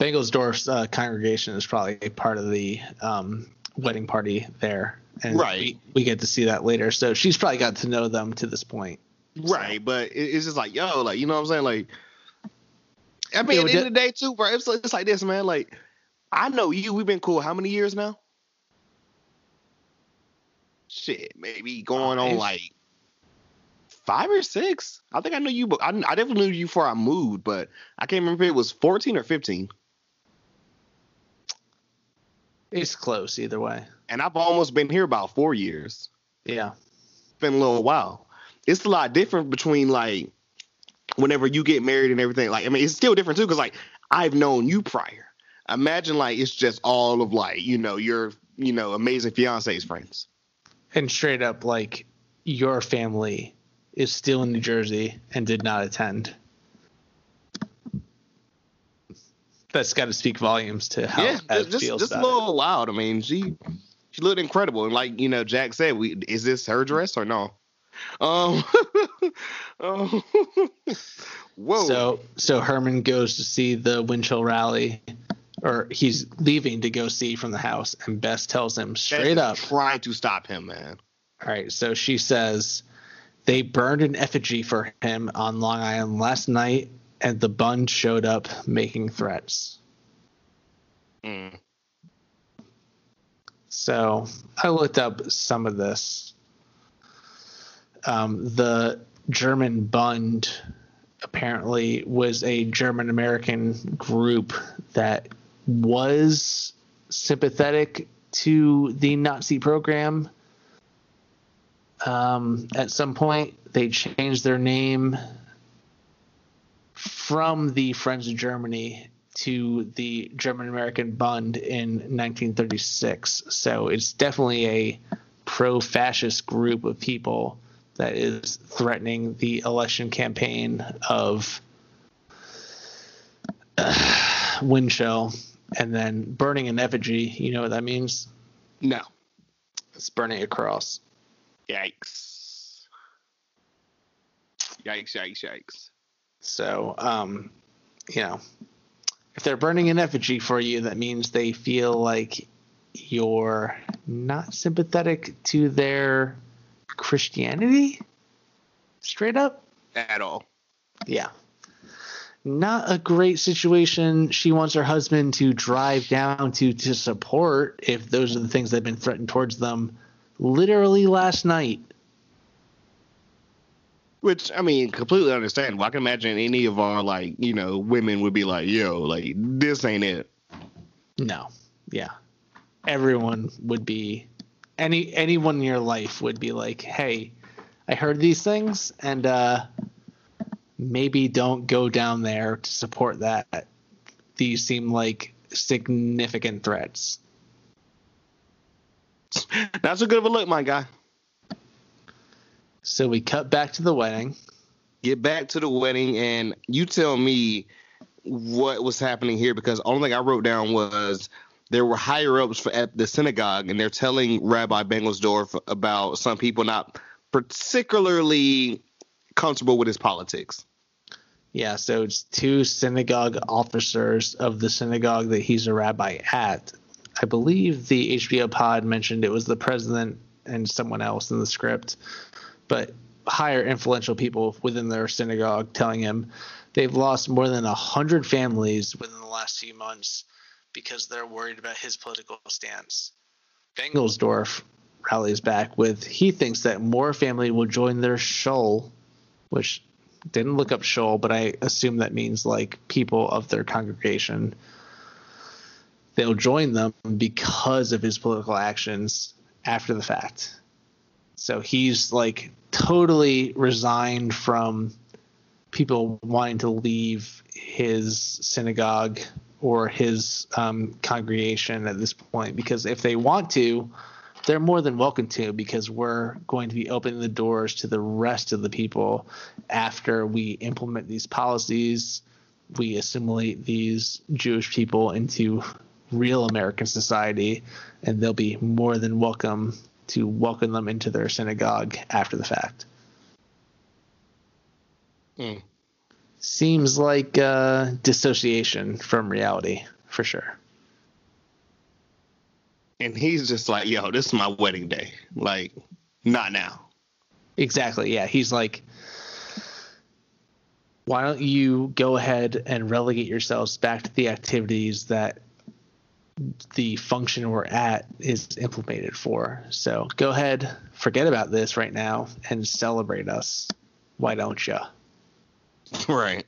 Bengelsdorf's uh, congregation is probably a part of the um, wedding party there, and Right. we, we get to see that later. So she's probably got to know them to this point. right but it, it's just like yo like you know what i'm saying like i mean at the end of the day too bro it's, it's like this man like i know you we've been cool how many years now shit maybe going on like five or six i think i knew you but I, I definitely knew you before i moved but i can't remember if it was 14 or 15 It's close either way. and i've almost been here about four years Yeah. it's been a little while. It's a lot different between like whenever you get married and everything. Like, I mean, it's still different too because like I've known you prior. Imagine like it's just all of like you know your you know amazing fiance's friends. And straight up, like your family is still in New Jersey and did not attend. That's got to speak volumes to how yeah, Ev just just, feels just a about it. little wild. I mean, she she looked incredible and like you know Jack said, we is this her dress or no? Um, *laughs* um, *laughs* whoa. So so Herman goes to see the Winchell rally, or he's leaving to go see from the house, and Bess tells him straight up. trying to stop him, man. All right, so she says they burned an effigy for him on Long Island last night, and the Bund showed up making threats. Mm. So I looked up some of this. Um, the German Bund apparently was a German American group that was sympathetic to the Nazi program. Um, at some point, they changed their name from the Friends of Germany to the German American Bund in 1936. So it's definitely a pro fascist group of people that is threatening the election campaign of *sighs* uh, Winchell and then burning an effigy. You know what that means? No. It's burning a cross. Yikes. Yikes, yikes, yikes. So, um, you know, if they're burning an effigy for you, that means they feel like you're not sympathetic to their Christianity. Straight up. At all. Yeah. Not a great situation. She wants her husband to drive down to to support if those are the things that have been threatened towards them literally last night. Which I mean, completely understandable. I can imagine any of our like, you know, women would be like, "Yo, like this ain't it." No. Yeah. Everyone would be any anyone in your life would be like, "Hey, I heard these things and uh maybe don't go down there to support that. These seem like significant threats." *laughs* That's a good of a look, my guy. So we cut back to the wedding. Get back to the wedding, and you tell me what was happening here because the only thing I wrote down was there were higher ups at the synagogue, and they're telling Rabbi Bengelsdorf about some people not particularly comfortable with his politics. Yeah, so it's two synagogue officers of the synagogue that he's a rabbi at. I believe the HBO pod mentioned it was the president and someone else in the script, but higher influential people within their synagogue telling him they've lost more than a hundred families within the last few months because they're worried about his political stance. Bengelsdorf rallies back with he thinks that more family will join their shul, which didn't look up shul, but I assume that means like people of their congregation. They'll join them because of his political actions after the fact. So he's like totally resigned from people wanting to leave his synagogue or his um, congregation at this point because if they want to, they're more than welcome to because we're going to be opening the doors to the rest of the people after we implement these policies. We assimilate these Jewish people into real American society, and they'll be more than welcome to welcome them into their synagogue after the fact. Mm. Seems like uh, dissociation from reality for sure. And he's just like, yo, this is my wedding day. Like, not now. Exactly. Yeah. He's like, why don't you go ahead and relegate yourselves back to the activities that the function we're at is implemented for? So go ahead, forget about this right now and celebrate us. Why don't you? *laughs* Right.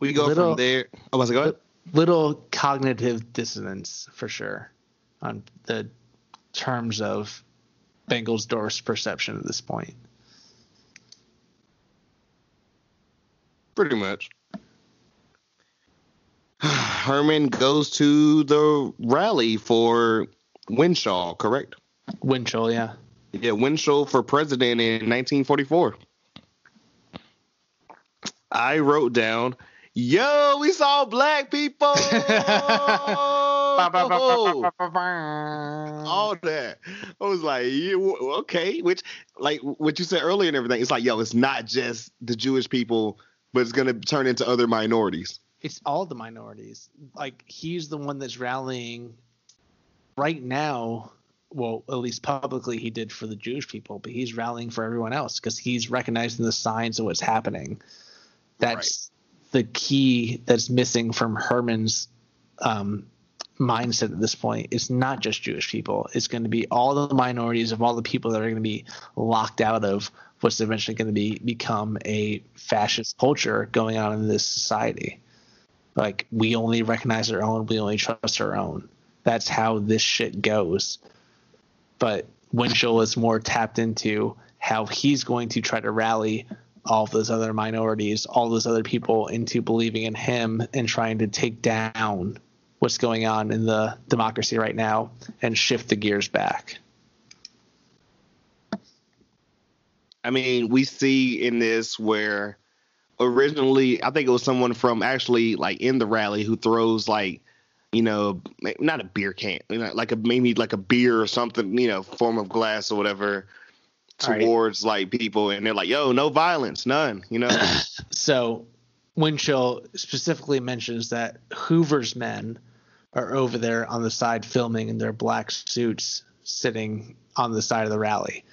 We go Little- from there. Oh, was it go ahead? Little cognitive dissonance for sure on the terms of Bengelsdorf's perception at this point. Pretty much. *sighs* Herman goes to the rally for Winshaw, correct? Winchell, yeah. Yeah, Winshaw for president in 1944. I wrote down, yo, we saw black people. *laughs* oh, all that. I was like, yeah, okay, which like what you said earlier and everything. It's like, yo, it's not just the Jewish people, but it's gonna turn into other minorities. It's all the minorities. Like he's the one that's rallying right now. Well, at least publicly, he did for the Jewish people, but he's rallying for everyone else because he's recognizing the signs of what's happening. That's the key that's missing from Herman's um, mindset at this point. It's not just Jewish people. It's going to be all the minorities of all the people that are going to be locked out of what's eventually going to be become a fascist culture going on in this society. Like we only recognize our own, we only trust our own. That's how this shit goes. But Winchell is more tapped into how he's going to try to rally all of those other minorities, all those other people into believing in him and trying to take down what's going on in the democracy right now and shift the gears back. I mean, we see in this where originally I think it was someone from actually like in the rally who throws like you know not a beer can like a maybe like a beer or something you know form of glass or whatever towards right. like people and they're like yo no violence none you know *laughs* so Winchell specifically mentions that Hoover's men are over there on the side filming in their black suits sitting on the side of the rally.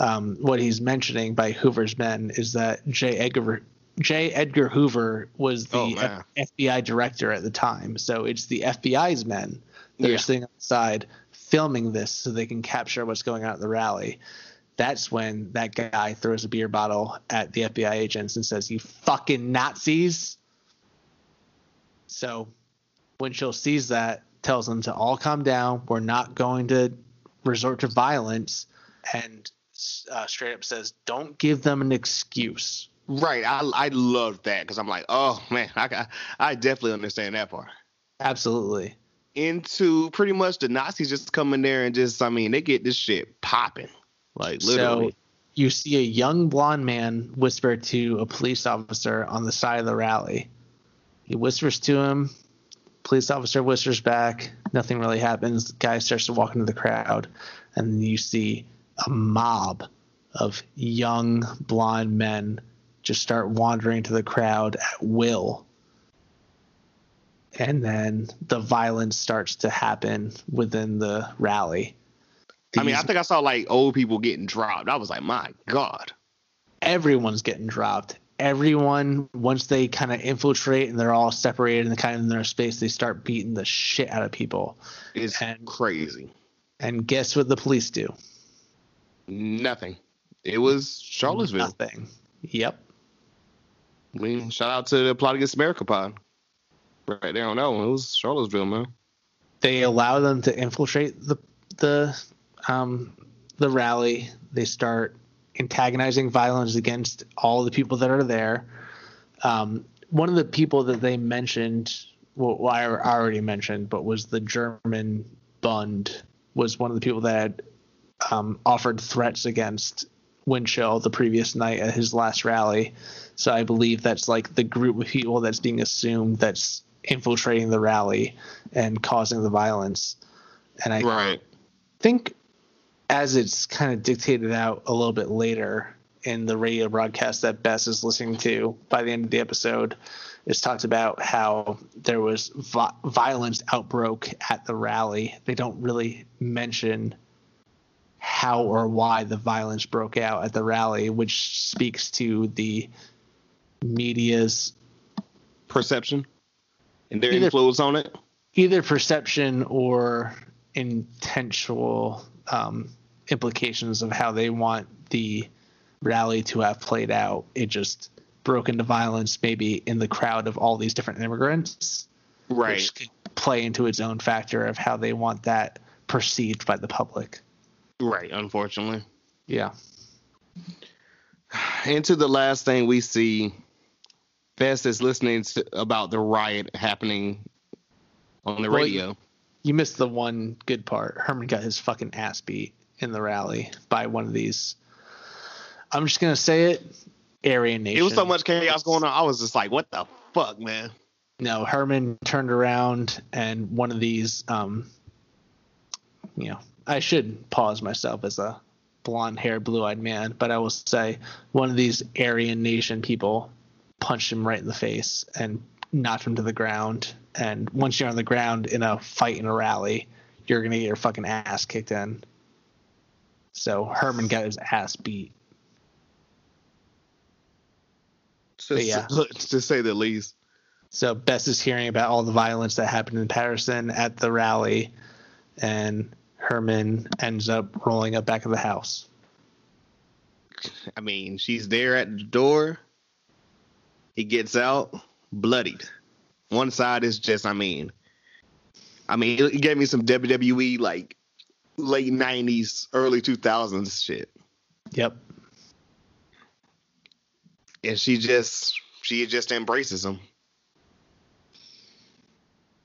Um, what he's mentioning by Hoover's men is that J. Edgar J. Edgar Hoover was the oh, F- FBI director at the time, so it's the FBI's men that Yeah. are sitting on the side filming this so they can capture what's going on at the rally. That's when that guy throws a beer bottle at the FBI agents and says, "You fucking Nazis!" So Winchell sees that, tells them to all calm down. We're not going to resort to violence, and uh, straight up says, "Don't give them an excuse." right I I love that because I'm like oh man I I- I definitely understand that part Absolutely. into pretty much the Nazis just come in there and just I mean they get this shit popping like literally So you see a young blonde man whisper to a police officer on the side of the rally. He whispers to him. Police officer whispers back. Nothing really happens. The guy starts to walk into the crowd, and you see a mob of young blonde men just start wandering to the crowd at will. And then the violence starts to happen within the rally. I mean I think I saw like old people getting dropped I was like my god everyone's getting dropped. Everyone, once they kind of infiltrate and they're all separated and kind of in their space, they start beating the shit out of people. it's And- crazy And guess what the police do? nothing it was Charlottesville Nothing. Yep. I mean shout out to the plot against America pod right there no it was Charlottesville man They allow them to infiltrate the the um, the rally. They start antagonizing violence against all the people that are there. Um, one of the people that they mentioned, well, I already mentioned, but was the German Bund, was one of the people that had um, offered threats against Winchell the previous night at his last rally. So I believe that's like the group of people that's being assumed that's infiltrating the rally and causing the violence. And I right think as it's kind of dictated out a little bit later in the radio broadcast that Bess is listening to by the end of the episode, it's talked about how there was vi- violence outbroke at the rally. They don't really mention how or why the violence broke out at the rally, which speaks to the media's perception and their Either- influence on it either perception or intentional um, implications of how they want the rally to have played out. It just broke into violence, maybe in the crowd of all these different immigrants, right which could play into its own factor of how they want that perceived by the public. right unfortunately Yeah. *sighs* into the last thing we see Bess is listening to, about the riot happening on the Well, radio. You missed the one good part. Herman got his fucking ass beat in the rally by one of these. I'm just gonna say it. Aryan Nation. It was so much chaos going on. I was just like, "What the fuck, man?" No, Herman turned around and one of these, um, you know, I should pause myself as a blonde haired, blue eyed man, but I will say one of these Aryan nation people punched him right in the face and knocked him to the ground. And once you're on the ground in a fight in a rally, you're going to get your fucking ass kicked in. So Herman got his ass beat. To, yeah. *laughs* to say the least. So Bess is hearing about all the violence that happened in Patterson at the rally, and Herman ends up rolling up back of the house. I mean, she's there at the door. He gets out, bloodied. One side is just, I mean, I mean, it gave me some WWE like late '90s, early 2000s shit. Yep. And she just, she just embraces him.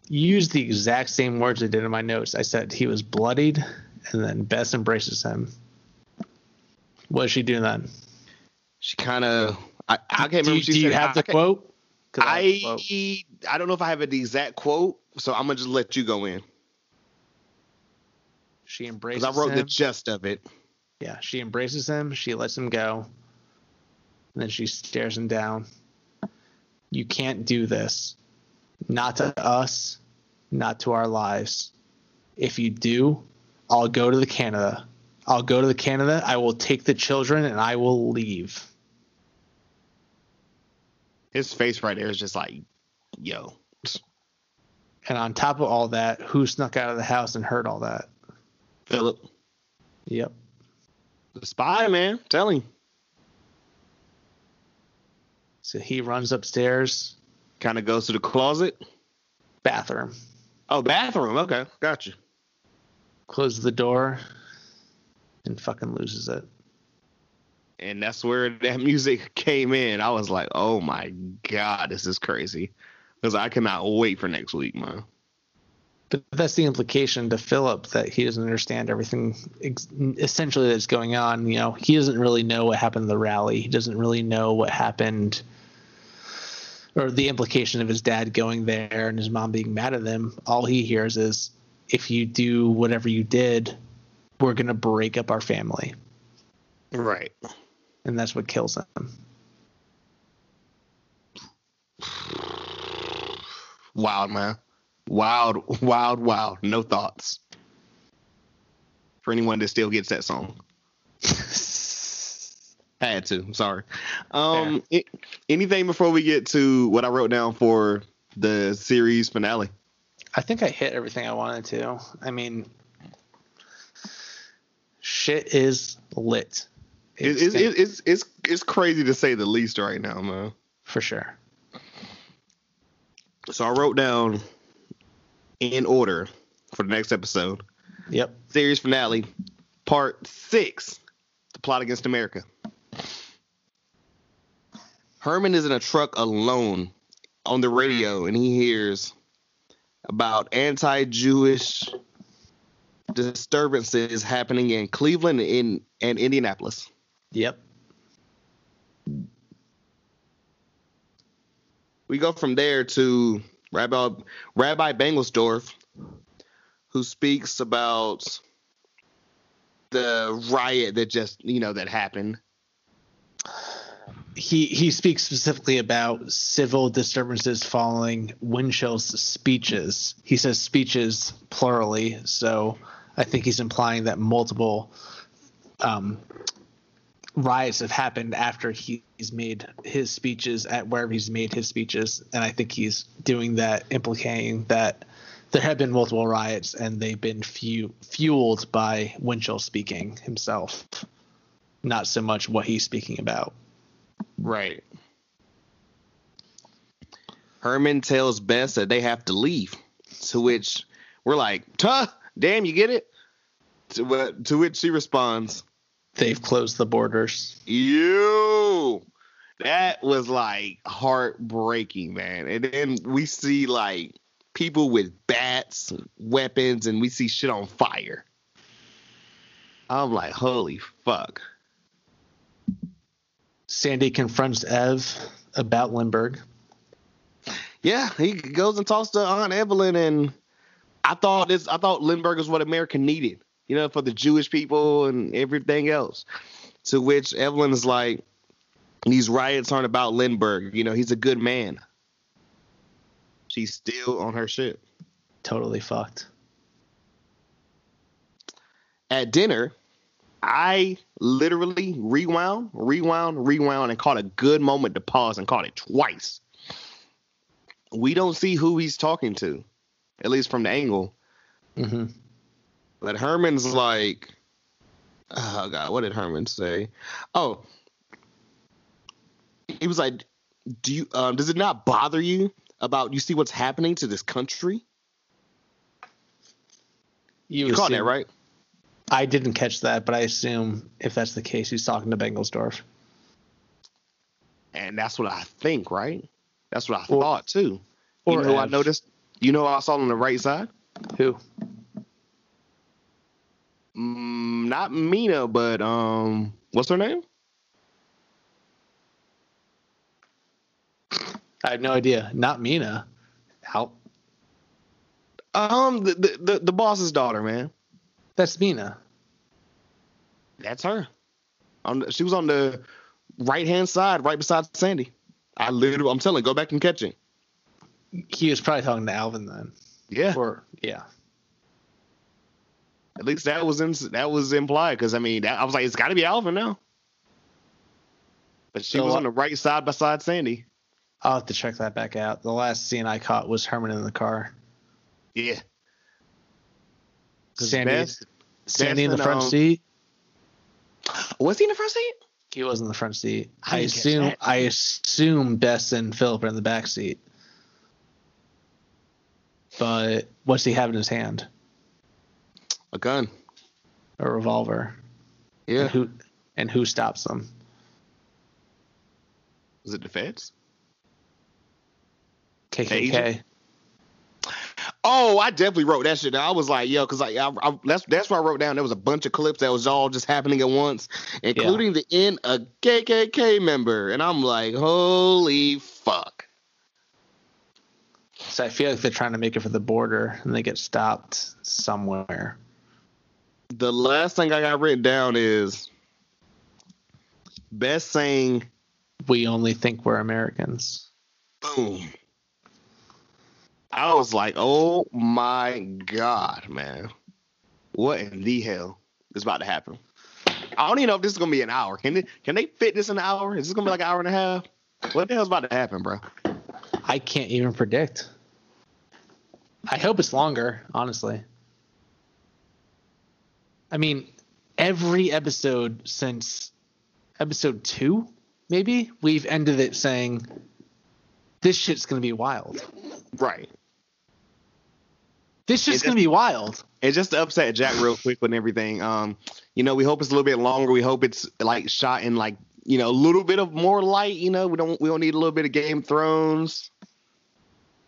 You used the exact same words I did in my notes. I said he was bloodied, and then Bess embraces him. What is she doing then? She kind of, I, I can't Do remember. do you have I- the I quote? I I quote. I don't know if I have the exact quote, so I'm gonna just let you go in She because embraces I wrote him. the gist of it. Yeah, she embraces him. She lets him go. And then she stares him down. You can't do this. Not to us, not to our lives. If you do, I'll go to the Canada. I'll go to the Canada. I will take the children and I will leave. His face right there is just like, yo, And on top of all that, who snuck out of the house and heard all that? Philip, Yep. the spy man, tell him. So he runs upstairs, Kind of goes to the closet. bathroom, Oh, bathroom. Okay, got you. closes the door, and fucking loses it. And that's where that *laughs* music came in. I was like, oh my god, this is crazy. Because I cannot wait for next week, man. But that's the implication to Philip that he doesn't understand everything ex- essentially that's going on. You know, he doesn't really know what happened at the rally. He doesn't really know what happened or the implication of his dad going there and his mom being mad at him. All he hears is, if you do whatever you did, we're going to break up our family. Right. And that's what kills him. Wild, man. Wild, wild, wild. No thoughts. For anyone that still gets that song. *laughs* Had to. I'm sorry. Um, it, anything before we get to what I wrote down for the series finale? I think I hit everything I wanted to. I mean, shit is lit. It, it's, it, it's it's it's crazy to say the least right now, man. for sure. So I wrote down in order for the next episode. Yep. Series finale, part six, the plot against America. Herman is in a truck alone on the radio and he hears about anti Jewish disturbances happening in Cleveland and, in, and Indianapolis. Yep. We go from there to Rabbi Rabbi Bengelsdorf, who speaks about the riot that just you know that happened. He he speaks specifically about civil disturbances following Winchell's speeches. He says speeches plurally, so I think he's implying that multiple um, riots have happened after he's made his speeches at wherever he's made his speeches, and I think he's doing that, implicating that there have been multiple riots and they've been fu- fueled by Winchell speaking himself, not so much what he's speaking about. Right. Herman tells Bess that they have to leave, to which we're like, "Tuh, damn, you get it." To, what- to which she responds, They've closed the borders. You. That was like heartbreaking, man. And then we see like people with bats, weapons, and we see shit on fire. I'm like, holy fuck. Sandy confronts Ev about Lindbergh. Yeah, he goes and talks to Aunt Evelyn, and I thought this. I thought Lindbergh is what America needed, you know, for the Jewish people and everything else. To which Evelyn is like, "These riots aren't about Lindbergh. You know, he's a good man." She's still on her ship. Totally fucked. At dinner, I literally rewound, rewound, rewound, and caught a good moment to pause and caught it twice. We don't see who he's talking to, at least from the angle. Mm-hmm. But Herman's like, oh god, what did Herman say? Oh, he was like, do you um, does it not bother you about you see what's happening to this country? You, You caught that right? I didn't catch that, but I assume if that's the case, he's talking to Bengelsdorf. And that's what I think, right? That's what I Or- thought too. or you know, who I noticed. You know, I saw on the right side. Who? Mm, not Mina, but um, what's her name? I have no idea. Not Mina. Out. Um, the the the, the boss's daughter, man. That's Mina. That's her. On the, she was on the right hand side, right beside Sandy. I literally, I'm telling, go back and catch him. He was probably talking to Alvin then. Yeah, Or yeah. At least that was in, that was implied because I mean, that, I was like, it's got to be Alvin now. But she So was on the right side beside Sandy. I'll have to check that back out. The last scene I caught was Herman in the car. Yeah. Sandy, Sandy in the front um, seat. Was he in the front seat? He was in the front seat. I I, assume. I assume Bess and Philip are in the back seat. But what's he have in his hand? A gun. A revolver. Yeah. And who and who stops them? Was it the feds? KKK. Oh, I definitely wrote that shit. down. I was like, yo, because I, I, I that's that's why I wrote down. There was a bunch of clips that was all just happening at once, including the end a KKK member, and I'm like, holy fuck. So I feel like they're trying to make it for the border and they get stopped somewhere. The last thing I got written down is Bess saying We only think we're Americans. boom. I was like, oh my god, man, what in the hell is about to happen? I don't even know if this is gonna be an hour. Can they can they fit this in an hour? Is this gonna be like an hour and a half? What the hell's about to happen, bro? I can't even predict. I hope it's longer, honestly. I mean, every episode since episode two, maybe, we've ended it saying, this shit's going to be wild. Right. This shit's It going to be wild. And just to upset Jack real quick with everything, um, you know, we hope it's a little bit longer. We hope it's like shot in like, you know, a little bit of more light, you know, we don't we don't need a little bit of Game of Thrones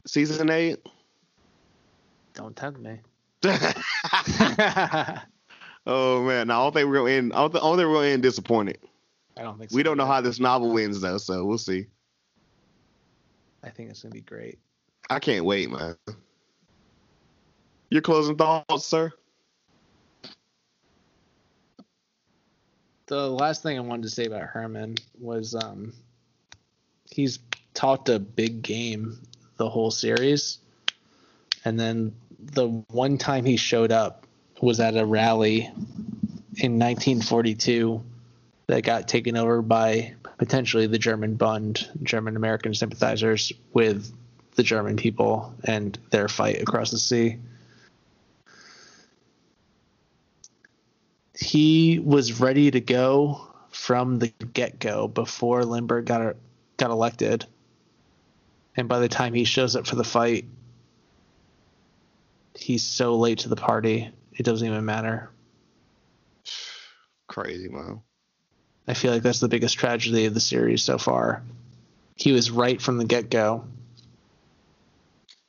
season eight. Don't tempt me. *laughs* *laughs* *laughs* oh man, no, I don't think we're gonna end I don't, th- I don't think we're gonna end disappointed. I don't think so. We don't know how this novel ends though, so we'll see. I think it's going to be great. I can't wait, man. Your closing thoughts, sir? the last thing I wanted to say about Herman was um, he's talked a big game the whole series, and then the one time he showed up was at a rally in 1942 that got taken over by potentially the German Bund, German American sympathizers with the German people and their fight across the sea. he was ready to go from the get go before Lindbergh got got elected. And by the time he shows up for the fight, he's so late to the party, it doesn't even matter. Crazy, man. I feel like that's the biggest tragedy of the series so far. He was right from the get go,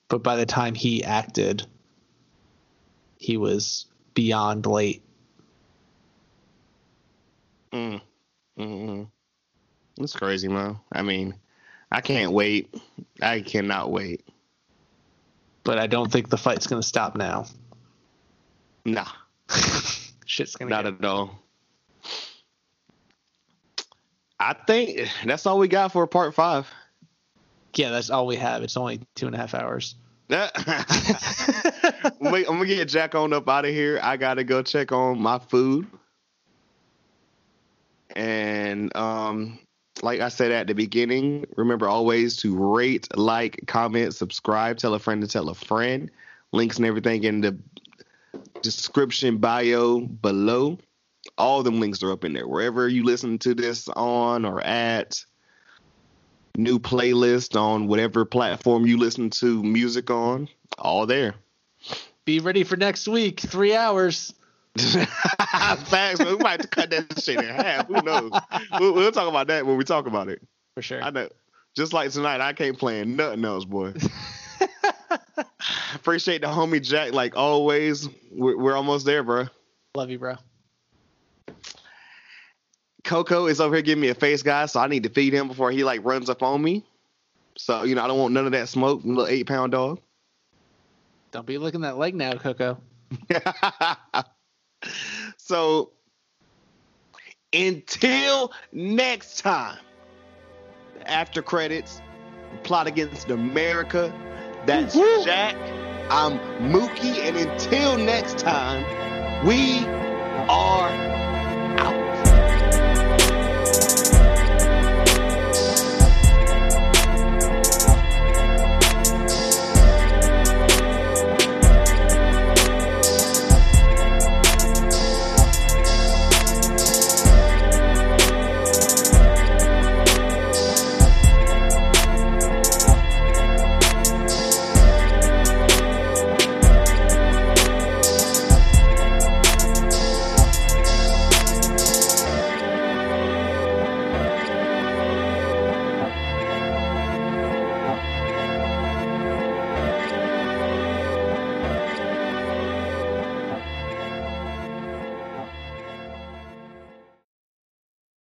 but by the time he acted, he was beyond late. Mm. Mm-mm. It's crazy, man. I mean, I can't wait. I cannot wait. But I don't think the fight's gonna stop now. Nah, *laughs* Shit's gonna not get at all. I think that's all we got for part five. Yeah, that's all we have. It's only two and a half hours. *laughs* Wait, I'm gonna get Jack on up out of here. I gotta go check on my food. And um, like I said at the beginning, remember always to rate, like, comment, subscribe, tell a friend to tell a friend. Links and everything in the description bio below. All them links are up in there. Wherever you listen to this on or at new playlist on whatever platform you listen to music on, all there. Be ready for next week. Three hours. *laughs* Facts. We might have to cut that shit in half. Who knows? We'll, we'll talk about that when we talk about it. For sure. I know. Just like tonight, I can't plan nothing else, boy. *laughs* Appreciate the homie Jack, like always. We're, we're almost there, bro. Love you, bro. Coco is over here giving me a face, guys, so I need to feed him before he like runs up on me. So you know, I don't want none of that smoke, little eight pound dog. Don't be looking that leg now, Coco. *laughs* so until next time, after credits, plot against America. That's Jack. I'm Mookie, and until next time, we are